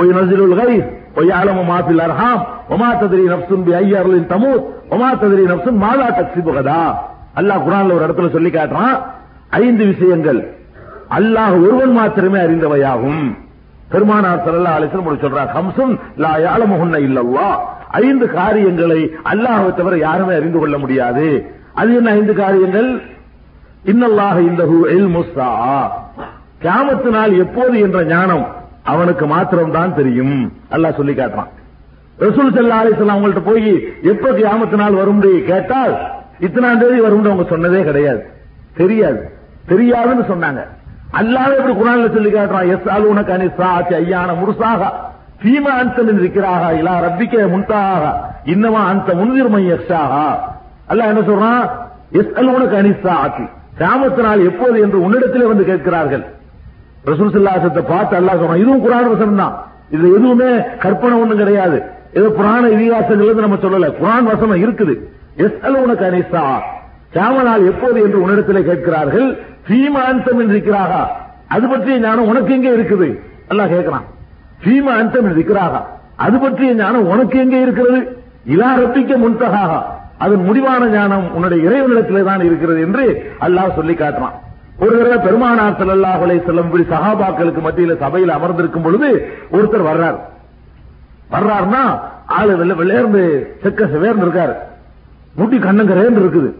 ஒய் கை ஒய் அர்ஹாம் பி தமூத் வமா தத்ரி நஃப்சுன் மாலா அல்லாஹ் குரான்ல ஒரு இடத்துல சொல்லி காட்டுறான் ஐந்து விஷயங்கள் அல்லாஹ் ஒருவன் மாத்திரமே அறிந்தவையாகும். பெருமானார் சல்லா அலிசன் வஸல்லம் சொல்றார் லா யாழமுகுன்ன இல்லல்லாஹ் ஐந்து காரியங்களை அல்லாஹ்வை தவிர யாருமே அறிந்து கொள்ள முடியாது. அது என்ன ஐந்து காரியங்கள்? இன்னல்லாக இந்த இல்மு முஸ்தா கியாமத்து நாள் எப்போது என்ற ஞானம் அவனுக்கு மாத்திரம் தான் தெரியும். அல்லாஹ் சொல்லி காட்டுறான். ரசூல் ஸல்லல்லாஹு அலைஹி அவங்கள்ட்ட போய் எப்ப கியாமத்து நாள் வரும் கேட்டால் இத்தனாம் தேதி வரும்னு அவங்க சொன்னதே கிடையாது. தெரியாது. தெரியாதுன்னு சொன்னாங்க. அல்லாஹ் இப்படி குரான்ல சொல்லி காட்டுறான் எஸ் அலுனக அனி சாஅத்தி ஐயான முர்சாகா ஃபீமா அந்தம் இருக்கிறாக இலா ரப்பிக்க முன்தாக இன்னமா அந்த முன்திர்மை யக்ஷாகா அல்லாஹ் என்ன சொல்றான்? எஸ் அலுவனுக்கு அனிசா ஆக்கி கிராமத்தினால் எப்போது என்று உன்னிடத்திலே வந்து கேட்கிறார்கள். ரசூல் பார்த்து அல்லாஹ் சொல்றான் இதுவும் குரான் வசனம் தான். இதுல எதுவுமே கற்பனை ஒண்ணும் கிடையாது. ஏதோ புராண இதிகாசங்கள் இருந்து நம்ம சொல்லல. குரான் வசனம் இருக்குது. எஸ் அலுவனுக்கு அனிசா நாள் எப்போது என்று உன்னிடத்திலே கேட்கிறார்கள்? ஃபீமா அந்தம் இருக்கிறாகா அது பற்றிய ஞானம் உனக்கு எங்கே இருக்குது? அல்லாஹ் கேட்கிறான். சீம அந்தம் இருக்கிறாகா அது பற்றிய ஞானம் உனக்கு எங்கே இருக்கிறது? இலா ரப்பிக்க முன்தகாக அதன் முடிவான ஞானம் உன்னுடைய இறைவனிடத்திலே தான் இருக்கிறது என்று அல்லாஹ் சொல்லி காட்டுறான். ஒரு தடவை பெருமானார் ஸல்லல்லாஹு அலைஹி செல்லும் இப்படி சஹாபாக்களுக்கு மத்தியில சபையில் அமர்ந்திருக்கும் பொழுது ஒருத்தர் வர்றார். வர்றாருன்னா ஆளு வெள்ள வெள்ளையர்ந்து செக்க செவேர்ந்து இருக்காரு. முட்டி கண்ணங்கரேன்னு இருக்குது.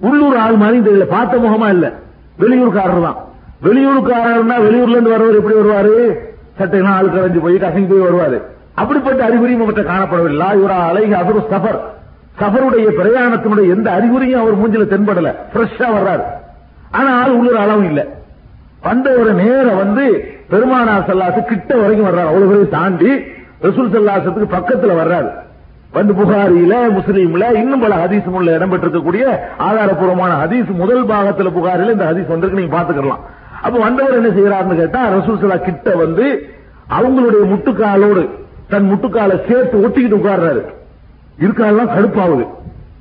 உள்ளூர் ஆள் மாதிரி தெரியல பார்த்த முகமா இல்ல. வெளியூர்காரர் தான். வெளியூருக்காரர்னா வெளியூர்ல இருந்து வரவர் எப்படி வருவாரு? சட்டையெல்லாம் ஆள் கரைஞ்சு போய் கசங்கி போய் வருவாரு. அப்படிப்பட்ட அறிகுறியும் அவர்கிட்ட காணப்படவில்லை. இவரா அழகி அதொரு சஃபர். சபருடைய பிரயாணத்தினுடைய எந்த அறிகுறியும் அவர் மூஞ்சில தென்படல. ஃப்ரெஷ்ஷா வர்றாரு. ஆனா ஆள் உள்ளூர் அளவும் இல்ல. பண்டவரு நேரம் வந்து பெருமானார் சல்லாசு கிட்ட வரைக்கும் வர்றாரு. அவ்வளவு பேரையும் தாண்டி ரசூல் சல்லாசத்துக்கு பக்கத்துல வர்றாரு. வந்து புகாரியில முஸ்லீம்ல இன்னும் பல ஹதீஸ் உள்ள இடம்பெற்றிருக்கக்கூடிய ஆதாரப்பூர்வமான ஹதீஸ் முதல் பாகத்துல புகாரில இந்த ஹதீஸ் வந்திருக்கு நீங்க பாத்துக்கலாம் அப்ப வந்தவர் என்ன செய்யறாருன்னு கேட்டா ரசூல் சல்லா கிட்ட வந்து அவங்களுடைய முட்டுக்காலோடு தன் முட்டுக்காலை சேர்த்து ஒட்டிக்கிட்டு உட்கார்றாரு. இருக்காலாம் கடுப்பாவுது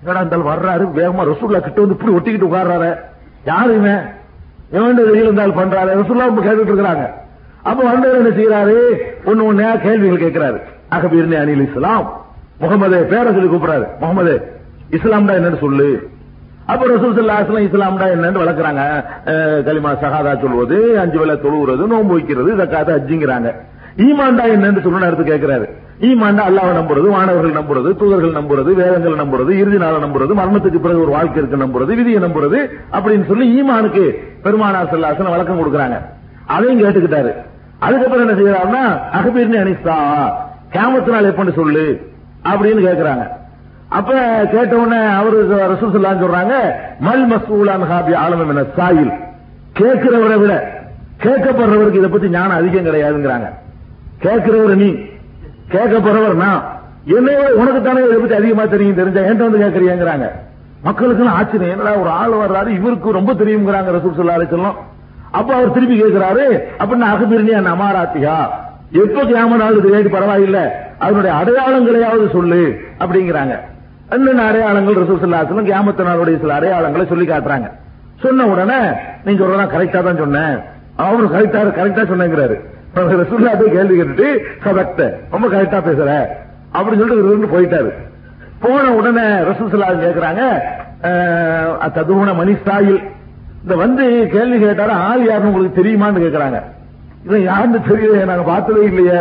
என்னடா இருந்தாலும் வர்றாரு? வேகமா ரசூல்லா கிட்ட வந்து இப்படி ஒட்டிக்கிட்டு உட்கார்றாரு. யாரு இவன்? எவன் இருந்தால் பண்றாரு. ரசூல்லா கேட்டுட்டு இருக்கிறாங்க. அப்ப வந்தவர் என்ன செய்யறாரு ஒண்ணு ஒன்னா கேள்விகள் கேட்கிறாரு. அகபீர்னி அனில் இஸ்லாம். முகமது பேரை சொல்லி கூப்பிடுறாரு. முகமது இஸ்லாம்டா என்னன்னு சொல்லு. அப்ப ரசூல் ஸல்லல்லாஹு அலைஹி இஸ்லாம்டா என்னன்னு வளர்க்கறாங்க. கலிமா ஷஹாதா சொல்வது அஞ்சு வேலை தொழுகிறது நோன்பு வைக்கிறது ஜக்காத் அஜிங்கிறாங்க ஈமாண்டா என்னன்னு சொல்லணும் எடுத்து கேட்கிறாரு. ஈமாண்டா அல்லாவை நம்புறது மாணவர்கள் நம்புறது தூதர்கள் நம்புறது வேதங்கள் நம்புறது இறுதி நாளை நம்புறது மரணத்துக்கு பிறகு ஒரு வாழ்க்கை இருக்கு நம்புறது விதியை நம்புறது அப்படின்னு சொல்லி ஈமானுக்கு பெருமானார் செல்லாசன வழக்கம் கொடுக்கறாங்க. அதையும் கேட்டுக்கிட்டாரு. அதுக்கப்புறம் என்ன செய்யறாருன்னா அகபீர்னு அனிஸ்தா கேமத்து நாள் எப்பன்னு சொல்லு அப்படின்னு கேக்குறாங்க அப்ப கேட்ட உடனே அவரு ரசூல் சொல்றாங்க மல் மசூலான் ஹாபி ஆலம என சாயில். கேட்கிறவரை விட கேட்கப்படுறவருக்கு இதை பத்தி ஞானம் அதிகம் கிடையாதுங்கிறாங்க. கேட்கிறவர் நீ. கேட்கப்படுறவர் நான். என்னவோ உனக்கு தானே இதை பத்தி அதிகமா தெரியும் தெரிஞ்சா என்கிட்ட வந்து கேட்கறியாங்கிறாங்க மக்களுக்கு ஆச்சரியம். என்னடா ஒரு ஆள் வர்றாரு இவருக்கு ரொம்ப தெரியுங்கிறாங்க ரசூல் ஸல்லல்லாஹு அப்ப அவர் திருப்பி கேட்கிறாரு அப்படின்னு அகபிரினியா நமாராத்தியா எப்ப கியாமனாலும் தெரியாது பரவாயில்ல. அதனுடைய அடையாளங்களையாவது சொல்லு அப்படிங்கிறாங்க. என்னென்ன அடையாளங்கள் ரசூல் ஸல்லல்லாஹு அலைஹி நாளுடைய சில அடையாளங்களை சொல்லி காட்டுறாங்க. சொன்ன உடனே நீங்க சொல்றதா கரெக்டா தான் சொன்னேன். அவரு கரெக்டா கரெக்டா சொன்னேங்கிறாரு. கேள்வி கேட்டுட்டு கரெக்ட் ரொம்ப கரெக்டா பேசுற. அப்படின்னு சொல்லிட்டு போயிட்டாரு. போன உடனே ரசூல் கேட்கிறாங்க அலைஹி ததுகுண மணிஸ்தாயில் இந்த வந்து கேள்வி கேட்டாரு ஆள் யாருன்னு உங்களுக்கு தெரியுமான்னு கேட்கிறாங்க இவன் யாருன்னு தெரியல நாங்க பார்த்ததே இல்லையே.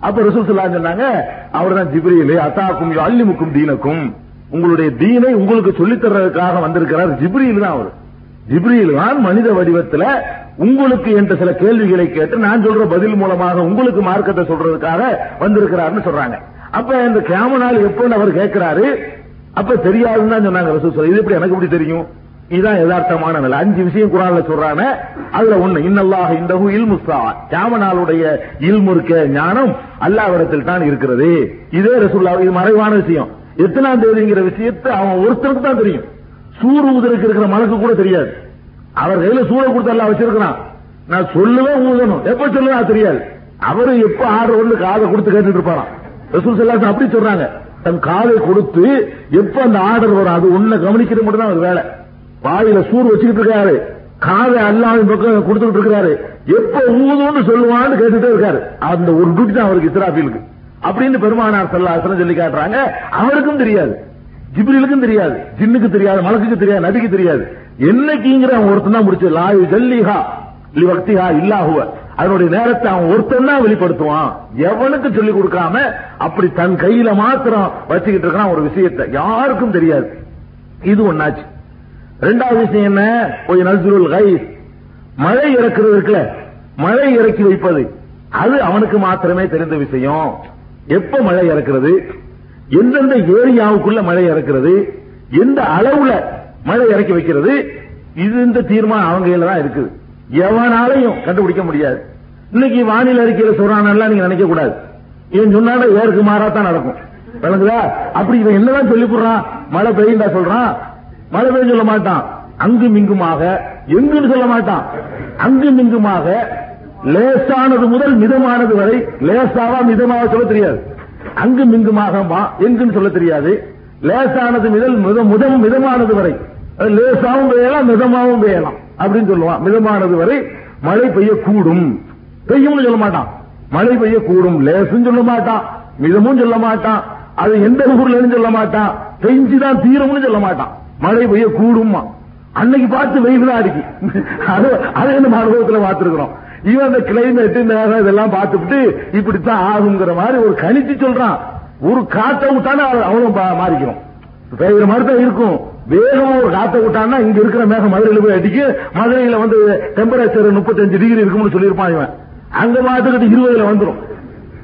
அப்ப ரசூல் சொன்னாங்க அவர் தான் ஜிப்ரியலு அத்தாக்கும் அல்லிமுக்கும் தீனக்கும். உங்களுடைய தீனை உங்களுக்கு சொல்லித் தர்றதுக்காக வந்திருக்கிறார் ஜிப்ரீல் தான் அவர். ஜிப்ரீல் தான் மனித வடிவத்துல உங்களுக்கு என்ற சில கேள்விகளை கேட்டு நான் சொல்ற பதில் மூலமாக உங்களுக்கு மார்க்கத்தை சொல்றதுக்காக வந்திருக்கிறார்னு சொல்றாங்க. அப்ப இந்த கேமனால் நாள் அவர் கேட்கிறாரு. அப்ப தெரியாதுன்னு தான் சொன்னாங்க ரசூல் ஸல்லல்லாஹு இது எப்படி எனக்கு எப்படி தெரியும்? இதுதான் யதார்த்தமான நிலை. அஞ்சு விஷயம் குரான்ல சொல்றாங்க. அதுல ஒண்ணு இன்னல்லாஹ் இந்த இல்முஸ்ஸா கியாம கேமனாலுடைய இல்மு இருக்க ஞானம் அல்லாவிடத்தில் தான் இருக்கிறது. இதே ரசூல்லா இது மறைவான விஷயம். எத்தனாம் தேதிங்கிற விஷயத்தை அவன் ஒருத்தருக்கு தான் தெரியும். சூறு ஊதருக்கு இருக்கிற மனசு கூட தெரியாது. அவர் கையில சூழ கொடுத்து எல்லாம் வச்சிருக்கிறான். நான் சொல்லுவேன் ஊதணும். எப்ப சொல்லுவேன் தெரியாது. அவரு எப்ப ஆர்டர் வந்து காதை கொடுத்து கேட்டுட்டு இருப்பாராம். ரசூல் ஸல்லல்லாஹு அப்படி சொல்றாங்க. தன் காதை கொடுத்து எப்ப அந்த ஆர்டர் வரும் அது ஒண்ணு கவனிக்கிறது மட்டும் தான் அவர் வேலை. வாயில சூறு வச்சுக்கிட்டு இருக்காரு. காதை அல்லாவின் பக்கம் கொடுத்துட்டு இருக்காரு. எப்ப ஊதும்னு சொல்லுவான்னு கேட்டுட்டே இருக்காரு. அந்த ஒரு டியூட்டி தான் அவருக்கு இஸ்ராஃபிலுக்கு அப்படின்னு பெருமானார் செல்லாசனம் சொல்லி காட்டுறாங்க. அவருக்கும் தெரியாது. ஜிப்ரிலுக்கும் தெரியாது ஜின்னுக்கு தெரியாது மலக்குக்கு தெரியாது நபிக்கு தெரியாது. என்னைக்குங்கிற அவன் ஒருத்தன் தான் முடிச்சு லாயு ஜல்லிஹா லிவக்திஹா இல்லாஹுவ அதனுடைய நேரத்தை அவன் ஒருத்தன் தான் வெளிப்படுத்துவான். எவனுக்கு சொல்லி கொடுக்காம அப்படி தன் கையில மாத்திரம் வச்சுக்கிட்டு இருக்கான் ஒரு விஷயத்தை. யாருக்கும் தெரியாது. இது ஒன்னாச்சு ரெண்டாவது விஷயம் என்ன? போய் நசுருல் கை மழை இறக்குறது இருக்குல்ல? மழை இறக்கி வைப்பது. அது அவனுக்கு மாத்திரமே தெரிந்த விஷயம். எப்ப மழை இறக்குறது? எந்தெந்த ஏரியாவுக்குள்ள மழை இறக்குறது எந்த அளவுல மழை இறக்கி வைக்கிறது இது இந்த தீர்மானம் அவங்க கையில தான் இருக்குது. எவனாலையும் கண்டுபிடிக்க முடியாது. இன்னைக்கு வானிலை அறிக்கையில சொல்றானெல்லாம் நீங்க நினைக்க கூடாது. இவன் சொன்னாட ஏற்கு மாறாத்தான் நடக்கும். விளங்குதா? அப்படி இவன் என்னதான் சொல்லி போடுறான் மழை பெய்யுண்டா சொல்றான். மழை பெய்யும் சொல்ல மாட்டான். அங்கும் இங்குமாக எங்குன்னு சொல்ல மாட்டான். அங்கும் இங்குமாக லேசானது முதல் மிதமானது வரை லேசாவா மிதமாக சொல்ல தெரியாது. அங்கும் இங்குமாக மா- எங்குன்னு சொல்ல தெரியாது. லேசானது முதல் மித முதம் மிதமானது வரை. லேசாவும் பெய்யலாம் மிதமாவும் பெய்யலாம் அப்படின்னு சொல்லுவான். மிதமானது வரை மழை பெய்யக்கூடும். பெய்யும்னு சொல்ல மாட்டான். மழை பெய்யக்கூடும். லேசும் சொல்ல மாட்டான். மிதமும் சொல்ல மாட்டான். அது எந்த ஊர்ல சொல்ல மாட்டான். பெஞ்சுதான் தீரம்னு சொல்ல மாட்டான். மழை பெய்யக்கூடுமா அன்னைக்கு பார்த்து வெயில் தான் அடிக்கு அது அதை நம்ம அனுபவத்துல பார்த்திருக்கிறோம். இவன் அந்த கிளைமேட் நேரம் இதெல்லாம் பார்த்துட்டு இப்படித்தான் ஆகுங்கிற மாதிரி ஒரு கணிச்சு சொல்றான். ஒரு காத்த விட்டானா அவனும் பா- மாறிக்கிறோம் பெய்கிற மாதிரி தான் இருக்கும். வேகமா ஒரு காத்த விட்டான்னா இங்க இருக்கிற மேகம் மதுரையில போய் அடிக்கு மதுரையில வந்து டெம்பரேச்சர் முப்பத்தஞ்சு டிகிரி இருக்கும்னு சொல்லியிருப்பான் இவன். அங்க பார்த்துக்கிட்டு இருபதுல வந்துடும்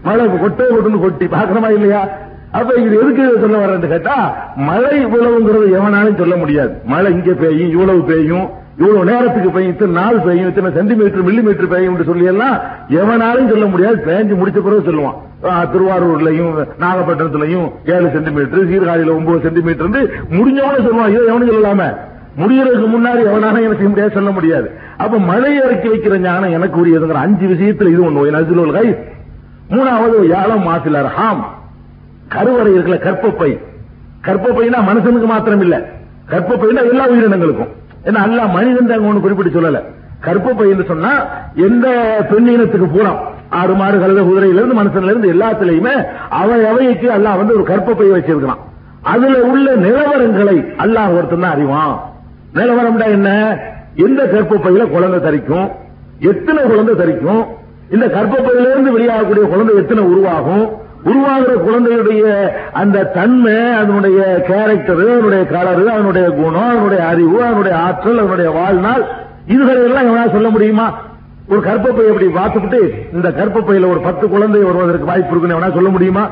மழை கொட்டை கொட்டுன்னு கொட்டி பாக்கணுமா இல்லையா? அப்ப இது எதுக்கு சொல்ல வரேன்னு கேட்டா மழை இவ்வளவுங்கிறது எவனாலும் சொல்ல முடியாது. மழை இங்க பெய்யும் இவ்வளவு பெய்யும். இவ்வளவு நேரத்துக்கு பெய்யும் இத்தனை நாள் பெய்யும் இத்தனை சென்டிமீட்டர் மில்லி மீட்டர் பெய்யும் சொல்லி எல்லாம் எவனாலும் சொல்ல முடியாது. பேஞ்சு முடிச்ச பிறகு சொல்லுவான். திருவாரூர்லயும் நாகப்பட்டினத்திலையும் ஏழு சென்டிமீட்டர் சீர்காழியில ஒன்பது சென்டிமீட்டர் முடிஞ்சவன சொல்லுவான். இதை எவனும் சொல்லலாம? முடியறதுக்கு முன்னாடி எவனாலும் எனக்கு செய்ய முடியாது சொல்ல முடியாது. அப்ப மழை இறக்கி வைக்கிற ஞானம் எனக்கு உரியதுங்கிற அஞ்சு விஷயத்துல இது ஒண்ணு. நசிலுல் கை மூணாவது யாழம் மாசிலார் ஹாம். கருவறை இருக்கல கற்பப்பை. கற்பப்பைனா மனுஷனுக்கு மாத்திரம் இல்ல கற்பப்பைனா எல்லா உயிரினங்களுக்கும். ஏன்னா அல்லா மனிதன் தான் ஒண்ணு குறிப்பிட்டு சொல்லல. கற்பப்பை என்று சொன்னா எந்த பெண்ணினத்துக்கு பூரம்? ஆறு மாறு கழுத குதிரையில இருந்து மனுஷன்ல இருந்து எல்லாத்துலயுமே அவை அவைக்கு அல்லாஹ் வந்து ஒரு கற்பப்பை வச்சிருக்கிறான். அதுல உள்ள நிலவரங்களை அல்லாஹ் ஒருத்தன் தான் அறிவான். நிலவரம்டா என்ன? எந்த கற்பப்பையில குழந்தை தரிக்கும்? எத்தனை குழந்தை தரிக்கும்? இந்த கற்பப்பையிலிருந்து வெளியாகக்கூடிய குழந்தை எத்தனை உருவாகும்? உருவாகிற குழந்தையுடைய அந்த தன்மை அதனுடைய கேரக்டர் அதனுடைய கலரு அதனுடைய குணம் அதனுடைய அறிவு அதனுடைய ஆற்றல் அதனுடைய வாழ்நாள் இதுகளை எல்லாம் எவனா சொல்ல முடியுமா? ஒரு கற்பப்பை அப்படி பார்த்துக்கிட்டு இந்த கற்பப்பையில ஒரு பத்து குழந்தை வருவதற்கு வாய்ப்பு இருக்குன்னு எவனா சொல்ல முடியுமா?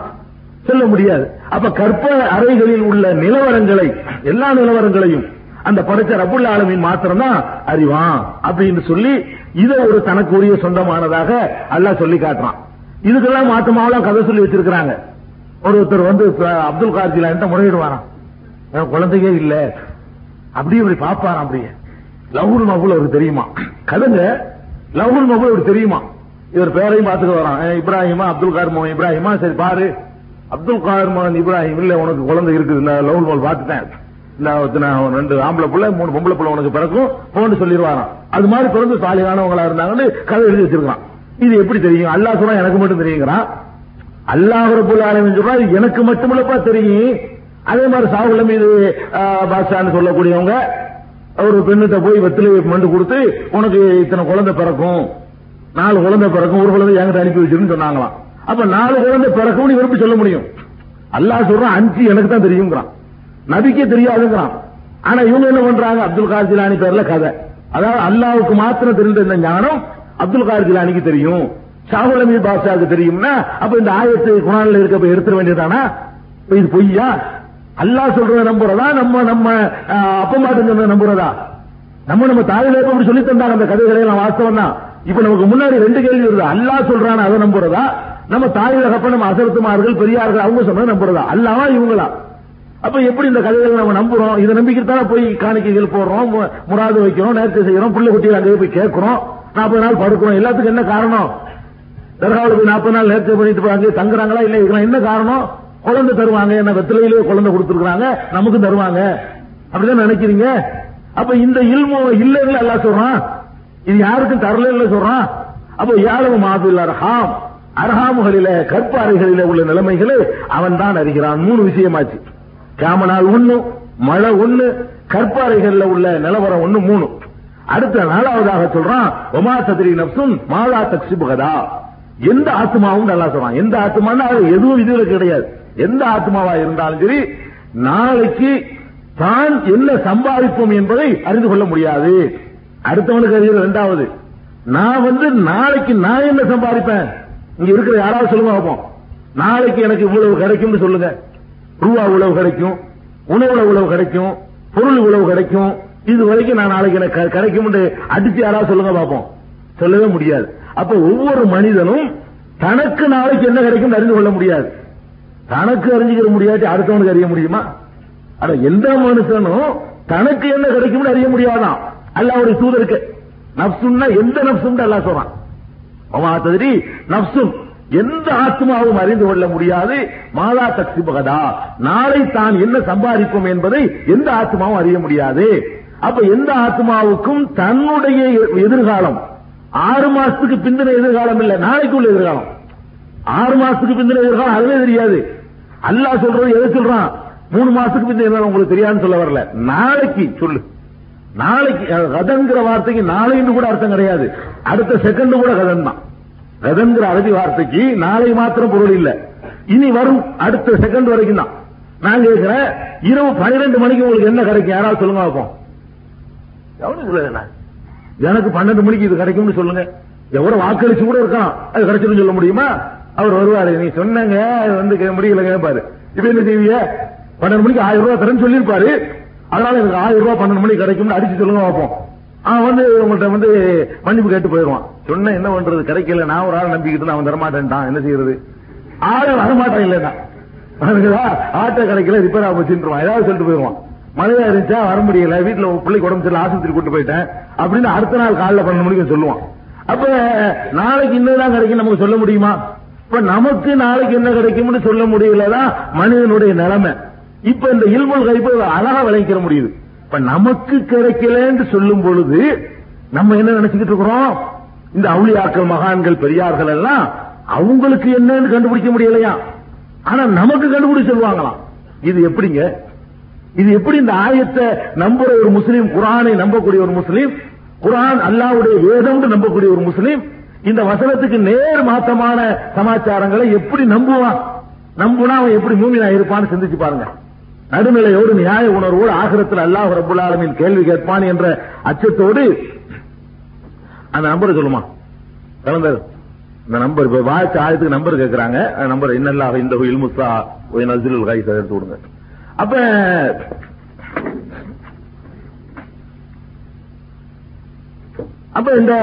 சொல்ல முடியாது. அப்ப கற்ப அறைகளில் உள்ள நிலவரங்களை எல்லா நிலவரங்களையும் அந்த படைச்ச ரபுல் ஆலமின் மாத்திரம்தான் அறிவான் அப்படின்னு சொல்லி இதை ஒரு தனக்குரிய சொந்தமானதாக அல்லாஹ் சொல்லி காட்டுறான். இதுக்கெல்லாம் மாத்தமாவெல்லாம் கதை சொல்லி வச்சிருக்கிறாங்க. ஒருத்தர் வந்து அப்துல் கார் முறையிடுவாராம். குழந்தையே இல்ல. அப்படி இப்படி பாப்பாராம் அப்படியே. லவுல் மகுல் அவருக்கு தெரியுமா? கதைங்க லவுல் மகுல் அவருக்கு தெரியுமா? இவர் பேரையும் பார்த்துட்டு வரான். இப்ராஹிமா அப்துல் கார் மோகன் இப்ராஹிமா சரி பாரு. அப்துல் கார் மோகன் இப்ராஹிம் இல்ல உனக்கு குழந்தை இருக்குது. இந்த லவுல் மகுல் பார்த்துட்டேன். இந்த ரெண்டு ஆம்பளை பிள்ளை மூணு பொம்பளை பிள்ளை உனக்கு பிறக்கும் போன்னு சொல்லிடுவாராம். அது மாதிரி பிறந்து சாலியானவங்களா இருந்தாங்கன்னு கதை எழுதி வச்சிருக்கான் இது எப்படி தெரியும்? அல்லாஹ் சொன்னா எனக்கு மட்டும் தெரியுங்கிறான். அல்லாஹ் ரபுல் ஆலமீன் சொல்றா எனக்கு மட்டுமில்லப்பா தெரியும். அதே மாதிரி சாகுல மீது பாஷான்னு சொல்லக்கூடியவங்க ஒரு பெண்ணிட்ட போய் வெத்திலை மண்டு கொடுத்து உனக்கு இத்தனை குழந்தை பிறக்கும். நாலு குழந்தை பிறக்கும் ஒரு குழந்தை என்கிட்ட அனுப்பி வச்சிருன்னு சொன்னாங்களாம். அப்ப நாலு குழந்தை பிறக்கும்னு இவர் சொல்ல முடியும். அல்லாஹ் சொல்றான் அஞ்சு எனக்கு தான் தெரியுங்கிறான். நபிக்கே தெரியாதுங்கிறான். ஆனா இவங்க என்ன பண்றாங்க? அப்துல் காசிலானி பேர்ல கதை. அதாவது அல்லாவுக்கு மாத்திரம் தெரிந்த இந்த ஞானம் அப்துல் கார் ஜிலானிக்கு தெரியும் ஷாகுல் அமீர் பாஷாவுக்கு தெரியும்னா அப்ப இந்த ஆயத்து குணால இருக்க போய் எடுத்துட வேண்டியதானா இது பொய்யா? அல்லாஹ் சொல்றத நம்புறதா? நம்ம நம்ம அஹ், அப்பா சொன்னதை நம்புறதா? நம்ம நம்ம தாயில அப்படி சொல்லி தந்தாங்க அந்த கதைகளை எல்லாம் வாஸ்தவம் தான். இப்ப நமக்கு முன்னாடி ரெண்டு கேள்வி வருது. அல்லாஹ் சொல்றான அதை நம்புறதா? நம்ம தாய் நம்ம அசரத்துமார்கள் பெரியார்கள் அவங்க சொன்னதை நம்புறதா? அல்லாவா இவங்களா? அப்ப எப்படி இந்த கதைகளை நம்ம நம்புறோம்? இதை நம்பிக்கை தானே போய் காணிக்கைகள் போடுறோம் முராது வைக்கிறோம் நேர்த்தி செய்யறோம் பிள்ளை குட்டிகள் அங்கே போய் கேட்கிறோம்? நாற்பது நாள் படுக்கிறோம் எல்லாத்துக்கும் என்ன காரணம்? தர்காவில் போய் நாற்பது நாள் நேர்த்தி பண்ணிட்டு போறாங்க தங்குறாங்களா? இல்ல இதெல்லாம் என்ன காரணம்? குழந்தை தருவாங்க. என்ன வெத்திலையிலேயே குழந்தை கொடுத்துருக்காங்க நமக்கு தருவாங்க. அப்படிதான் நினைக்கிறீங்க? அப்ப இந்த இல்மு இல்லைன்னு எல்லாம் சொல்றான். இது யாருக்கும் தரலன்னு சொல்றான். அப்போ யாழவு மாபில் அர்ஹாம். அர்ஹாமுகளில கற்ப அறைகளில உள்ள நிலைமைகளை அவன் தான் அறிகிறான். மூணு விஷயமாச்சு. கேமனால் ஒண்ணு மழை ஒண்ணு கற்பாறைகள்ல உள்ள நிலவரம் ஒண்ணு மூணு. அடுத்த நாலாவதாக சொல்றான் ஒமா சதிரி நப்சும் மாலா தக்ஷிபுகதா. எந்த ஆத்மாவும் நல்லா சொல்றான். எந்த ஆத்மான்னா அது எதுவும் இதுல கிடையாது. எந்த ஆத்மாவா இருந்தாலும் சரி நாளைக்கு தான் என்ன சம்பாதிப்போம் என்பதை அறிந்து கொள்ள முடியாது. அடுத்தவனுக்கு அறிவு ரெண்டாவது நான் வந்து நாளைக்கு நான் என்ன சம்பாதிப்பேன்? இங்க இருக்கிற யாராவது சொல்லுங்க பார்ப்போம் நாளைக்கு எனக்கு இவ்வளவு கிடைக்கும்னு சொல்லுங்க. ரூபா உழவு கிடைக்கும் உணவுல உழவு கிடைக்கும் பொருள் உழவு கிடைக்கும் இது வரைக்கும் நான் நாளைக்கு எனக்கு க- அடிச்சு யாராவது சொல்லுங்க பார்ப்போம். சொல்லவே முடியாது. அப்ப ஒவ்வொரு மனிதனும் தனக்கு நாளைக்கு என்ன கிடைக்கும் அறிந்து கொள்ள முடியாது. தனக்கு அறிஞ்சுக்கிற முடியாட்டி அடுத்தவனுக்கு அறிய முடியுமா? ஆனா எந்த மனுஷனும் தனக்கு என்ன கிடைக்கும்னு அறிய முடியாதான். ஒரு தூதருக்கு. நப்சுன்னா எந்த நப்சும் அல்லாஹ் சொல்றான். அவன் ததிரி நப்சும். எந்த ஆத்மாவும் அறிந்து கொள்ள முடியாது. மாதா சக்தி பகதா நாளை தான் என்ன சம்பாதிப்போம் என்பதை எந்த ஆத்மாவும் அறிய முடியாது. அப்ப எந்த ஆத்மாவுக்கும் தன்னுடைய எதிர்காலம் ஆறு மாசத்துக்கு பிந்தின எதிர்காலம் இல்ல நாளைக்கு உள்ள எதிர்காலம். ஆறு மாசத்துக்கு பிந்தின எதிர்காலம் அதுவே தெரியாது. அல்லாஹ் சொல்றது எதை சொல்றான்? மூணு மாசத்துக்கு பிந்தின உங்களுக்கு தெரியாதுன்னு சொல்ல வரல. நாளைக்கு சொல்லு. நாளைக்கு அஹ், கதங்கிற வார்த்தைக்கு நாளைன்னு கூட அர்த்தம் கிடையாது. அடுத்த செகண்ட் கூட கதன் தான். கதங்கிற அரபி வார்த்தைக்கு நாளை மாத்திரம் பொருள் இல்ல. இனி வரும் அடுத்த செகண்ட் வரைக்கும் தான். நான் கேட்கிறேன் இரவு பனிரெண்டு மணிக்கு உங்களுக்கு என்ன கிடைக்கும்? யாராவது சொல்லுங்க பார்ப்போம். எவனும் சொல்லல எனக்கு பன்னெண்டு மணிக்கு இது கிடைக்கும்னு சொல்லுங்க. எவ்வளவு வாக்களிச்சு கூட இருக்கலாம். அது கிடைச்சிடும் சொல்ல முடியுமா? அவர் வருவாரு. நீ சொன்னங்க. அது வந்து கே- முடியல கேட்பாரு இப்ப என்ன செய்வீங்க? பன்னெண்டு மணிக்கு ஆயிரம் ரூபாய் தரேன்னு சொல்லியிருப்பாரு. அதனால எனக்கு ஆயிரம் ரூபாய் பன்னெண்டு மணிக்கு கிடைக்கும்னு அடிச்சு சொல்லுங்க பார்ப்போம் அவன் வந்து உங்கள்கிட்ட வந்து மன்னிப்பு கேட்டு போயிடுவான். சொன்ன என்ன பண்றது? கிடைக்கல. நான் ஒரு ஆள் நம்பிக்கிட்டு அவன் தரமாட்டேன்ட்டான். என்ன செய்யறது? ஆளே வரமாட்டான் இல்லைன்னா. ஆட்டோ கிடைக்கல ரிப்பேர் ஆகுச்சுன்றான் ஏதாவது சொல்லிட்டு போயிடுவான். மழையா இருந்துச்சா? வர முடியல. வீட்டுல பிள்ளைக்கு உடம்பு சரியில்லை ஆஸ்பத்திரி கூட்டு போயிட்டேன். அப்படின்னு அடுத்த நாள் காலைல பன்னெண்டு மணிக்கு சொல்லுவான். அப்ப நாளைக்கு இன்னதான் கிடைக்கும் நமக்கு சொல்ல முடியுமா? இப்ப நமக்கு நாளைக்கு என்ன கிடைக்கும்னு சொல்ல முடியலதான் மனிதனுடைய நிலைமை. இப்ப இந்த இல்முல் கைப்பு அழகா விளைவிக்கிற முடியுது. இப்ப நமக்கு கிடைக்கலன்னு சொல்லும் பொழுது நம்ம என்ன நினைச்சுக்கிட்டு இருக்கிறோம்? இந்த அவுளியாக்கள் மகான்கள் பெரியார்கள் எல்லாம் அவங்களுக்கு என்னன்னு கண்டுபிடிக்க முடியலையா? ஆனா நமக்கு கண்டுபிடிச்சு சொல்லுவாங்களாம். இது எப்படிங்க? இது எப்படி இந்த ஆயத்தை நம்புற ஒரு முஸ்லீம் குரானை நம்பக்கூடிய ஒரு முஸ்லீம் குரான் அல்லாவுடைய வேதம் நம்பக்கூடிய ஒரு முஸ்லீம் இந்த வசனத்துக்கு நேர் மாற்றமான சமாச்சாரங்களை எப்படி நம்புவான்? நம்புனா அவன் எப்படி மூமினா இருப்பான்னு சிந்திச்சு பாருங்க. நடுநிலையோடு நியாய உணர்வோடு ஆகிரத்தில் அல்லாஹ் ரபுல் ஆலமீன் கேள்வி கேட்பான் என்ற அச்சத்தோடு அந்த நம்பரை சொல்லுமா? கலந்தர் இந்த நம்பர் இப்ப வாய்ச்ச ஆயத்துக்கு நம்பர் கேட்கிறாங்க. நம்பர் இன்னல்லாக இந்த இல்முசா நசில் காய் எடுத்து விடுங்க அப்ப அப்ப இந்த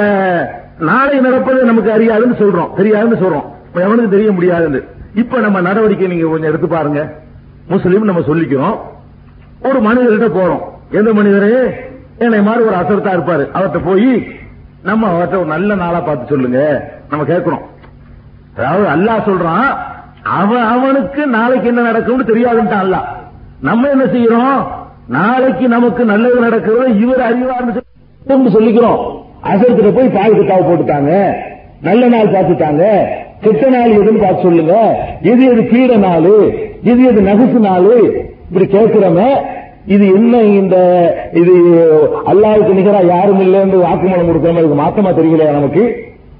நாளை நடப்பது நமக்கு அறியாதுன்னு சொல்றோம். தெரியாதுன்னு சொல்றோம். எவனுக்கு தெரிய முடியாதுன்னு. இப்ப நம்ம நடவடிக்கை நீங்க கொஞ்சம் எடுத்து பாருங்க. முஸ்லீம் நம்ம சொல்லிக்கிறோம். ஒரு மனிதர்கிட்ட போறோம். எந்த மனிதரே? என்னை மாதிரி ஒரு அசர்த்தா இருப்பாரு. அவர்கிட்ட போய் நம்ம அவர்கிட்ட ஒரு நல்ல நாளா பார்த்து சொல்லுங்க. நம்ம கேட்கிறோம். அதாவது அல்லாஹ் சொல்றான் அவன் அவனுக்கு நாளைக்கு என்ன நடக்கும்னு தெரியாதுன்ட்டான் அல்லாஹ். நம்ம என்ன செய்யறோம்? நாளைக்கு நமக்கு நல்லது நடக்கிறது இவர் அறிவார்னு சொல்லிக்கிறோம். அசரத்துல போய் பால் கிட்டாவை போட்டுட்டாங்க. நல்ல நாள் பார்த்துட்டாங்க. கெட்ட நாள் எதுன்னு பார்த்து சொல்லுங்க. எது எது கீழ நாள்? எது எது நகுசு நாள்? இப்படி கேட்கிறோமே இது என்ன இந்த இது அல்லாவுக்கு நிகரா யாரும் இல்லைன்னு வாக்குமூலம் கொடுக்கிறோம் மாதிரி மாத்தமா தெரியலையா நமக்கு?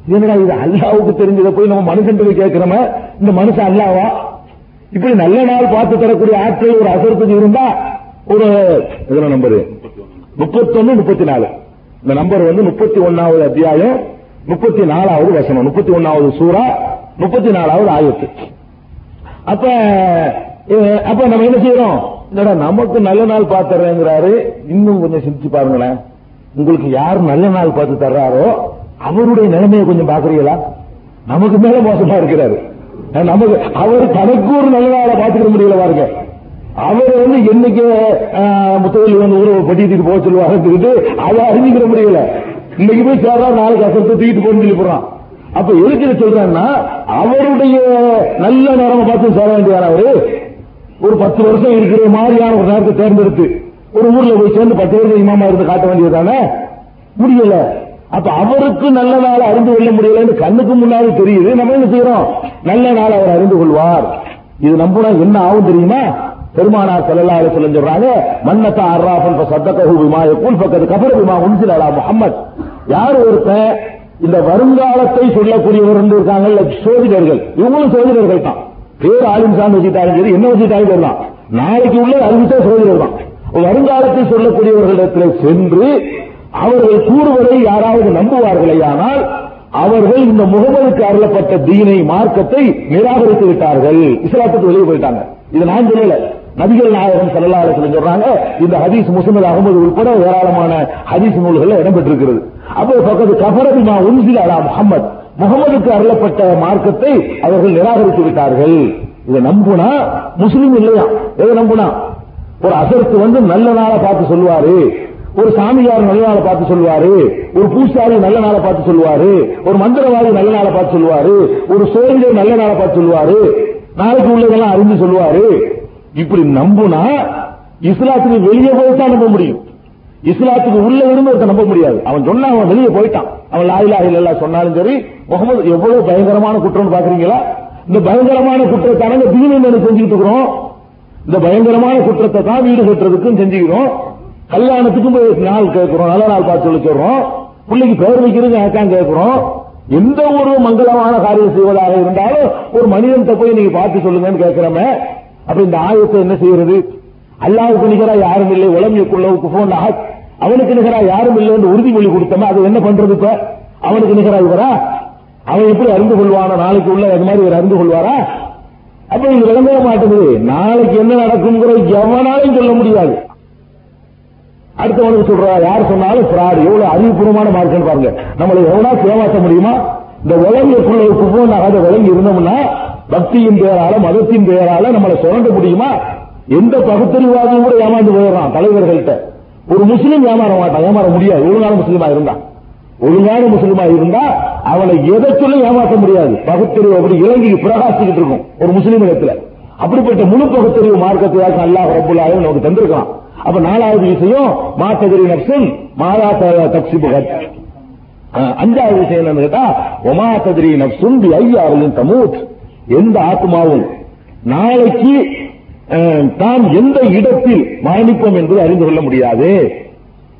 என்னடா இது அல்லாவுக்கு தெரிஞ்சதை போய் நம்ம மனுஷன் போய் கேட்கிறோமே இந்த மனுஷன் அல்லாவா? இப்படி நல்ல நாள் பார்த்து தரக்கூடிய ஆட்கள் ஒரு அசருக்கு இருந்தா ஒரு எத்தனை நம்பர்? முப்பத்தொன்னு முப்பத்தி நாலு இந்த நம்பர் வந்து முப்பத்தி ஒன்னாவது அத்தியாயம் முப்பத்தி நாலாவது வசனம் முப்பத்தி ஒன்னாவது சூறா முப்பத்தி நாலாவது ஆயத்து. அப்ப அப்ப நம்ம என்ன செய்யறோம்? என்னடா நமக்கு நல்ல நாள் பார்த்துறேங்கிறாரு இன்னும் கொஞ்சம் சிந்திச்சு பாருங்களேன். உங்களுக்கு யார் நல்ல நாள் பார்த்து தர்றாரோ அவருடைய நிலைமையை கொஞ்சம் பாக்குறீங்களா நமக்கு மேல மோசமா இருக்கிறாரு. நமக்கு அவர் தனக்கு ஒரு நல்ல நாளை பார்த்துக்க முடியல பாருங்க. அவர் வந்து என்னைக்கு முத்தவல்லி வந்து ஊரை பட்டியத்துக்கு போக சொல்லுவாங்க அதை அறிஞ்சிக்கிற முடியல. இன்னைக்கு போய் சேர்றா நாளைக்கு அசத்தை தூக்கிட்டு போன்னு சொல்லி போறான் அப்ப எதுக்கு இதை சொல்றேன்னா அவருடைய நல்ல நேரம் பார்த்து சேர வேண்டியார் அவரு. ஒரு பத்து வருஷம் இருக்கிற மாதிரியான ஒரு நேரத்தை தேர்ந்தெடுத்து ஒரு ஊர்ல போய் சேர்ந்து பத்து வருஷம் இமாமா இருந்து காட்ட வேண்டியதுதானே? முடியல. அப்ப அவருக்கு நல்ல நாள் அறிந்து கொள்ள முடியலன்னு கண்ணுக்கு முன்னாடி தெரியுது. நம்ம என்ன செய்யறோம்? நல்ல நாள் அவர் அறிந்து கொள்வார். இது நம்புனா என்ன ஆகும் தெரியுமா? பெருமானார் ஸல்லல்லாஹு அலைஹி சொல்றாங்க மன்னத்தா அர்ராஃபன் ஃபஸத்தகஹு விமா யகூல் பக்கத்து கபர விமா உன்சில முகமது யார் ஒருத்தன் இந்த வருங்காலத்தை சொல்லக்கூடியவர் வந்து இருக்காங்கல்ல? சோதிடர்கள். இவங்களும் சோதிடர்கள் தான். பேர் ஆலிம் சார்ந்து வச்சுட்டாலும் சரி என்ன வச்சுட்டாலும் சொல்லலாம் நாளைக்கு உள்ள அறிவித்த சோதிடர் தான். வருங்காலத்தை சொல்லக்கூடியவர்களிடத்தில் சென்று அவர்கள் கூறுவதை யாராவது நம்புவார்களேயானால் அவர்கள் இந்த முகமதுக்கு அருளப்பட்ட தீனை மார்க்கத்தை நிராகரித்து விட்டார்கள். இஸ்லாத்துக்கு வெளியே போயிட்டாங்க. இது நான் சொல்லல. நபிகள் நாயகம் ஸல்லல்லாஹு அலைஹி சொல்றாங்க இந்த ஹதீஸ் முசமது அகமது உட்பட ஏராளமான ஹதீஸ் நூல்கள் இடம்பெற்றிருக்கிறது. அப்போ பக்கத்து கபரபிமா பிமா உன்சில அலா முஹம்மத். முகமதுக்கு அருளப்பட்ட மார்க்கத்தை அவர்கள் நிராகரித்து விட்டார்கள். இதை நம்புனா முஸ்லீம் இல்லையா? எதை நம்புனா? ஒரு அசருக்கு வந்து நல்ல நாளை பார்த்து சொல்லுவாரு. ஒரு சாமியார் நல்ல நாளை பார்த்து சொல்லுவாரு ஒரு பூசாரி நல்ல நாளை பார்த்து சொல்லுவாரு ஒரு மந்திரவாதி நல்ல நாளை பார்த்து சொல்லுவாரு ஒரு சோழியர் நல்ல நாளை பார்த்து சொல்லுவாரு நாளைக்கு உள்ளதெல்லாம் அறிந்து சொல்லுவாரு. இப்படி நம்புனா இஸ்லாத்துக்கு வெளியே போய் தான் நம்ப முடியும். இஸ்லாத்துக்கு உள்ள இருந்து ஒருத்தன் நம்ப முடியாது. அவன் சொன்னா அவன் வெளியே போயிட்டான். அவன் லாயிலா இல்ல சொன்னாலும் சரி முகமது எவ்வளவு பயங்கரமான குற்றம்னு பாக்குறீங்களா இந்த பயங்கரமான குற்றத்தை நாங்க தீனு செஞ்சுக்கிட்டு இருக்கிறோம். இந்த பயங்கரமான குற்றத்தை தான் வீடு கட்டுறதுக்கும் செஞ்சுக்கிறோம். கல்யாணத்துக்கும் போய் நாள் கேட்கிறோம் நல்ல நாள் பார்த்து சொல்லி பிள்ளைக்கு பேர் வைக்கிறது யாருக்கான் கேட்கிறோம். எந்த ஒரு மங்களமான காரியம் செய்வதாக இருந்தாலும் ஒரு மனிதன் போய் நீங்க பார்த்து சொல்லுங்கன்னு கேட்கிறோமே. அப்ப இந்த ஆயத்தை என்ன செய்யறது? அல்லாவுக்கு நிகரா யாரும் இல்லை. உலகிற்குள்ள குஃபோன் அவனுக்கு நிகரா யாரும் இல்லை என்று உறுதிமொழி கொடுத்தோமே. அது என்ன பண்றது இப்ப? அவனுக்கு நிகரா இவரா? அவன் எப்படி அறிந்து கொள்வானா? நாளைக்கு உள்ள அது மாதிரி இவர் அறிந்து கொள்வாரா? அப்ப இது விளங்க மாட்டேங்குது. நாளைக்கு என்ன நடக்குங்கிற எவனாலும் சொல்ல முடியாது. அடுத்தவனுக்கு சொல்றா யார் சொன்னாலும் பிராடு எவ்வளவு அறிவுபூர்வமான மார்க்கம் பாருங்க. நம்மளை எவ்வளவு ஏமாற்ற முடியுமா? இந்த உலகிற்குள்ள குப்பம் ஆகாத விலங்கி இருந்தோம்னா பக்தியின் பெயரால மதத்தின் பெயரால நம்மளை சுரண்ட முடியுமா? எந்த பகுத்தறிவாதியும் கூட ஏமாந்து போயிடறான் தலைவர்கள்ட்ட. ஒரு முஸ்லீம் ஏமாற மாட்டான் ஏமாற முடியாது. ஒழுங்கான முஸ்லீமா இருந்தா. ஒழுங்கான முஸ்லீமா இருந்தா அவனை எதை சொல்லி ஏமாற்ற முடியாது. பகுத்தறிவு அப்படி இலங்கைக்கு பிரகாசிக்கிட்டு இருக்கும் ஒரு முஸ்லீம் இடத்துல. அப்படிப்பட்ட முழு பகுத்தறிவு மார்க்கத்தையாக அல்லாஹ் ரபுல்லாயும் நமக்கு தந்திருக்கான். அப்ப நாலாவது விஷயம் மாத்தகிரி நப்சன் மாதா தப்சிபுகத். அஞ்சாவது விஷயம் என்னன்னு கேட்டா ஒமா ததிரி நப்சுன் பி ஐயாவின் தமூத். எந்த ஆத்மாவும் நாளைக்கு அஹ், தான் எந்த இடத்தில் மரணிப்போம் என்பது அறிந்து கொள்ள முடியாது.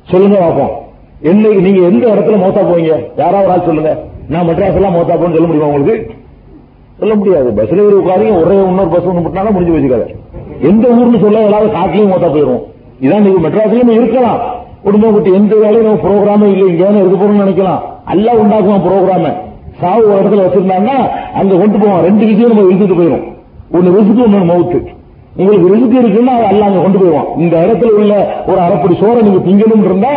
சொல்லுங்க பார்ப்போம். என்னைக்கு நீங்க எந்த இடத்துல மோத்தா போவீங்க? யாராவது சொல்லுங்க. நான் மெட்ராஸ் எல்லாம் மோத்தா போன்னு சொல்ல முடியுமா உங்களுக்கு? சொல்ல முடியாது. பஸ்ல ஏறி உட்காருங்க ஒரே இன்னொரு பஸ் ஒன்று முட்டினாலும் முடிஞ்சு வச்சுக்காது எந்த ஊர்னு சொல்ல ஏதாவது காட்டிலையும் மோத்தா போயிடும் இதான் நீங்க மெட்ராஸ்லயும் இருக்கலாம். குடும்பம் எந்த வேலையும் நம்ம ப்ரோக்ராமே இல்லை. இங்கேன்னு இருக்க போறோம்னு நினைக்கலாம். அல்ல உண்டாக்குவான் ப்ரோக்ராம சாவு ஒரு இடத்துல வச்சிருந்தாங்கன்னா அங்க கொண்டு போவோம் ரெண்டு விஷயம் நம்ம இழுத்துட்டு போயிடும் ஒன்னு ரிசுக்கு ஒன்னு மவுத்து. உங்களுக்கு ரிசுக்கு இருக்குன்னா அது அல்ல அங்க கொண்டு போயிடுவான். இந்த இடத்துல உள்ள ஒரு அரைப்படி சோரை நீங்க திங்கணும் இருந்தா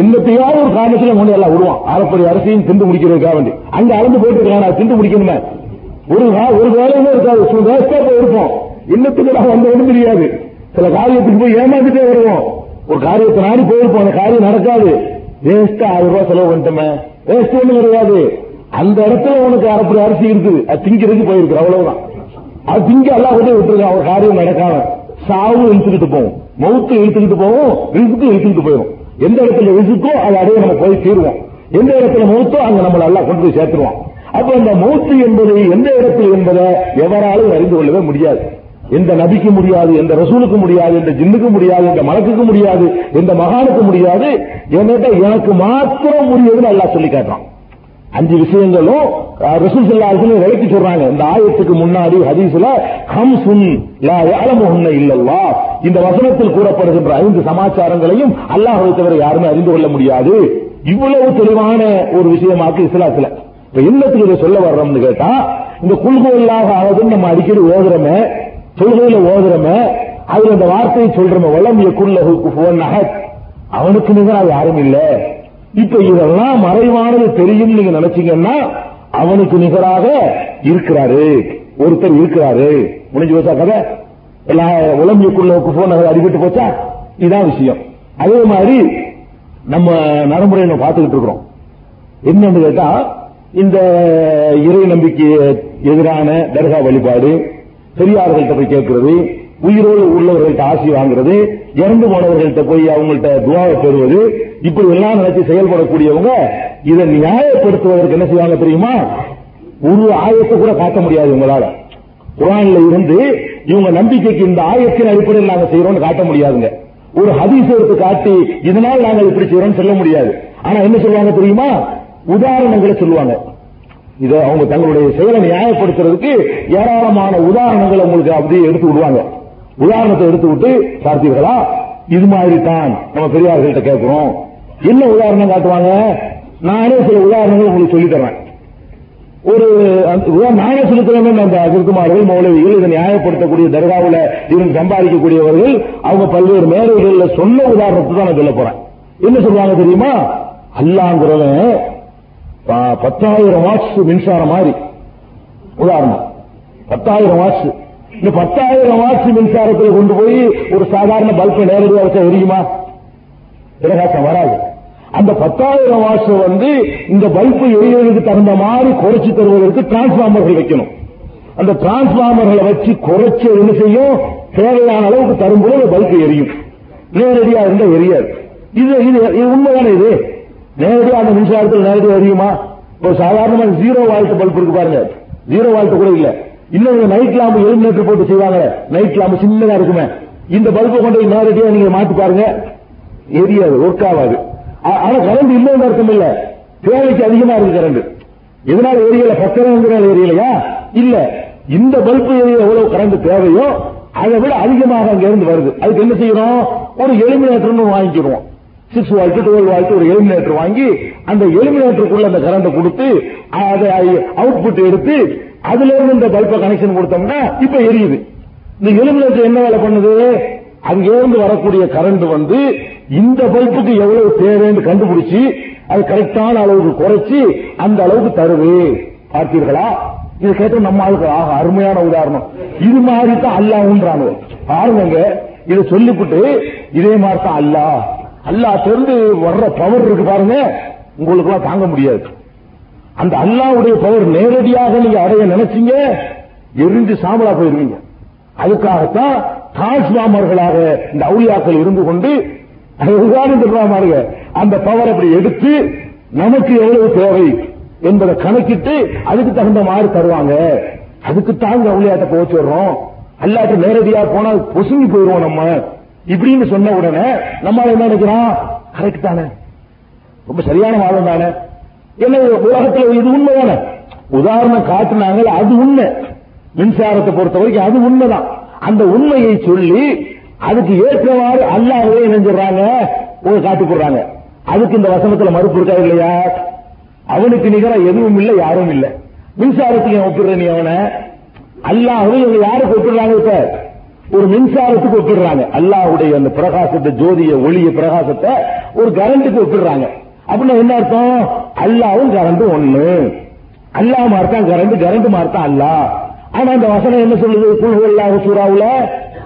என்னத்தையாவது ஒரு காரணத்துல கொண்டு எல்லாம் விடுவான். அரைப்படி அரிசியும் திண்டு முடிக்கிறதுக்காக வேண்டி. அங்க அளந்து போயிட்டு இருக்காங்க திண்டு முடிக்கணுமே ஒரு கா- ஒரு வேலையுமே இருக்காது. வேஸ்டா போயிருப்போம் இன்னத்துக்கு நான் வந்தவனும் தெரியாது. சில காரியத்துக்கு போய் ஏமாந்துட்டே வருவோம். ஒரு காரியத்தை நாடி போயிருப்போம். அந்த காரியம் நடக்காது. வேஸ்டா ஆயிரம் ரூபாய் செலவு பண்ணிட்டோமே. வேஸ்ட் ஒண்ணு கிடையாது. அந்த இடத்துல உனக்கு அரைப்படி அரிசி இருக்குது. அது திங்கிறதுக்கு போயிருக்கு அவ்வளவுதான். அது திங்க எல்லாம் கொண்டு விட்டுருக்கான் ஒரு காரியம் நடக்காம. சாவு இழுத்துக்கிட்டு போகும் மவுத்து இழுத்துக்கிட்டு போகும் ரிசுக்கு இழுத்துக்கிட்டு போயிடும் எந்த இடத்துல ரிசுக்கோ அது அடைய நம்ம போய் தீருவோம் எந்த இடத்துல மவுத்தோ அங்க நம்மள எல்லாம் கொண்டு போய் சேர்த்துருவோம் அப்ப இந்த மௌத்து என்பது எந்த இடத்தில் என்பதை எவராலும் அறிந்து கொள்ளவே முடியாது. எந்த நபிக்கு முடியாது எந்த ரசூலுக்கு முடியாது எந்த ஜின்னுக்கு முடியாது எந்த மலக்குக்கு முடியாது எந்த மகானுக்கு முடியாது. என்கிட்ட எனக்கு மாத்திரம் முடியுதுன்னு அல்லாஹ் சொல்லி காட்டுறான். அஞ்சு விஷயங்களும் ரசூல் செல்லாசன் விளக்கி சொல்றாங்க. இந்த ஆயத்துக்கு முன்னாடி ஹதீஸ்ல ஹம்சுன் லா இல்லல்லா இந்த வசனத்தில் கூறப்படுகின்ற ஐந்து சமாச்சாரங்களையும் அல்லாஹ் தவிர யாருமே அறிந்து கொள்ள முடியாது. இவ்வளவு தெளிவான ஒரு விஷயமாக்கு இஸ்லாத்துல. இப்ப என்னத்துக்கு இதை சொல்ல வர்றோம்னு கேட்டா இந்த குல்கோல்லாக ஆகுதுன்னு நம்ம அடிக்கடி ஓதுறோமே தொழுகையில ஓதுறோமே அதுல இந்த வார்த்தையை சொல்றோமே வளம் குல்லஹு குஃபுவன் அஹத். அவனுக்கு நிகராக யாரும் இல்ல. இப்ப இதெல்லாம் மறைவானது தெரியும் நீங்க நினைச்சீங்கன்னா அவனுக்கு நிகராக இருக்கிறாரு. ஒருத்தர் இருக்கிறாரு. முடிஞ்சு போச்சா கதை? எல்லா எல்லாம் உலம்பியக்குள்ள போன் அடிபட்டு போச்சா? இதான் விஷயம். அதே மாதிரி நம்ம நடைமுறையை பார்த்துக்கிட்டு இருக்கிறோம். என்னன்னு கேட்டா இந்த இறை நம்பிக்கை எதிரான தர்கா வழிபாடு பெரியார்கள்ட்ட போய் கேட்கிறது உயிரோடு உள்ளவர்கள்ட்ட ஆசி வாங்குறது இறந்து போனவர்கள்ட்ட போய் அவங்கள்ட்ட துவாவை பெறுவது இப்படி எல்லாம் நினைச்சு செயல்படக்கூடியவங்க இதை நியாயப்படுத்துவதற்கு என்ன செய்வாங்க தெரியுமா? ஒரு ஆயத்தை கூட காட்ட முடியாது உங்களால. குரான்ல இருந்து இவங்க நம்பிக்கைக்கு இந்த ஆயத்தின் அடிப்படையில் நாங்க செய்யறோம்னு காட்ட முடியாதுங்க. ஒரு ஹதீஸ் எடுத்து காட்டி இதனால் நாங்கள் இப்படி செய்யறோம்னு சொல்ல முடியாது. ஆனா என்ன சொல்லுவாங்க தெரியுமா? உதாரணங்களை சொல்லுவாங்க. இதை அவங்க தங்களுடைய செயலை நியாயப்படுத்துறதுக்கு ஏராளமான உதாரணங்களை உங்களுக்கு அப்படியே எடுத்து விடுவாங்க. உதாரணத்தை எடுத்து விட்டு பார்த்தீர்களா இது மாதிரி தான் நம்ம பெரியார்கள்ட்ட கேட்கிறோம். என்ன உதாரணம் காட்டுவாங்க? நானே சில உதாரணங்கள் உங்களுக்கு சொல்லி தரேன் ஒரு நானே சொல்லி அந்த அகிர்குமார்கள் மௌலவிகள் இதை நியாயப்படுத்தக்கூடிய தர்காவுல இருந்து சம்பாதிக்கக்கூடியவர்கள் அவங்க பல்வேறு மேடைகளில் சொன்ன உதாரணத்தை தான் நான் சொல்ல போறேன். என்ன சொல்லுவாங்க தெரியுமா? அல்லாங்கிறவன் பத்தாயிரம் வாட்ஸ் மின்சாரம் மாதிரி. உதாரணம். பத்தாயிரம் வாட்ஸ் இந்த பத்தாயிரம் வாட்ஸ் மின்சாரத்தில் கொண்டு போய் ஒரு சாதாரண பல்பை நேரடியாக வச்சா எரியுமா? பிரகாசம் வராது. அந்த பத்தாயிரம் வாட்ஸ் வந்து இந்த பல்பு எரியதுக்கு தகுந்த மாதிரி குறைச்சு தருவதற்கு டிரான்ஸ்பார்மர்கள் வைக்கணும். அந்த டிரான்ஸ்பார்மர்களை வச்சு குறைச்சு என்ன செய்யும்? தேவையான அளவுக்கு தரும்போது பல்பு எரியும். நேரடியா இருந்தா எரியாது. இது இது உண்மைதானே இது? நேரடியாக அந்த மின்சாரத்தில் நேரடியாக அறியுமா? இப்போ சாதாரணமா ஜீரோ வால்ட் பல்ப் இருக்கு பாருங்க. ஜீரோ வால்ட் கூட இல்ல. இன்னும் நைட் லாம்பு எலிமினேட்டர் போட்டு செய்வாங்க நைட் லாம்பு சின்னதா இருக்குமே. இந்த பல்பை கொண்டு போய் நேரடியா நீங்க மாத்தி பாருங்க. எரியாது ஒர்க் ஆகாது. ஆனா கரண்ட் இல்லைன்னு அர்த்தம் இல்ல. தேவைக்கு அதிகமா இருக்கு கரண்ட் எதனால எரியல? பத்திரங்கிறனால எரியலையா? இல்ல. இந்த பல்பு ஏரியா எவ்வளவு கரண்ட் தேவையோ அதை விட அதிகமாக அங்க இருந்து வருது. அதுக்கு என்ன செய்யறோம் ஒரு எலிமினேட்டர்னு வாங்கிக்கிறோம். சிக்ஸ் வாழ்த்து டுவெல் வாழ்த்து ஒரு எலிமினேட்டர் வாங்கி அந்த எலிமினேட்டருக்குள்ள அந்த கரண்ட் கொடுத்து அதை அவுட்புட் எடுத்து அதுல இருந்து இந்த பல்பை கனெக்ஷன் கொடுத்தோம்னா இப்ப எரியுது. இந்த எலிமினேட்டர் என்ன வேலை பண்ணுது? அங்கிருந்து வரக்கூடிய கரண்ட் வந்து இந்த பல்புக்கு எவ்வளவு தேவைன்னு கண்டுபிடிச்சு அது கரெக்டான அளவுக்கு குறைச்சி அந்த அளவுக்கு தருது. பார்த்தீர்களா? இதை கேட்ட நம்ம ஆளுக்கு ஆக அருமையான உதாரணம். இது மாதிரி தான் அல்லாஹ்ன்றாங்க பாருங்க இதை சொல்லிவிட்டு இதே மாதிரி தான் அல்லாஹ் அல்லாஹ் தெரிந்து வர்ற பவர் இருக்கு பாருங்க. உங்களுக்கு எல்லாம் தாங்க முடியாது. அந்த அல்லாவுடைய பவர் நேரடியாக நீங்க அடைய நினைச்சீங்க எரிஞ்சு சாம்பலா போயிருவீங்க. அதுக்காகத்தான் தாஜ்மாமர்களாக இந்த அவுளியாக்கள் இருந்து கொண்டு அதுதான் சொல்றாங்க அந்த பவர் அப்படி எடுத்து நமக்கு எவ்வளவு தேவை என்பதை கணக்கிட்டு அதுக்கு தகுந்த மாதிரி தருவாங்க. அதுக்கு தாங்க அவுளியாட்ட வர்றோம் அல்லாட்ட நேரடியா போனா பொசுங்கி போயிருவோம் நம்ம. இப்படின்னு சொன்ன உடனே நம்ம என்ன நினைக்கிறோம் கரெக்ட் தானே. ரொம்ப சரியான வாதம் தானே. என்ன உலகத்தில் இது உண்மைதானே உதாரணம் காட்டினாங்க அது உண்மை. மின்சாரத்தை பொறுத்த வரைக்கும் அது உண்மைதான். அந்த உண்மையை சொல்லி அதுக்கு ஏற்றவாறு அல்லாவே இணைஞ்சிடறாங்க ஒரு காட்டி போடுறாங்க. அதுக்கு இந்த வசனத்துல மறுப்பு இருக்கா இல்லையா? அவனுக்கு நிகரா எதுவும் இல்லை யாரும் இல்லை. மின்சாரத்துக்கு ஏன் ஒப்பிடுற நீ அவனை? அல்லாவே இவங்க யாருக்கு ஒப்பிடுறாங்க இப்ப? ஒரு மின்சாரத்துக்கு ஒப்பிடுறாங்க. அல்லாஹ்வுடைய அந்த பிரகாசத்தை ஜோதிய ஒளிய பிரகாசத்தை ஒரு கரண்ட்டுக்கு ஒப்பிடுறாங்க. அப்படின்னா என்ன அர்த்தம்? அல்லாவும் கரண்ட் ஒண்ணு. அல்லாஹ் மார்த்தான் கரண்ட் கரண்ட் மார்த்தான் அல்லாஹ். ஆனா அந்த வசனம் என்ன சொல்லுது? குல் அல்லாஹ் சூராவுல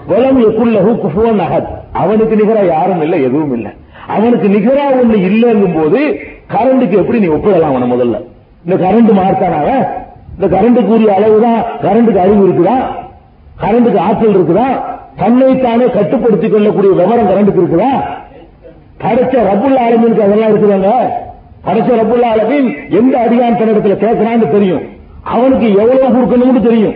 வலம் எக்குல்லஹு குஃபுவன் அகத் அவனுக்கு நிகரா யாரும் இல்லை எதுவும் இல்லை. அவனுக்கு நிகரா ஒண்ணு இல்லைங்கும் போது கரண்ட்டுக்கு எப்படி நீ ஒப்பிடலாம் அவனை முதல்ல? இந்த கரண்ட் மார்த்தானாவ? இந்த கரண்ட்டுக்குரிய அளவுதான் கரண்ட்டுக்கு அறிவு இருக்குதா கரண்டுக்கு ஆற்றல் இருக்குதா? தன்னைத்தானே கட்டுப்படுத்திக் கொள்ளக்கூடிய விவரம் கரண்டுக்கு இருக்குதா? படைச்ச ரப்புல் ஆலமீனுக்கு அதெல்லாம் இருக்குதாங்க? படைச்ச ரப்புல் ஆலமீன் எந்த அதிகாரம் தன்னிடத்துல கேட்கிறான்னு தெரியும். அவனுக்கு எவ்வளவு கொடுக்கணும்னு தெரியும்.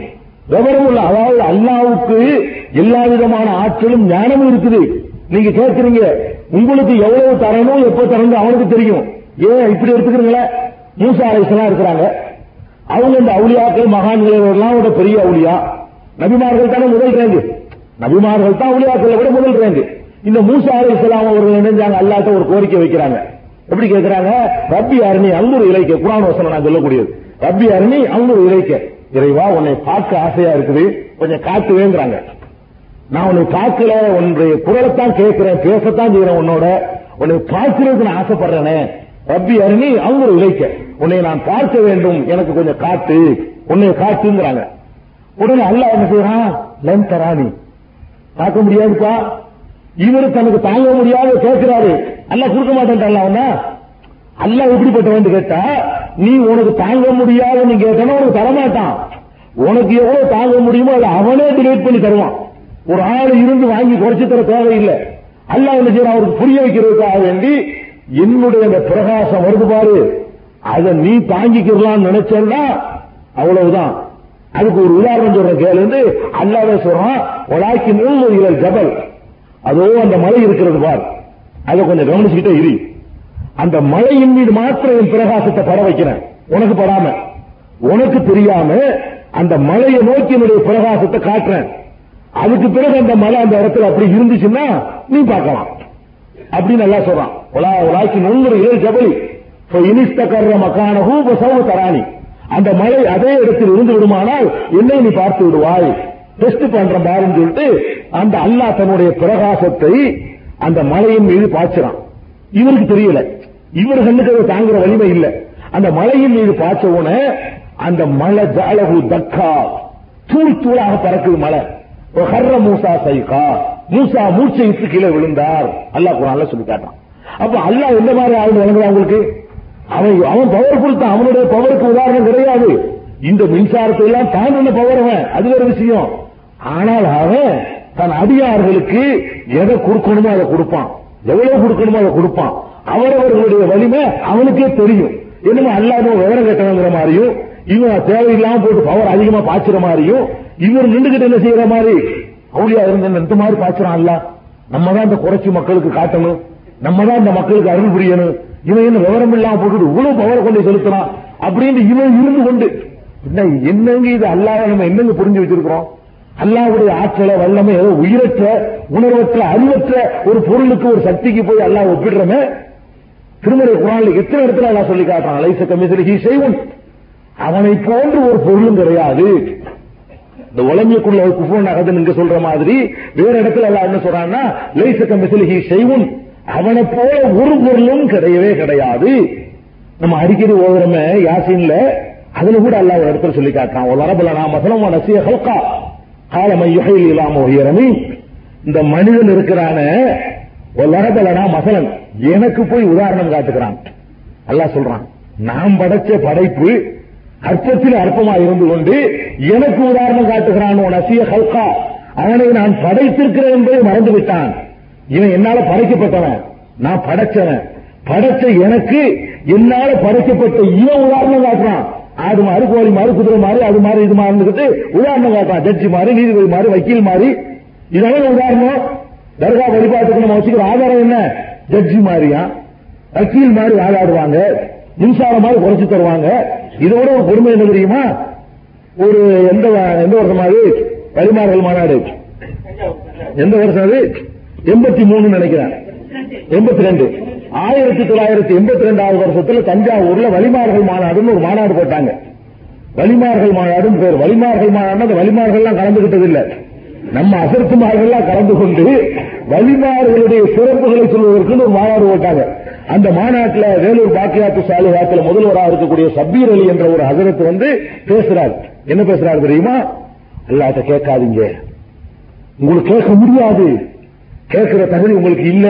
விவரம் உள்ள அதாவது அல்லாவுக்கு எல்லா விதமான ஆற்றலும் ஞானமும் இருக்குது. நீங்க கேட்கறீங்க உங்களுக்கு எவ்வளவு தரணும் எப்ப தரணும் அவனுக்கு தெரியும். ஏன் இப்படி எடுத்துக்கிறீங்களே? மூசா அலைசலாம் இருக்கிறாங்க. அவங்க இந்த அவுளியாக்கள் மகான்கள் எல்லாம் விட பெரிய அவுளியா? நபிமார்கள் தானே முதல் ரேங்கு நபிமார்கள் தான் அவுளியாக்களை விட முதல் ரேங்கு இந்த மூசா இஸ்லாம் அவர்கள் நினைஞ்சாங்க அல்லாட்ட ஒரு கோரிக்கை வைக்கிறாங்க. எப்படி கேட்கிறாங்க ரப்பி அருணி அங்குரு இலைக்க குரான் வசனம் நான் சொல்லக்கூடியது. ரப்பி அருணி அங்குரு இலைக்க. இறைவா உன்னை பார்க்க ஆசையா இருக்குது. கொஞ்சம் காட்டுவேங்கிறாங்க. நான் உன்னை பார்க்கல உன்னுடைய குரலைத்தான் கேட்கிறேன் பேசத்தான் செய்யறேன் உன்னோட. உன்னை பார்க்கிறதுக்கு நான் ஆசைப்படுறேனே. ரப்பி அருணி அவங்க இழைக்க உன்னை நான் பார்க்க வேண்டும். எனக்கு கொஞ்சம் காத்து உன்னை காத்துங்கிறாங்க உடனே அல்ல என்ன செய்யறான் லன் தராணி பார்க்க முடியாதுப்பா. இவரு தனக்கு தாங்க முடியாத கேட்கிறாரு. அல்ல கொடுக்க மாட்டேன்டா அவனா? அல்லாஹ் எப்படிப்பட்டவன் கேட்டா நீ உனக்கு தாங்க முடியாதுன்னு நீ கேட்டனா உனக்கு தரமாட்டான். உனக்கு எவ்வளவு தாங்க முடியுமோ அதை அவனே டிலேட் பண்ணி தருவான். ஒரு ஆள் இருந்து வாங்கி குறைச்சு தர தேவையில்லை. அல்ல என்ன செய்யறான் அவருக்கு புரிய வைக்கிறதுக்காக வேண்டி என்னுடைய அந்த பிரகாசம் வருது பாரு. அதை நீ தாங்கிக்கிறலாம்னு நினைச்சேன்னா அவ்வளவுதான். அதுக்கு ஒரு உதாரணம் சொல்ற கேளு அல்லாவே சொல்றான் உலாக்கி நூல் ஜபல். அதோ அந்த மலை இருக்கிறது பார். அதை கொஞ்சம் கவனிச்சுக்கிட்டே இரு. அந்த மலையின் மீது மாத்திரம் என் பிரகாசத்தை பட வைக்கிறேன். உனக்கு படாம. உனக்கு தெரியாம அந்த மலையை நோக்கி என்னுடைய பிரகாசத்தை காட்டுறேன். அதுக்கு பிறகு அந்த மலை அந்த இடத்துல அப்படி இருந்துச்சுன்னா நீ பார்க்கலாம். அப்படின்னு நல்லா சொல்றான். உலா உலாக்கி நுண்ணுற இழல் ஜபலி. இனிஸ்தகர்ற மக்கானஹூ சௌ தராணி அந்த மழை அதே இடத்தில் இருந்து விடுமானால் என்னை நீ பார்த்து விடுவாய். டெஸ்ட் பண்ற பாருன்னு சொல்லிட்டு அந்த அல்லாஹ் தன்னுடைய பிரகாசத்தை அந்த மலையின் மீது பாய்ச்சிறான் இவருக்கு தெரியல. இவர் கண்ணுக்கு அதை தாங்குற வலிமை இல்ல. அந்த மலையின் மீது பாய்ச்ச உடனே அந்த மலை ஜாலகு தக்கா. தூள் தூளாக பறக்குது மலை. ஹர்ர மூசா சைகா. மூசா மூச்சை இட்டு கீழே விழுந்தார். அல்லாஹ் குரான்ல சொல்லி காட்டான் அப்ப அல்லாஹ் எந்த மாதிரி ஆளுநர் வழங்குறான் உங்களுக்கு? அவன் அவன் பவர்ஃபுல் தான் அவனுடைய பவருக்கு உதாரணம் கிடையாது. இந்த மின்சாரத்தை எல்லாம் தாண்டின பவர் அவன்? அது ஒரு விஷயம். ஆனால் அவன் தன் அடியார்களுக்கு எதை கொடுக்கணுமோ அதை கொடுப்பான். எவ்வளவு கொடுக்கணுமோ அதை கொடுப்பான். அவரவர்களுடைய வலிமை அவனுக்கே தெரியும். என்னமோ அல்லாத விவரம் கட்டணுங்கிற மாதிரியும் இவன் தேவையில்லாம போட்டு பவர் அதிகமா பாய்ச்சுற மாதிரியும் இவர் நின்றுகிட்டு என்ன செய்யற மாதிரி? அவளியா இருந்த இந்த மாதிரி பாய்ச்சுறான் அல்ல நம்ம தான் இந்த குறைச்சி மக்களுக்கு காட்டணும். நம்ம தான் இந்த மக்களுக்கு அருள் புரியணும். இவன் என்ன விவரம் இல்லாம போட்டு இவ்வளவு பவர் கொண்டு செலுத்துறான் அப்படின்னு இவன் இருந்து கொண்டு. என்னங்க இது அல்லாத நம்ம என்னங்க புரிஞ்சு வச்சிருக்கிறோம்? அல்லாவுடைய ஆற்றலை வல்லமை ஏதோ உயிரற்ற உணர்வற்ற அறிவற்ற ஒரு பொருளுக்கு ஒரு சக்திக்கு போய் அல்லாஹ் ஒப்பிடுறமே? திருமலை குரான்ல எத்தனை இடத்துல அல்லா சொல்லி காட்டுறான்? லைச கமிசலி செய்வன் அவனை போன்று ஒரு பொருளும் கிடையாது. இந்த உலமியக்குள்ள ஒரு குஃபோன் அகதன் இங்க சொல்ற மாதிரி வேற இடத்துல எல்லாம் என்ன சொல்றான்னா லைச கமிசலி செய்வன் அவனை போல ஒரு பொருளும் கிடையவே கிடையாது. நம்ம அடிக்கடி ஓதுறமே யாசின்ல அதுல கூட அல்ல ஒரு இடத்துல சொல்லி காட்டுறான். ஒரு மசலம் நசிய ஹல்கா காலமை யுகையில் இல்லாம உயரமி இந்த மனிதன் இருக்கிறான ஒரு வரபலனா மசலன் எனக்கு போய் உதாரணம் காட்டுகிறான். அல்லாஹ் சொல்றான் நாம் படைச்ச படைப்பு அற்பத்தில் அற்பமா இருந்து கொண்டு எனக்கு உதாரணம் காட்டுகிறான். உன் அசிய ஹல்கா அவனை நான் படைத்திருக்கிறேன் என்பதை மறந்து விட்டான் இவன் என்னால படைக்கப்பட்டவன். நான் படைச்சவன். படைச்ச எனக்கு என்னால படைக்கப்பட்ட இவன் உதாரணம் காட்டுறான். அது மாறு கோழி மாறு குதிரை மாதிரி அது மாதிரி இது மாதிரி உதாரணம் காட்டுறான். ஜட்ஜி மாறி நீதிபதி மாதிரி வக்கீல் மாதிரி. இதெல்லாம் உதாரணம். தர்கா வழிபாட்டுக்கு நம்ம வச்சுக்கிற ஆதாரம் என்ன? ஜட்ஜி மாதிரியா? வக்கீல் மாதிரி வாழாடுவாங்க மின்சாரம் மாதிரி குறைச்சு தருவாங்க. இதோட ஒரு பொறுமை என்ன தெரியுமா? ஒரு எந்த எந்த வருஷம் அது? பரிமாறல் மாநாடு. எந்த வருஷம் அது? எண்பத்தி மூணு நினைக்கிறேன். எண்பத்தி ரெண்டு. ஆயிரத்தி தொள்ளாயிரத்தி எண்பத்தி ரெண்டாவது வருஷத்துல தஞ்சாவூர்ல வலிமார்கள் மாநாடுன்னு ஒரு மாநாடு போட்டாங்க. வலிமார்கள் மாநாடுன்னு பேர். வலிமார்கள் மாநாடு அந்த வலிமார்கள்லாம் கலந்துகிட்டது இல்ல நம்ம அசர்த்துமார்கள்லாம் கலந்து கொண்டு வலிமார்களுடைய சிறப்புகளை சொல்வதற்கு ஒரு மாநாடு போட்டாங்க. அந்த மாநாட்டில் வேலூர் பாக்கியாத்து சாலையாத்துல முதல்வராக இருக்கக்கூடிய சபீர் அலி என்ற ஒரு ஹசரத் வந்து பேசுறாரு. என்ன பேசுறாரு தெரியுமா? அல்லாட்ட கேட்காதீங்க. உங்களுக்கு கேட்க முடியாது. கேட்கிற தகுதி உங்களுக்கு இல்ல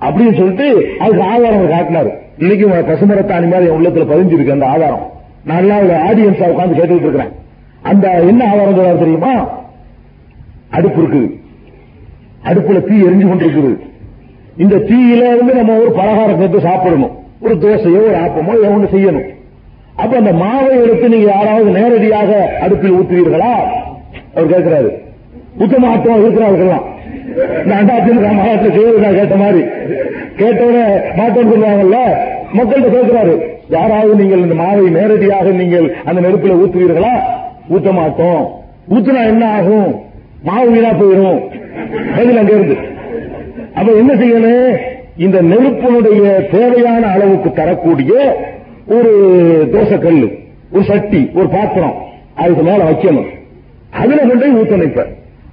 அப்படின்னு சொல்லிட்டு அதுக்கு ஆதாரம் காட்டினாரு. இன்னைக்கு பசுமரத்தாணி மாதிரி என் உள்ளத்துல பதிஞ்சிருக்கு அந்த ஆதாரம். நான் ஒரு ஆடியன்ஸா உட்கார்ந்து கேட்டுக்கிட்டு இருக்கிறேன். அந்த என்ன ஆதாரம் சொல்றாரு தெரியுமா? அடுப்பு இருக்குது. அடுப்புல தீ எரிஞ்சு கொண்டிருக்குது. இந்த தீயில இருந்து நம்ம ஒரு பலகாரம் சேர்த்து சாப்பிடணும். ஒரு தோசையோ ஒரு ஆப்பமோ ஏதோ ஒன்று செய்யணும். அப்ப அந்த மாவை எடுத்து நீங்க யாராவது நேரடியாக அடுப்பில் ஊற்றுவீர்களா அவர் கேட்கிறாரு. ஊத்த மாட்டோம் இருக்கிறார்கள்லாம். நான் அண்டாத்தின் மாவட்டத்தில் செய்வதா கேட்ட மாதிரி. கேட்டவுடனே மாட்டோம் சொல்லுவாங்கல்ல மக்கள்கிட்ட கேட்கிறாரு யாராவது நீங்கள் இந்த மாவை நேரடியாக நீங்கள் அந்த நெருப்பில் ஊத்துவீர்களா? ஊத்த மாட்டோம். ஊத்துனா என்ன ஆகும்? மாவு வீணா போயிடும் பதில் அங்க இருந்து. அப்ப என்ன செய்யணும்? இந்த நெருப்பினுடைய தேவையான அளவுக்கு தரக்கூடிய ஒரு தோசைக்கல் ஒரு சட்டி ஒரு பாத்திரம் அதுக்கு மேல வைக்கணும். அதுல கொண்டு ஊத்தணும் இப்ப.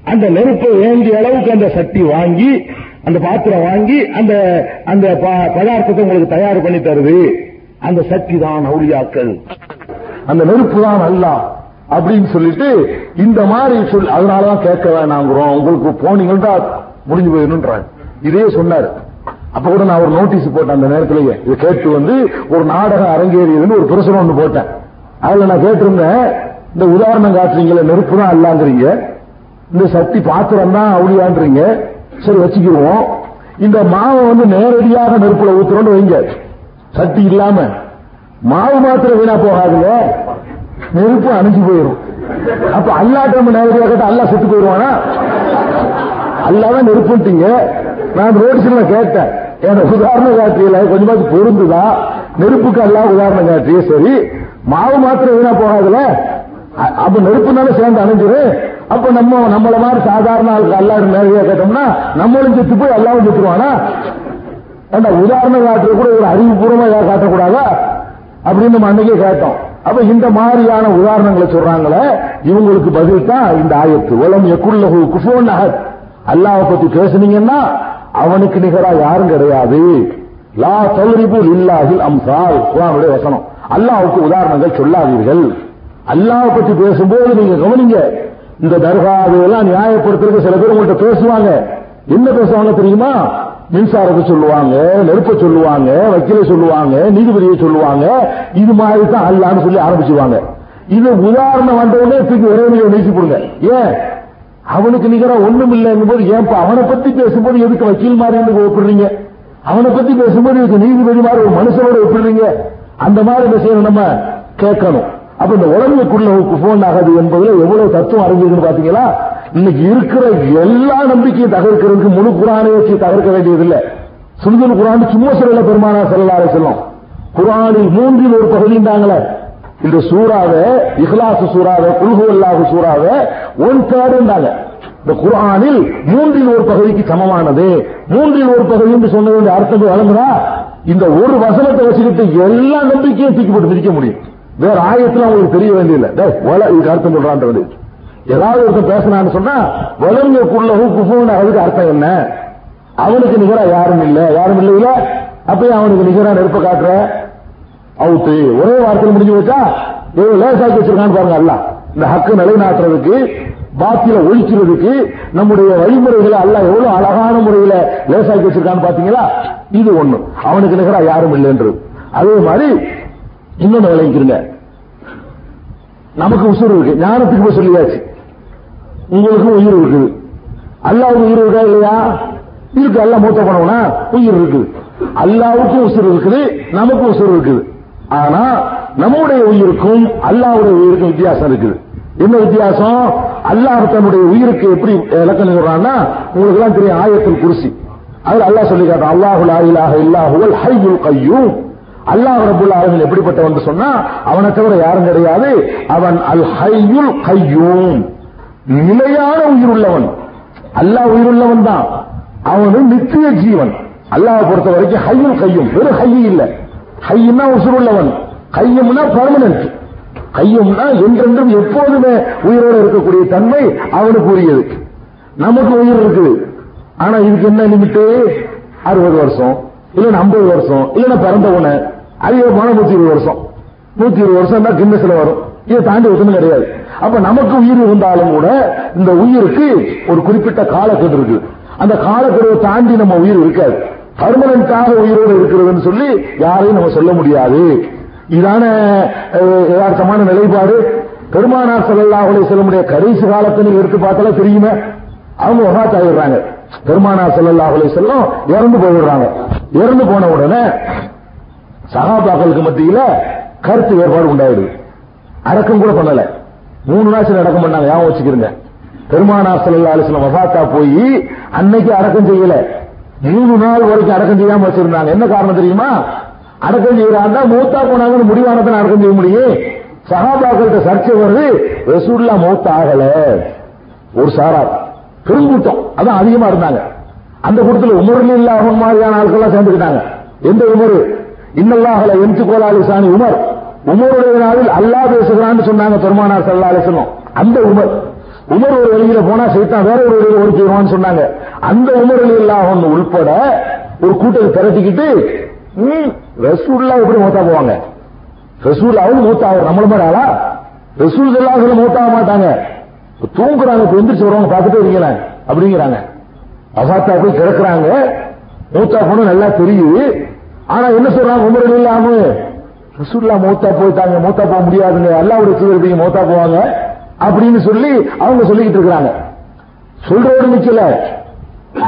அந்த நெருப்பை வேண்டிய அளவுக்கு அந்த சக்தி வாங்கி அந்த பாத்திரம் வாங்கி அந்த அந்த ப- பதார்த்தத்தை உங்களுக்கு தயார் பண்ணி தருது. அந்த சக்தி தான் அவுளியாக்கள். அந்த நெருப்பு தான் அல்லா அப்படின்னு சொல்லிட்டு இந்த மாதிரி சொல் அதனாலதான் கேட்க வேணாங்கிறோம். உங்களுக்கு போனீங்கன்னா முடிஞ்சு போயிடணுன்றாங்க இதே சொன்னாரு. அப்ப கூட நான் ஒரு நோட்டீஸ் போட்டேன் அந்த நேரத்திலேயே. இதை கேட்டு வந்து ஒரு நாடகம் அரங்கேறியதுன்னு ஒரு பிரசுரம் ஒன்று போட்டேன். அதுல நான் கேட்டிருந்தேன் இந்த உதாரணம் காட்டுறீங்களே நெருப்பு தான் அல்லாங்கிறீங்க. இந்த சக்தி பாத்திரம் தான் அவுளியான்றீங்க. சரி வச்சுக்கிடுவோம் இந்த மாவை வந்து நேரடியாக நெருப்புல ஊத்துறோம்னு வைங்க. சக்தி இல்லாம. மாவு மாத்திரம் வீணா போகாதுங்க. நெருப்பு அணைஞ்சு போயிடும் அப்ப அல்லாட்ட நம்ம நேரடியாக கேட்டா அல்லா செத்து போயிடுவானா? அல்லாதான் நெருப்புட்டீங்க நான் ரோட்ஸ்ல கேட்டேன். என் உதாரணம் காட்டியில கொஞ்சமாவது பொருந்துதா? நெருப்புக்கு எல்லாம் உதாரணம் காட்டிய சரி. மாவு மாத்திரம் வீணா போகாதுல. அப்ப நெருப்புனால சேர்ந்து அணைஞ்சிரு அப்ப நம்ம நம்மள மாதிரி சாதாரண ஆளுக்கு எல்லாரும் நேரடியா கேட்டோம்னா நம்மளும் செத்து போய் எல்லாரும் செத்துருவானா ஏண்டா உதாரணம் காட்டுறது கூட ஒரு அறிவுபூர்வமா ஏதாவது காட்டக்கூடாதா? அப்படின்னு நம்ம அன்னைக்கே கேட்டோம். அப்ப இந்த மாதிரியான உதாரணங்களை சொல்றாங்களே இவங்களுக்கு பதில் தான் இந்த ஆயத்து. உலம் எக்குள்ளகு குஃபோன் அஹத். அல்லாஹ் பத்தி பேசுனீங்கன்னா அவனுக்கு நிகரா யாரும் கிடையாது. லா தௌரிபு இல்லாஹில் அம்சால். குரானுடைய வசனம். அல்லாஹுக்கு உதாரணங்கள் சொல்லாதீர்கள். அல்லாஹ் பத்தி பேசும்போது நீங்க கவனிங்க. இந்த தர்காவையெல்லாம் நியாயப்படுத்துறதுக்கு சில பேர் உங்கள்கிட்ட பேசுவாங்க. என்ன பேசுவாங்க தெரியுமா? மின்சாரத்தை சொல்லுவாங்க நெருப்பை சொல்லுவாங்க வக்கீலை சொல்லுவாங்க நீதிபதியை சொல்லுவாங்க. இது மாதிரி தான் அல்லான்னு சொல்லி ஆரம்பிச்சுவாங்க இது உதாரணம் வந்த உடனே தூக்கி இறைவனையை நீக்கி போடுங்க. ஏன்? அவனுக்கு நிகரா ஒண்ணும் இல்லைங்கும் போது ஏன்பா அவனை பத்தி பேசும்போது எதுக்கு வக்கீல் மாதிரி இருந்து ஒப்பிடுறீங்க? அவனை பத்தி பேசும்போது இதுக்கு நீதிபதி மாதிரி ஒரு மனுஷனோட ஒப்பிடுறீங்க? அந்த மாதிரி விஷயம் நம்ம? கேட்கணும். அப்ப இந்த உடம்புக்குள்ள குஃபோன் ஆகாது என்பதுல எவ்வளவு தத்துவம் அறிஞ்சிருக்குன்னு பாத்தீங்களா இன்னைக்கு இருக்கிற எல்லா நம்பிக்கையும் தகர்க்கிறதுக்கு முழு குரானை வச்சு தகர்க்க வேண்டியதில்லை. சுருதல் குரான் சும்மா சொல்லல பெருமானா செல்லாத செல்லும் குரானில் மூன்றில் ஒரு பகுதிந்தாங்களே இந்த சூறாவை இஹ்லாஸ் சூறாவை குல்ஹு அல்லாஹு சூறாவை ஒன் தேர்டுந்தாங்க இந்த குரானில் மூன்றில் ஒரு பகுதிக்கு சமமானது. மூன்றில் ஒரு பகுதி என்று சொன்னது அர்த்தத்தை வழங்குனா இந்த ஒரு வசனத்தை வச்சுக்கிட்டு எல்லா நம்பிக்கையும் தூக்கி போட்டு முடியும். வேற ஆயத்துல அவங்களுக்கு தெரிய வேண்டியதில்லை. டே வல இதுக்கு அர்த்தம் சொல்றான் வேண்டியது ஏதாவது ஒருத்தன் பேசினான்னு சொன்னா வளர்ந்தக்குள்ள குஃபுன்னு அதுக்கு அர்த்தம் என்ன? அவனுக்கு நிகரா யாரும் இல்ல. யாரும் இல்லையில அப்பயே அவனுக்கு நிகரா நெருப்ப காட்டுற? அவுத்து ஒரே வார்த்தையில் முடிஞ்சு வச்சா எவ்வளவு லேசாக்கி வச்சிருக்கான்னு பாருங்க அல்ல இந்த ஹக்கு நிலைநாட்டுறதுக்கு பாத்தியில ஒழிக்கிறதுக்கு நம்முடைய வழிமுறைகளை அல்ல எவ்வளவு அழகான முறையில லேசாக்கி வச்சிருக்கான்னு பாத்தீங்களா? இது ஒண்ணு. அவனுக்கு நிகரா யாரும் இல்லைன்றது. அதே மாதிரி இன்னொன்னு விளைவிக்கிறீங்க நமக்கு உசுறு இருக்கு. ஞானத்துக்கு போய் சொல்லியாச்சு. உங்களுக்கும் உயிர் இருக்குது அல்லாவுக்கு உயிர் இருக்கா இல்லையா? இருக்கு. அல்ல மூத்த போனவனா? உயிர் இருக்குது அல்லாவுக்கும் உசுறு இருக்குது. நமக்கும் உசுறு இருக்குது. ஆனா நம்முடைய உயிருக்கும் அல்லாவுடைய உயிருக்கும் வித்தியாசம் இருக்குது. என்ன வித்தியாசம்? அல்லாஹ் தன்னுடைய உயிருக்கு எப்படி இலக்கணம் சொல்றான்னா உங்களுக்கு எல்லாம் தெரியும் ஆயத்தில் குருசி. அதுல அல்லாஹ் சொல்லி காட்டான் அல்லாஹு லா இலாஹ இல்லாஹுவல் ஹய்யுல் அல்லாஹ் ரபுல்லா அவர்கள் எப்படிப்பட்டவன் சொன்னா அவனை தவிர யாரும் கிடையாது. அவன் அல் ஹையுல் கய்யூம் நிலையான உயிருள்ளவன். அல்லாஹ் உயிருள்ளவன் தான். அவனு நித்திய ஜீவன். அல்லாஹ் பொறுத்த வரைக்கும் ஹையும் கையும். வெறும் ஹையு இல்ல. ஹையும்னா உசுருள்ளவன். கையும்னா பர்மனன்ட் கையும்னா என்றென்றும் எப்போதுமே உயிரோடு இருக்கக்கூடிய தன்மை அவனுக்கு உரியது. நமக்கு உயிர் இருக்குது. ஆனா இதுக்கு என்ன லிமிட்டு அறுபது வருஷம் இல்லைன்னா ஐம்பது வருஷம் இல்லைன்னா பிறந்த உன அதிகமான நூத்தி இருபது வருஷம். நூத்தி இருபது வருஷம் தான் கிண்ணஸ்ல வரும். இதை தாண்டி ஒன்றும் கிடையாது. அப்ப நமக்கு உயிர் இருந்தாலும் கூட இந்த உயிருக்கு ஒரு குறிப்பிட்ட காலக்கெடு இருக்கு. அந்த காலக்கெடுவை தாண்டி நம்ம உயிர் இருக்காது. பர்மனண்டாக உயிரோடு இருக்கிறதுன்னு சொல்லி யாரையும் நம்ம சொல்ல முடியாது. இதான யதார்த்தமான நிலைப்பாடு. பெருமானார் ஸல்லல்லாஹு செல்லமுடைய கடைசி காலத்தை நீங்க எடுத்து பார்த்தாலே தெரியுமே. அவங்க வஃபாத் ஆகிடுறாங்க பெருமானார் ஸல்லல்லாஹு அலைஹி இறந்து போயிடுறாங்க. இறந்து போன உடனே சகாபாக்களுக்கு மத்தியில கருத்து வேறுபாடு உண்டாயிடுது. அடக்கம் கூட பண்ணல. மூணு நாள் அடக்கம் பண்ணாங்க. ஞாபகம் வச்சுக்கிறீங்க பெருமானார் ஸல்லல்லாஹு அலைஹி வஸல்லம் போய் அன்னைக்கு அடக்கம் செய்யல. மூணு நாள் வரைக்கும் அடக்கம் செய்யாம வச்சிருந்தாங்க. என்ன காரணம் தெரியுமா? அடக்கம் செய்யறாங்க. மூத்தா போனாங்கன்னு முடிவானதான் அடக்கம் செய்ய முடியும். சகாபாக்கள்கிட்ட சர்ச்சை வருது. ரசூல்லா மூத்த ஆகல. ஒரு சாரார் பெருங்கூட்டம் அதான் அதிகமா இருந்தாங்க. அந்த கூட்டத்தில் உமரில் இல்லாத மாதிரியான ஆட்கள்லாம் சேர்ந்துக்கிட்டாங்க. எந்த உமர்? இன்னல்லாஹல எந்த கோலாலி சாணி உமர். உமருடைய நாளில் அல்லாஹ் பேசுகிறான்னு சொன்னாங்க பெருமானார் சல்லா அலிசனம் அந்த உமர். உமர் ஒரு வழியில போனா சைத்தான் வேற ஒரு வழியில ஓடி போயிடுவான்னு சொன்னாங்க. அந்த உமரில் இல்லாத உள்பட ஒரு கூட்டத்தை திரட்டிக்கிட்டு ரசூல்லா எப்படி மூத்தா போவாங்க? ரசூல்லாவும் மூத்தா மூத்தாவர் நம்மள மாதிரி ஆளா? ரசூல் எல்லாம் மூத்தாக மாட்டாங்க. தூங்குறாங்க இப்ப எந்திரிச்சு வருவாங்க பார்த்துட்டே இருக்கீங்களேன் அப்படிங்கிறாங்க. அசாத்தா போய் கிடக்குறாங்க மூத்தா போன நல்லா தெரியுது. ஆனா என்ன சொல்றாங்க உமரில் இல்லாம ரசூல்லா மூத்தா போயிட்டாங்க. மூத்தா போக முடியாதுங்க. அல்லாவுடைய தூதர் மூத்தா போவாங்க. அப்படின்னு சொல்லி அவங்க சொல்லிக்கிட்டு இருக்கிறாங்க. சொல்றோடு நிக்கல.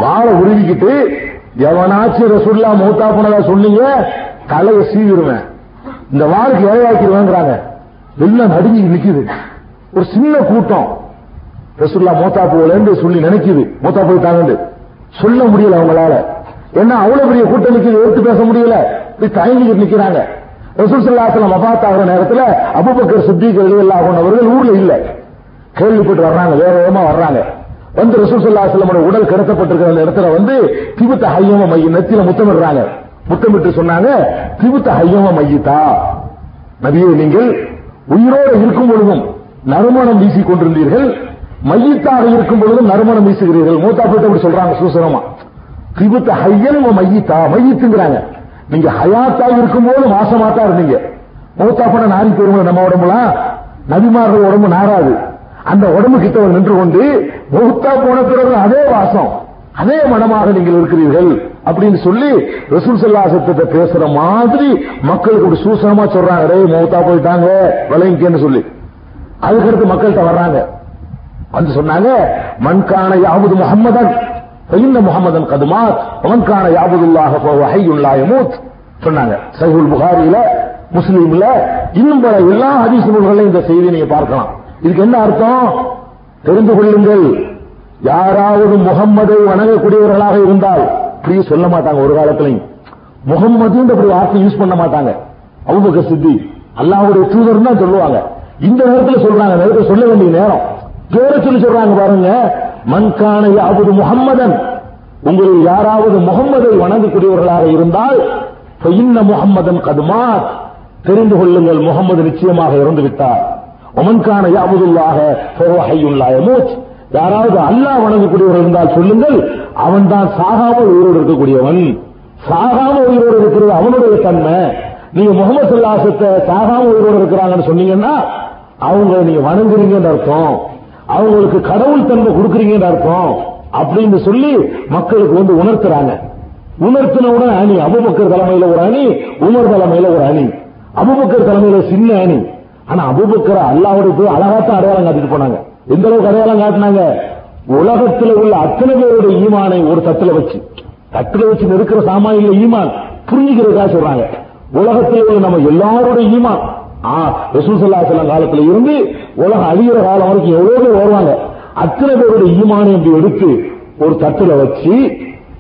வாழை உருவிக்கிட்டு எவனாச்சும் ரசூல்லா மூத்தா போனதா சொன்னீங்க? தலையை சீவிடுவேன். இந்த வாளுக்கு இரையாக்கிடுவேங்கிறாங்க எல்லாம் நடுங்கி நிக்குது. ஒரு சின்ன கூட்டம். ரசூல்லா மூத்தா போகலன்னு சொல்லி நினைக்குது. மூத்தா போயிட்டாங்கன்னு. சொல்ல முடியல அவங்களால. ஏன்னா அவ்வளவு பெரிய கூட்டம் எடுத்து பேச முடியல? இப்படி தயங்கிட்டு நிக்கிறாங்க. ரசூசல்லாசலம் அபாத் ஆகிற நேரத்துல அபுபக்கர் சித்திக் ரலியல்லாஹு அவர்கள் ஊர்ல இல்ல. கேள்விப்பட்டு வர்றாங்க வேற வேகமா வர்றாங்க. வந்து ரசூசல்லாசலமோட உடல் கிடத்தப்பட்டிருக்கிற அந்த இடத்துல வந்து திபுத்த ஹையம மைய நெத்தில முத்தமிடுறாங்க. முத்தமிட்டு சொன்னாங்க திபுத்த ஹையம மையத்தா? நபியே நீங்கள் உயிரோடு இருக்கும் பொழுதும் நறுமணம் வீசிக் கொண்டிருந்தீர்கள். மையத்தாக இருக்கும் பொழுதும் நறுமணம் வீசுகிறீர்கள். மூத்தா போட்டு அப்படி சொல்றாங்க சூசனமா. திபுத்த ஹையன் மையத்தா? மையத்துங்கிறாங்க. நீங்க ஹயாத்தா இருக்கும்போது மாசமாத்தா இருந்தீங்க. மௌத்தா போன நாரி போயிருவோம் நம்ம உடம்புலாம். நபிமார்கள் உடம்பு நாராது அந்த உடம்பு கிட்ட நின்று கொண்டு மௌத்தா போன பிறகு அதே வாசம் அதே மனமாக நீங்கள் இருக்கிறீர்கள் அப்படின்னு சொல்லி ரசூல் சல்லாசத்தை பேசுற மாதிரி மக்களுக்கு ஒரு சூசனமா சொல்றாங்க. ரே மௌத்தா போயிட்டாங்க விளைவிக்கன்னு சொல்லி. அதுக்கடுத்து மக்கள்கிட்ட வர்றாங்க. வந்து சொன்னாங்க மண்கான யாவது முகம்மதன் இன்ன முகமதன் கதுமா மண்கான யாபுதுல்லாக போவ ஹையுல்லா யமூத் சொன்னாங்க. சைகுல் புகாரியில முஸ்லீம்ல இன்னும் பல எல்லா ஹதீஸ் நூல்களையும் இந்த செய்தியை நீங்க பார்க்கலாம். இதுக்கு என்ன அர்த்தம்? தெரிந்து கொள்ளுங்கள். யாராவது முகம்மதை வணங்கக்கூடியவர்களாக இருந்தால் இப்படி சொல்ல மாட்டாங்க ஒரு காலத்திலையும். முகம்மது அப்படி வார்த்தை யூஸ் பண்ண மாட்டாங்க. அவங்க சித்தி அல்லாவுடைய தூதர் தான் சொல்லுவாங்க. இந்த நேரத்தில் சொல்றாங்க நேரத்தில் சொல்ல வேண்டிய நேரம். பேரை சொல்லி சொல்றாங்க பாருங்க. மண்கான யாவது முகம்மதன் உங்களில் யாராவது முகம்மதை வணங்கக்கூடியவர்களாக இருந்தால் இன்ன முகம்மதன் கதுமா தெரிந்து கொள்ளுங்கள் முகம்மது நிச்சயமாக இறந்து விட்டார் ஒமன்கான யாவதுல்லாக மூச் யாராவது அல்லாஹ் வணங்கக்கூடியவர் இருந்தால் சொல்லுங்கள் அவன் தான் சாகாமல் உயிரோடு இருக்கக்கூடியவன். சாகாம உயிரோடு இருக்கிறது அவனுடைய தன்மை. நீங்க முகமது சொல்லாசத்தை சாகாம உயிரோடு இருக்கிறாங்கன்னு சொன்னீங்கன்னா அவங்க நீங்க வணங்குறீங்கன்னு அர்த்தம். அவங்களுக்கு கடவுள் தன்மை கொடுக்குறீங்கன்னு அர்த்தம் அப்படின்னு சொல்லி மக்களுக்கு வந்து உணர்த்துறாங்க. உணர்த்தினவுடன் அணி அபுபக்கர் தலைமையில ஒரு அணி உமர் தலைமையில ஒரு அணி. அபுபக்கர் தலைமையில சின்ன அணி. ஆனா அபுபக்கர் அல்லாவோட போய் அழகாத்தான் அடையாளம் காட்டிட்டு போனாங்க. எந்த அளவுக்கு அடையாளம் காட்டினாங்க? உலகத்தில் உள்ள அத்தனை பேருடைய ஈமானை ஒரு தட்டுல வச்சு. தட்டுல வச்சு இருக்கிற சாமானிய ஈமான். புரிஞ்சுக்கிறதுக்காக சொல்றாங்க. உலகத்தில் உள்ள நம்ம எல்லாருடைய ஈமான். ரசூசல்லா செல்லம் காலத்துல இருந்து உலகம் அழிகிற காலம் வரைக்கும் எவ்வளவு பேர் வருவாங்க? அத்தனை பேருடைய ஈமானை இப்படி எடுத்து ஒரு தட்டுல வச்சு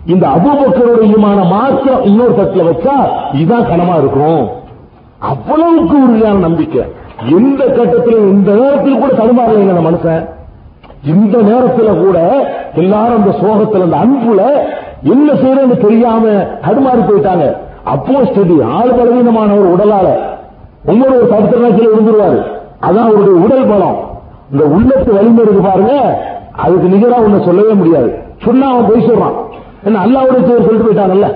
இந்த அபுபக்கருடைய ஈமான மாத்திரம் இன்னொரு தட்டுல வச்சா இதுதான் கனமா இருக்கும். அவ்வளவுக்கு உறுதியான நம்பிக்கை. எந்த கட்டத்திலும் இந்த நேரத்தில் கூட தடுமாறல இந்த மனுஷன். இந்த நேரத்தில் கூட எல்லாரும் அந்த சோகத்தில் அந்த அன்புல என்ன செய்யறதுன்னு தெரியாம தடுமாறி போயிட்டாங்க. அப்போ ஸ்டடி ஆள் பலவீனமான ஒரு உடலால ஒவ்வொரு ஒரு பத்து நாட்கள் இருந்துருவாரு அதான் அவருடைய உடல் பலம். இந்த உள்ளத்து வலிமை இருக்கு பாருங்க. அதுக்கு நிகரா ஒண்ணு சொல்லவே முடியாது. சொன்னா அவன் போய் சொல்றான். என்ன அல்லாவுடைய சொல்லிட்டு போயிட்டாங்கல்ல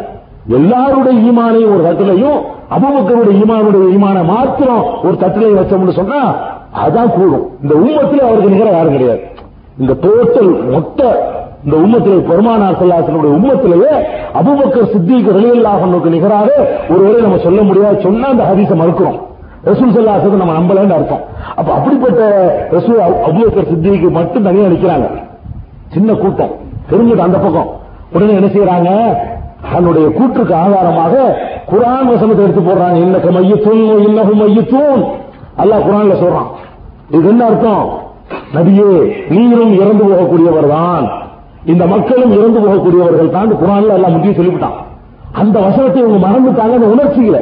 எல்லாருடைய ஈமானையும் ஒரு தட்டிலையும் அபுபக்கருடைய ஈமானுடைய ஈமான மாத்திரம் ஒரு தட்டிலையும் வச்சோம்னு சொன்னா அதான் கூடும். இந்த உம்மத்தில் அவருக்கு நிகர யாரும் கிடையாது. இந்த டோட்டல் மொத்த இந்த உம்மத்திலே பெருமானார் செல்லாசனுடைய உம்மத்திலேயே அபுபக்கர் சித்திக் ரலியல்லாஹனுக்கு நிகராக ஒருவேளை நம்ம சொல்ல முடியாது. சொன்னா அந்த ஹரிசை மறுக்கிறோம். ரசூல் சொல்லாசத்தை நம்ம நம்பலன்னு அர்த்தம். அப்ப அப்படிப்பட்ட ரசூல் அபுபக்கர் சித்திக்கு மட்டும் தனியா நிக்கிறாங்க. சின்ன கூட்டம். தெரிஞ்சது அந்த பக்கம். உடனே என்ன செய்யறாங்க தன்னுடைய கூற்றுக்கு ஆதாரமாக குரான் வசனத்தை எடுத்து போடுறாங்க. இன்னக்கு மையத்தூன் இன்னகும் மையத்தூன். அல்லாஹ் குரான்ல சொல்றான். இது என்ன அர்த்தம்? நபியே நீரும் இறந்து போகக்கூடியவர் தான் இந்த மக்களும் இறந்து போகக்கூடியவர்கள் தான் குரான்ல எல்லாம் முக்கியம் சொல்லிவிட்டான். அந்த வசனத்தை இவங்க மறந்துட்டாங்க அந்த உணர்ச்சியில.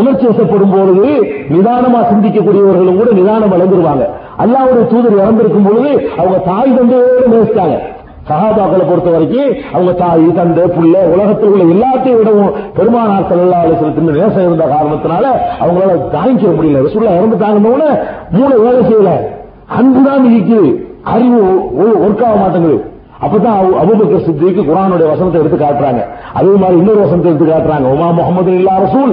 உணர்ச்சி வசப்படும் பொழுது நிதானமா சிந்திக்கக்கூடியவர்களும் கூட நிதானம் வளர்ந்துருவாங்க அல்லாவுடைய தூதர் இறந்திருக்கும் பொழுது அவங்க தாய் தந்தையோடு நேசித்தாங்க சகாபாக்களை பொறுத்த வரைக்கும் அவங்க தாய் தந்தை புள்ள உலகத்தில் உள்ள எல்லாத்தையும் விடவும் பெருமானார் செல்லா அலிசலத்தின் நேசம் இருந்த காரணத்தினால அவங்களால தாங்கிக்க முடியல. ரசூல்லா இறந்துட்டாங்கன்னு மூளை வேலை செய்யல. அன்புதான் இருக்குது அறிவு ஒர்க் ஆக மாட்டேங்குது. அப்பதான் அபுபக்கர் சித்திக்கு குரானுடைய வசனத்தை எடுத்து காட்டுறாங்க. அதே மாதிரி இன்னொரு வசனத்தை எடுத்து காட்டுறாங்க. உமா முகமது இல்லா ரசூல்.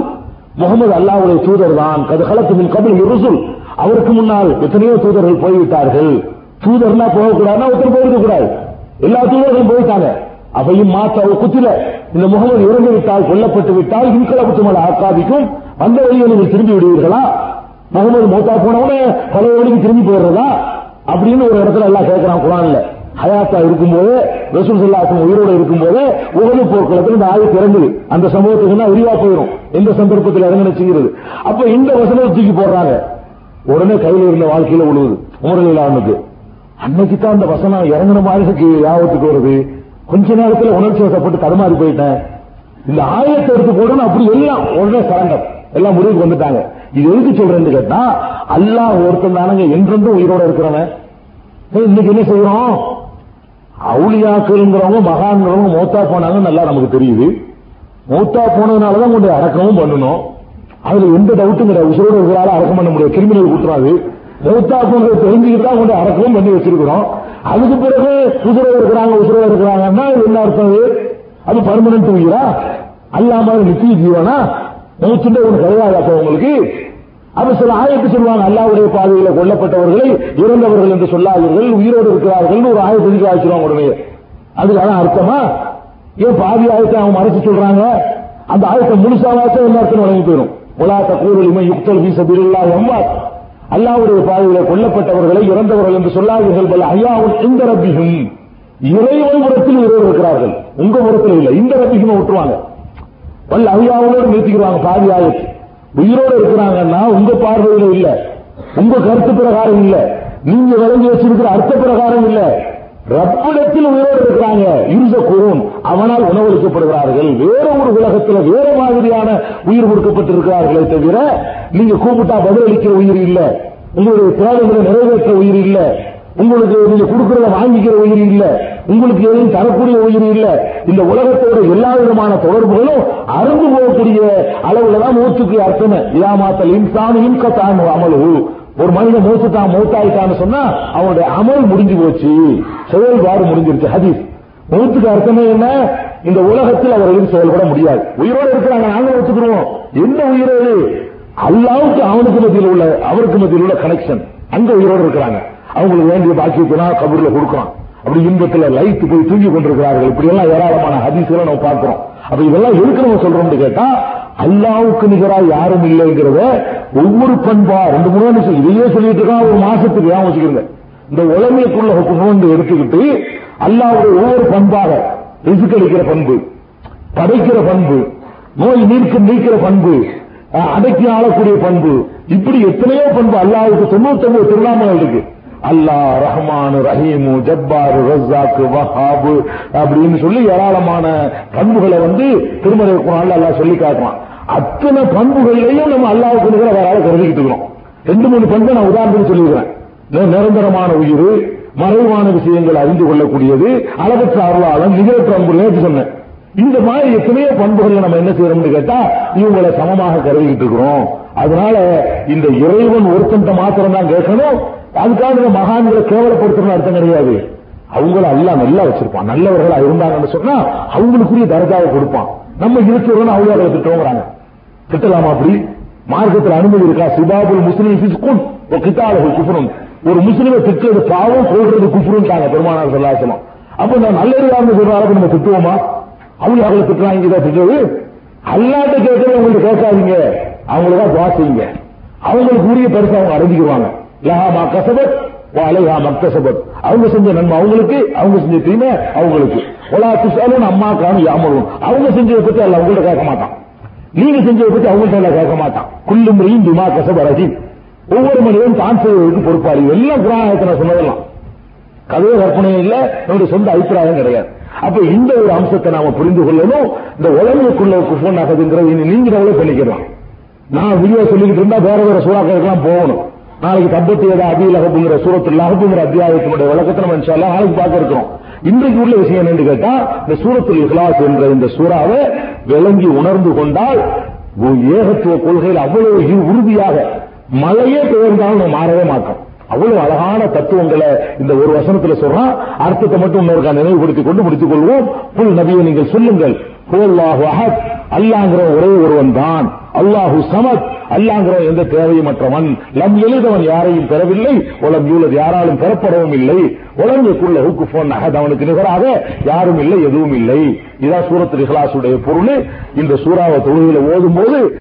முகமது அல்லாவுடைய தூதர் தான் கது மின் கபில் இருசுல் அவருக்கு முன்னால் எத்தனையோ தூதர்கள் போய்விட்டார்கள். தூதர்னா போகக்கூடாதுன்னா ஒருத்தர் போயிருக்க கூடாது எல்லா தூதர்களும் போயிட்டாங்க. அவையும் மாத்த குத்தில. இந்த முகமது இறந்து விட்டால் கொல்லப்பட்டு விட்டால் இன்கலப்பட்டு மேல ஆக்காதிக்கும். அந்த வழியை நீங்கள் திரும்பி விடுவீர்களா? முகமது மௌத்தா போனவனே பழைய வழிக்கு திரும்பி போயிடுறதா? அப்படின்னு ஒரு இடத்துல எல்லாம் கேட்கிறான் குரான்ல. ஹயாத்தா இருக்கும்போது ரசூல் சல்லாசன் உயிரோடு இருக்கும்போது உகது போர்க்களத்தில் இந்த ஆயத்து திறந்தது. அந்த சம்பவத்துக்குன்னா விரிவா போயிடும் எந்த சந்தர்ப்பத்தில் இறங்கின செய்கிறது அப்ப இந்த வசனம் தூக்கி போடுறாங்க. உடனே கையில் இருந்த வாழ்க்கையில உழுவுது. உமரலானுக்கு அன்னைக்கு தான் அந்த வசனம் இறங்கின மாதிரி யாபத்துக்கு வருது. கொஞ்ச நேரத்தில் உணர்ச்சி வசப்பட்டு தடுமாறி போயிட்டேன். இந்த ஆயத்தை எடுத்து போடணும் அப்படி எல்லாம் உடனே சரண்டர். எல்லாம் முடிவுக்கு வந்துட்டாங்க. இது எதுக்கு சொல்றேன்னு கேட்டா அல்லாஹ் ஒருத்தன் தானங்க என்றென்றும் உயிரோட இருக்கிறவன். இன்னைக்கு என்ன செய்யறோம்? அவுளியாக்கள்ங்கிறவங்க மகான்கிறவங்க மூத்தா போனாங்க நல்லா நமக்கு தெரியுது. மூத்தா போனதுனாலதான் கொண்டு அடக்கமும் பண்ணணும் அதுல எந்த டவுட்டும் கிடையாது. உசுரோட இருக்கிறால அடக்கம் பண்ண முடியாது. கிரிமினல் கூட்டுறாது மூத்தா போனதை தெரிஞ்சுக்கிட்டு தான் கொண்டு அடக்கமும் பண்ணி வச்சிருக்கிறோம். அதுக்கு பிறகு உசுரோடு இருக்கிறாங்க உசுரோடு இருக்கிறாங்கன்னா என்ன அர்த்தம் அது? பர்மனன்ட் உயிரா? அல்லாம நித்திய ஜீவனா? மூச்சுட்டு ஒன்று கிடையாது அப்ப உங்களுக்கு. அப்ப சில ஆயத்து சொல்லுவாங்க அல்லாவுடைய பாதையில கொல்லப்பட்டவர்களை இறந்தவர்கள் என்று சொல்லாதவர்கள் உயிரோடு இருக்கிறார்கள் ஒரு ஆயத்து எதுக்கு ஆச்சுருவாங்க உடனே. அதுக்கு அர்த்தமா? ஏன் பாதி ஆயத்தை அவங்க மறைச்சு சொல்றாங்க? அந்த ஆயத்தை முழுசாவாச்சும் எல்லாருக்கும் வழங்கி போயிடும் உலாத்த தக்கூரலிமை யுக்தல் வீச பிரில்லா எம்மா அல்லாவுடைய பாதையில கொல்லப்பட்டவர்களை இறந்தவர்கள் என்று சொல்லாதீர்கள். பல ஐயாவும் இந்த ரபிகம் இறைவன் புறத்தில் உயிரோடு இருக்கிறார்கள். உங்க புறத்தில் இல்லை. இந்த ரப்பிகுமை விட்டுருவாங்க. வல்ல ஐயாவோடு நிறுத்திக்கிறாங்க பாதி ஆயத்து. உயிரோடு இருக்கிறாங்கன்னா உங்க பார்வையில இல்ல. உங்க கருத்து பிரகாரம் இல்ல. நீங்க விளங்கி வச்சிருக்கிற அர்த்த பிரகாரம் இல்ல. ரப்பிடத்தில் உயிரோடு இருக்கிறாங்க. இருந்த குரும் அவனால் உணவளிக்கப்படுகிறார்கள். வேற ஒரு உலகத்தில் வேற மாதிரியான உயிர் கொடுக்கப்பட்டிருக்கிறார்களே தவிர நீங்க கூப்பிட்டா பதிலளிக்கிற உயிர் இல்ல. உங்களுடைய தேவைகளை நிறைவேற்ற உயிர் இல்ல. உங்களுக்கு நீங்க கொடுக்கறத வாங்கிக்கிற உயிர் இல்ல. உங்களுக்கு எதையும் தரக்கூடிய உயிர் இல்ல. இந்த உலகத்தோட எல்லா விதமான தொடர்புகளும் அறுந்து போகக்கூடிய அளவுல தான் மூச்சுக்கு அர்த்தம். இதாமாத்தல் இன்சான் இன்கத்தான் அமலு ஒரு மனிதன் மூச்சுட்டான் மூத்தாயிட்டான்னு சொன்னா அவனுடைய அமல் முடிஞ்சு போச்சு. செயல்பாடு முடிஞ்சிருச்சு. ஹதீஸ். மூத்துக்கு அர்த்தமே என்ன? இந்த உலகத்தில் அவர்களுக்கு செயல்பட முடியாது. உயிரோடு இருக்கிறாங்க நாங்க ஒத்துக்கிறோம். என்ன உயிர் அது? அல்லாவுக்கு அவனுக்கு மத்தியில் உள்ள அவருக்கு மத்தியில் உள்ள கனெக்ஷன் அங்க உயிரோடு இருக்கிறாங்க. அவங்களுக்கு வேண்டிய பாக்கியத்தினா கபூர்ல கொடுக்கலாம் அப்படி இன்பத்துல லைட் போய் தூங்கி கொண்டிருக்கிறார்கள். இப்படி எல்லாம் ஏராளமான ஹதீஸ்களை நம்ம பார்க்கிறோம். அப்ப இதெல்லாம் எதுக்கு நம்ம சொல்றோம்னு கேட்டா அல்லாவுக்கு நிகரா யாரும் இல்லைங்கிறத ஒவ்வொரு பண்பா ரெண்டு மூணு நிமிஷம் இதையே சொல்லிட்டு இருக்கா ஒரு மாசத்துக்கு ஏன் வச்சுக்கிறேன் இந்த உலமைக்குள்ள நோண்டு எடுத்துக்கிட்டு அல்லாவுடைய ஒவ்வொரு பண்பாக ரிசுக்களிக்கிற பண்பு படைக்கிற பண்பு நோய் நீர்க்கு நீக்கிற பண்பு அடக்கி ஆளக்கூடிய பண்பு இப்படி எத்தனையோ பண்பு அல்லாவுக்கு தொண்ணூத்தி ஒன்பது திருநாமங்கள் இருக்கு. அல்லாஹ் ரஹ்மான் ரஹீமு ஜப்பாரு ரஸாக்கு வஹாபு அப்படின்னு சொல்லி ஏராளமான பண்புகளை வந்து திருமலை குரான்ல அல்லாஹ் சொல்லி காட்டுறான். அத்தனை பண்புகளையும் நம்ம அல்லாவுக்கு நிகர வேற கருதிக்கிட்டு இருக்கிறோம். ரெண்டு மூணு பண்பை நான் உதாரணத்துக்கு சொல்லியிருக்கிறேன். நிரந்தரமான உயிர் மறைவான விஷயங்கள் அறிந்து கொள்ளக்கூடியது அளவற்ற அருளாளன் நிகரற்ற அன்பு நேற்று சொன்னேன். இந்த மாதிரி எத்தனையோ பண்புகளை நம்ம என்ன செய்யறோம்னு கேட்டா இவங்களை சமமாக கருதிக்கிட்டு இருக்கிறோம். அதனால இந்த இறைவன் ஒருத்தன்ட்ட மாத்திரம் தான் கேட்கணும் அதுக்காக இந்த மகான்களை கேவலப்படுத்தணும் அர்த்தம் கிடையாது. அவங்கள எல்லாம் நல்லா வச்சிருப்பான். நல்லவர்களா இருந்தாங்கன்னு சொன்னா அவங்களுக்குரிய தரஜாவை கொடுப்பான். நம்ம இருக்கிறோம் அவங்கள திட்டோங்கிறாங்க திட்டலாமா அப்படி? மார்க்கத்தில் அனுமதி இருக்கா? சிபாபுல் முஸ்லீம் சிஸ்குன் கித்தாளர்கள் குஃபுரும் ஒரு முஸ்லீமை திட்டுறது பாவம் சொல்றது குஃபுருன்ட்டாங்க பெருமானார் சொல்லாசலம் அப்ப நான் சொல்ற அளவுக்கு நம்ம திட்டுவோமா? அவங்க அவங்களை திட்டலாம் இங்கதான் திட்டுறது. அல்லாட்ட கேட்கறது அவங்களுக்கு கேட்காதீங்க. அவங்களதான் துவா செய்யுங்க அவங்களுக்கு உரிய பரிசு அவங்க அடைஞ்சிக்குவாங்க லஹாமா கசபத் அலைஹா மக்தசபத் அவங்க செஞ்ச நன்மை அவங்களுக்கு அவங்க செஞ்ச தீமை அவங்களுக்கு. ஒலா துசாலும் அம்மா காணும் யாமரும் அவங்க செஞ்சதை பத்தி அல்ல அவங்கள்ட்ட கேட்க மாட்டான். நீங்க செஞ்சதை பத்தி அவங்கள்ட்ட எல்லாம் கேட்க மாட்டான். குல்லும் ரீம் துமா கசப ரஹீம். ஒவ்வொரு மனிதனும் தான் செய்வதற்கு பொறுப்பாளி. எல்லாம் குரானத்தை சொன்னதெல்லாம். கதைய கற்பனை இல்ல நம்முடைய சொந்த அபிப்பிராயம் கிடையாது. அப்ப இந்த ஒரு அம்சத்தை நாம புரிந்து கொள்ளணும். இந்த உலகத்துக்குள்ள குஃபோன் ஆகுதுங்கிறது நீங்க டெவலப் பண்ணிக்கலாம். நான் வீடியோ சொல்லிக்கிட்டு இருந்தா வேற வேற சூறாக்களுக்கெல்லாம் போகணும். நாளைக்கு தப்பத்தி ஏதா அபியில் அகப்புங்கிற சூரத்தில் அகப்புங்கிற அத்தியாயத்தினுடைய விளக்கத்தை நம்ம இன்ஷால்லா நாளைக்கு பார்க்க இருக்கிறோம். இன்றைக்கு உள்ள விஷயம் என்னன்னு கேட்டா இந்த சூரத்தில் இஹ்லாஸ் என்ற இந்த சூறாவை விளங்கி உணர்ந்து கொண்டால் ஏகத்துவ கொள்கையில் அவ்வளவு உறுதியாக மழையே பெயர்ந்தாலும் நம்ம மாறவே மாட்டோம். அவ்வளவு அழகான தத்துவங்களை இந்த ஒரு வசனத்துல சொல்றான். அர்த்தத்தை மட்டும் இன்னொருக்கா நினைவுபடுத்திக் கொண்டு முடித்துக் கொள்வோம். புல் நபியை நீங்கள் சொல்லுங்கள். ஹுவல்லாஹு அல்லாங்கிற ஒரே ஒருவன் தான். அல்லாஹு சமத். அல்லாங்கிற எந்த தேவையுமற்றவன் லம் எழுதவன் யாரையும் பெறவில்லை உலம் யூலது யாராலும் பெறப்படவும் இல்லை. உலங்குக்குள்ள ஹுக்குஃபோன் அகத் அவனுக்கு நிகராக யாரும் இல்லை எதுவும் இல்லை. இதான் சூரத்து இஹ்லாசுடைய பொருள். இந்த சூறாவை தொழுகையில ஓதும் போது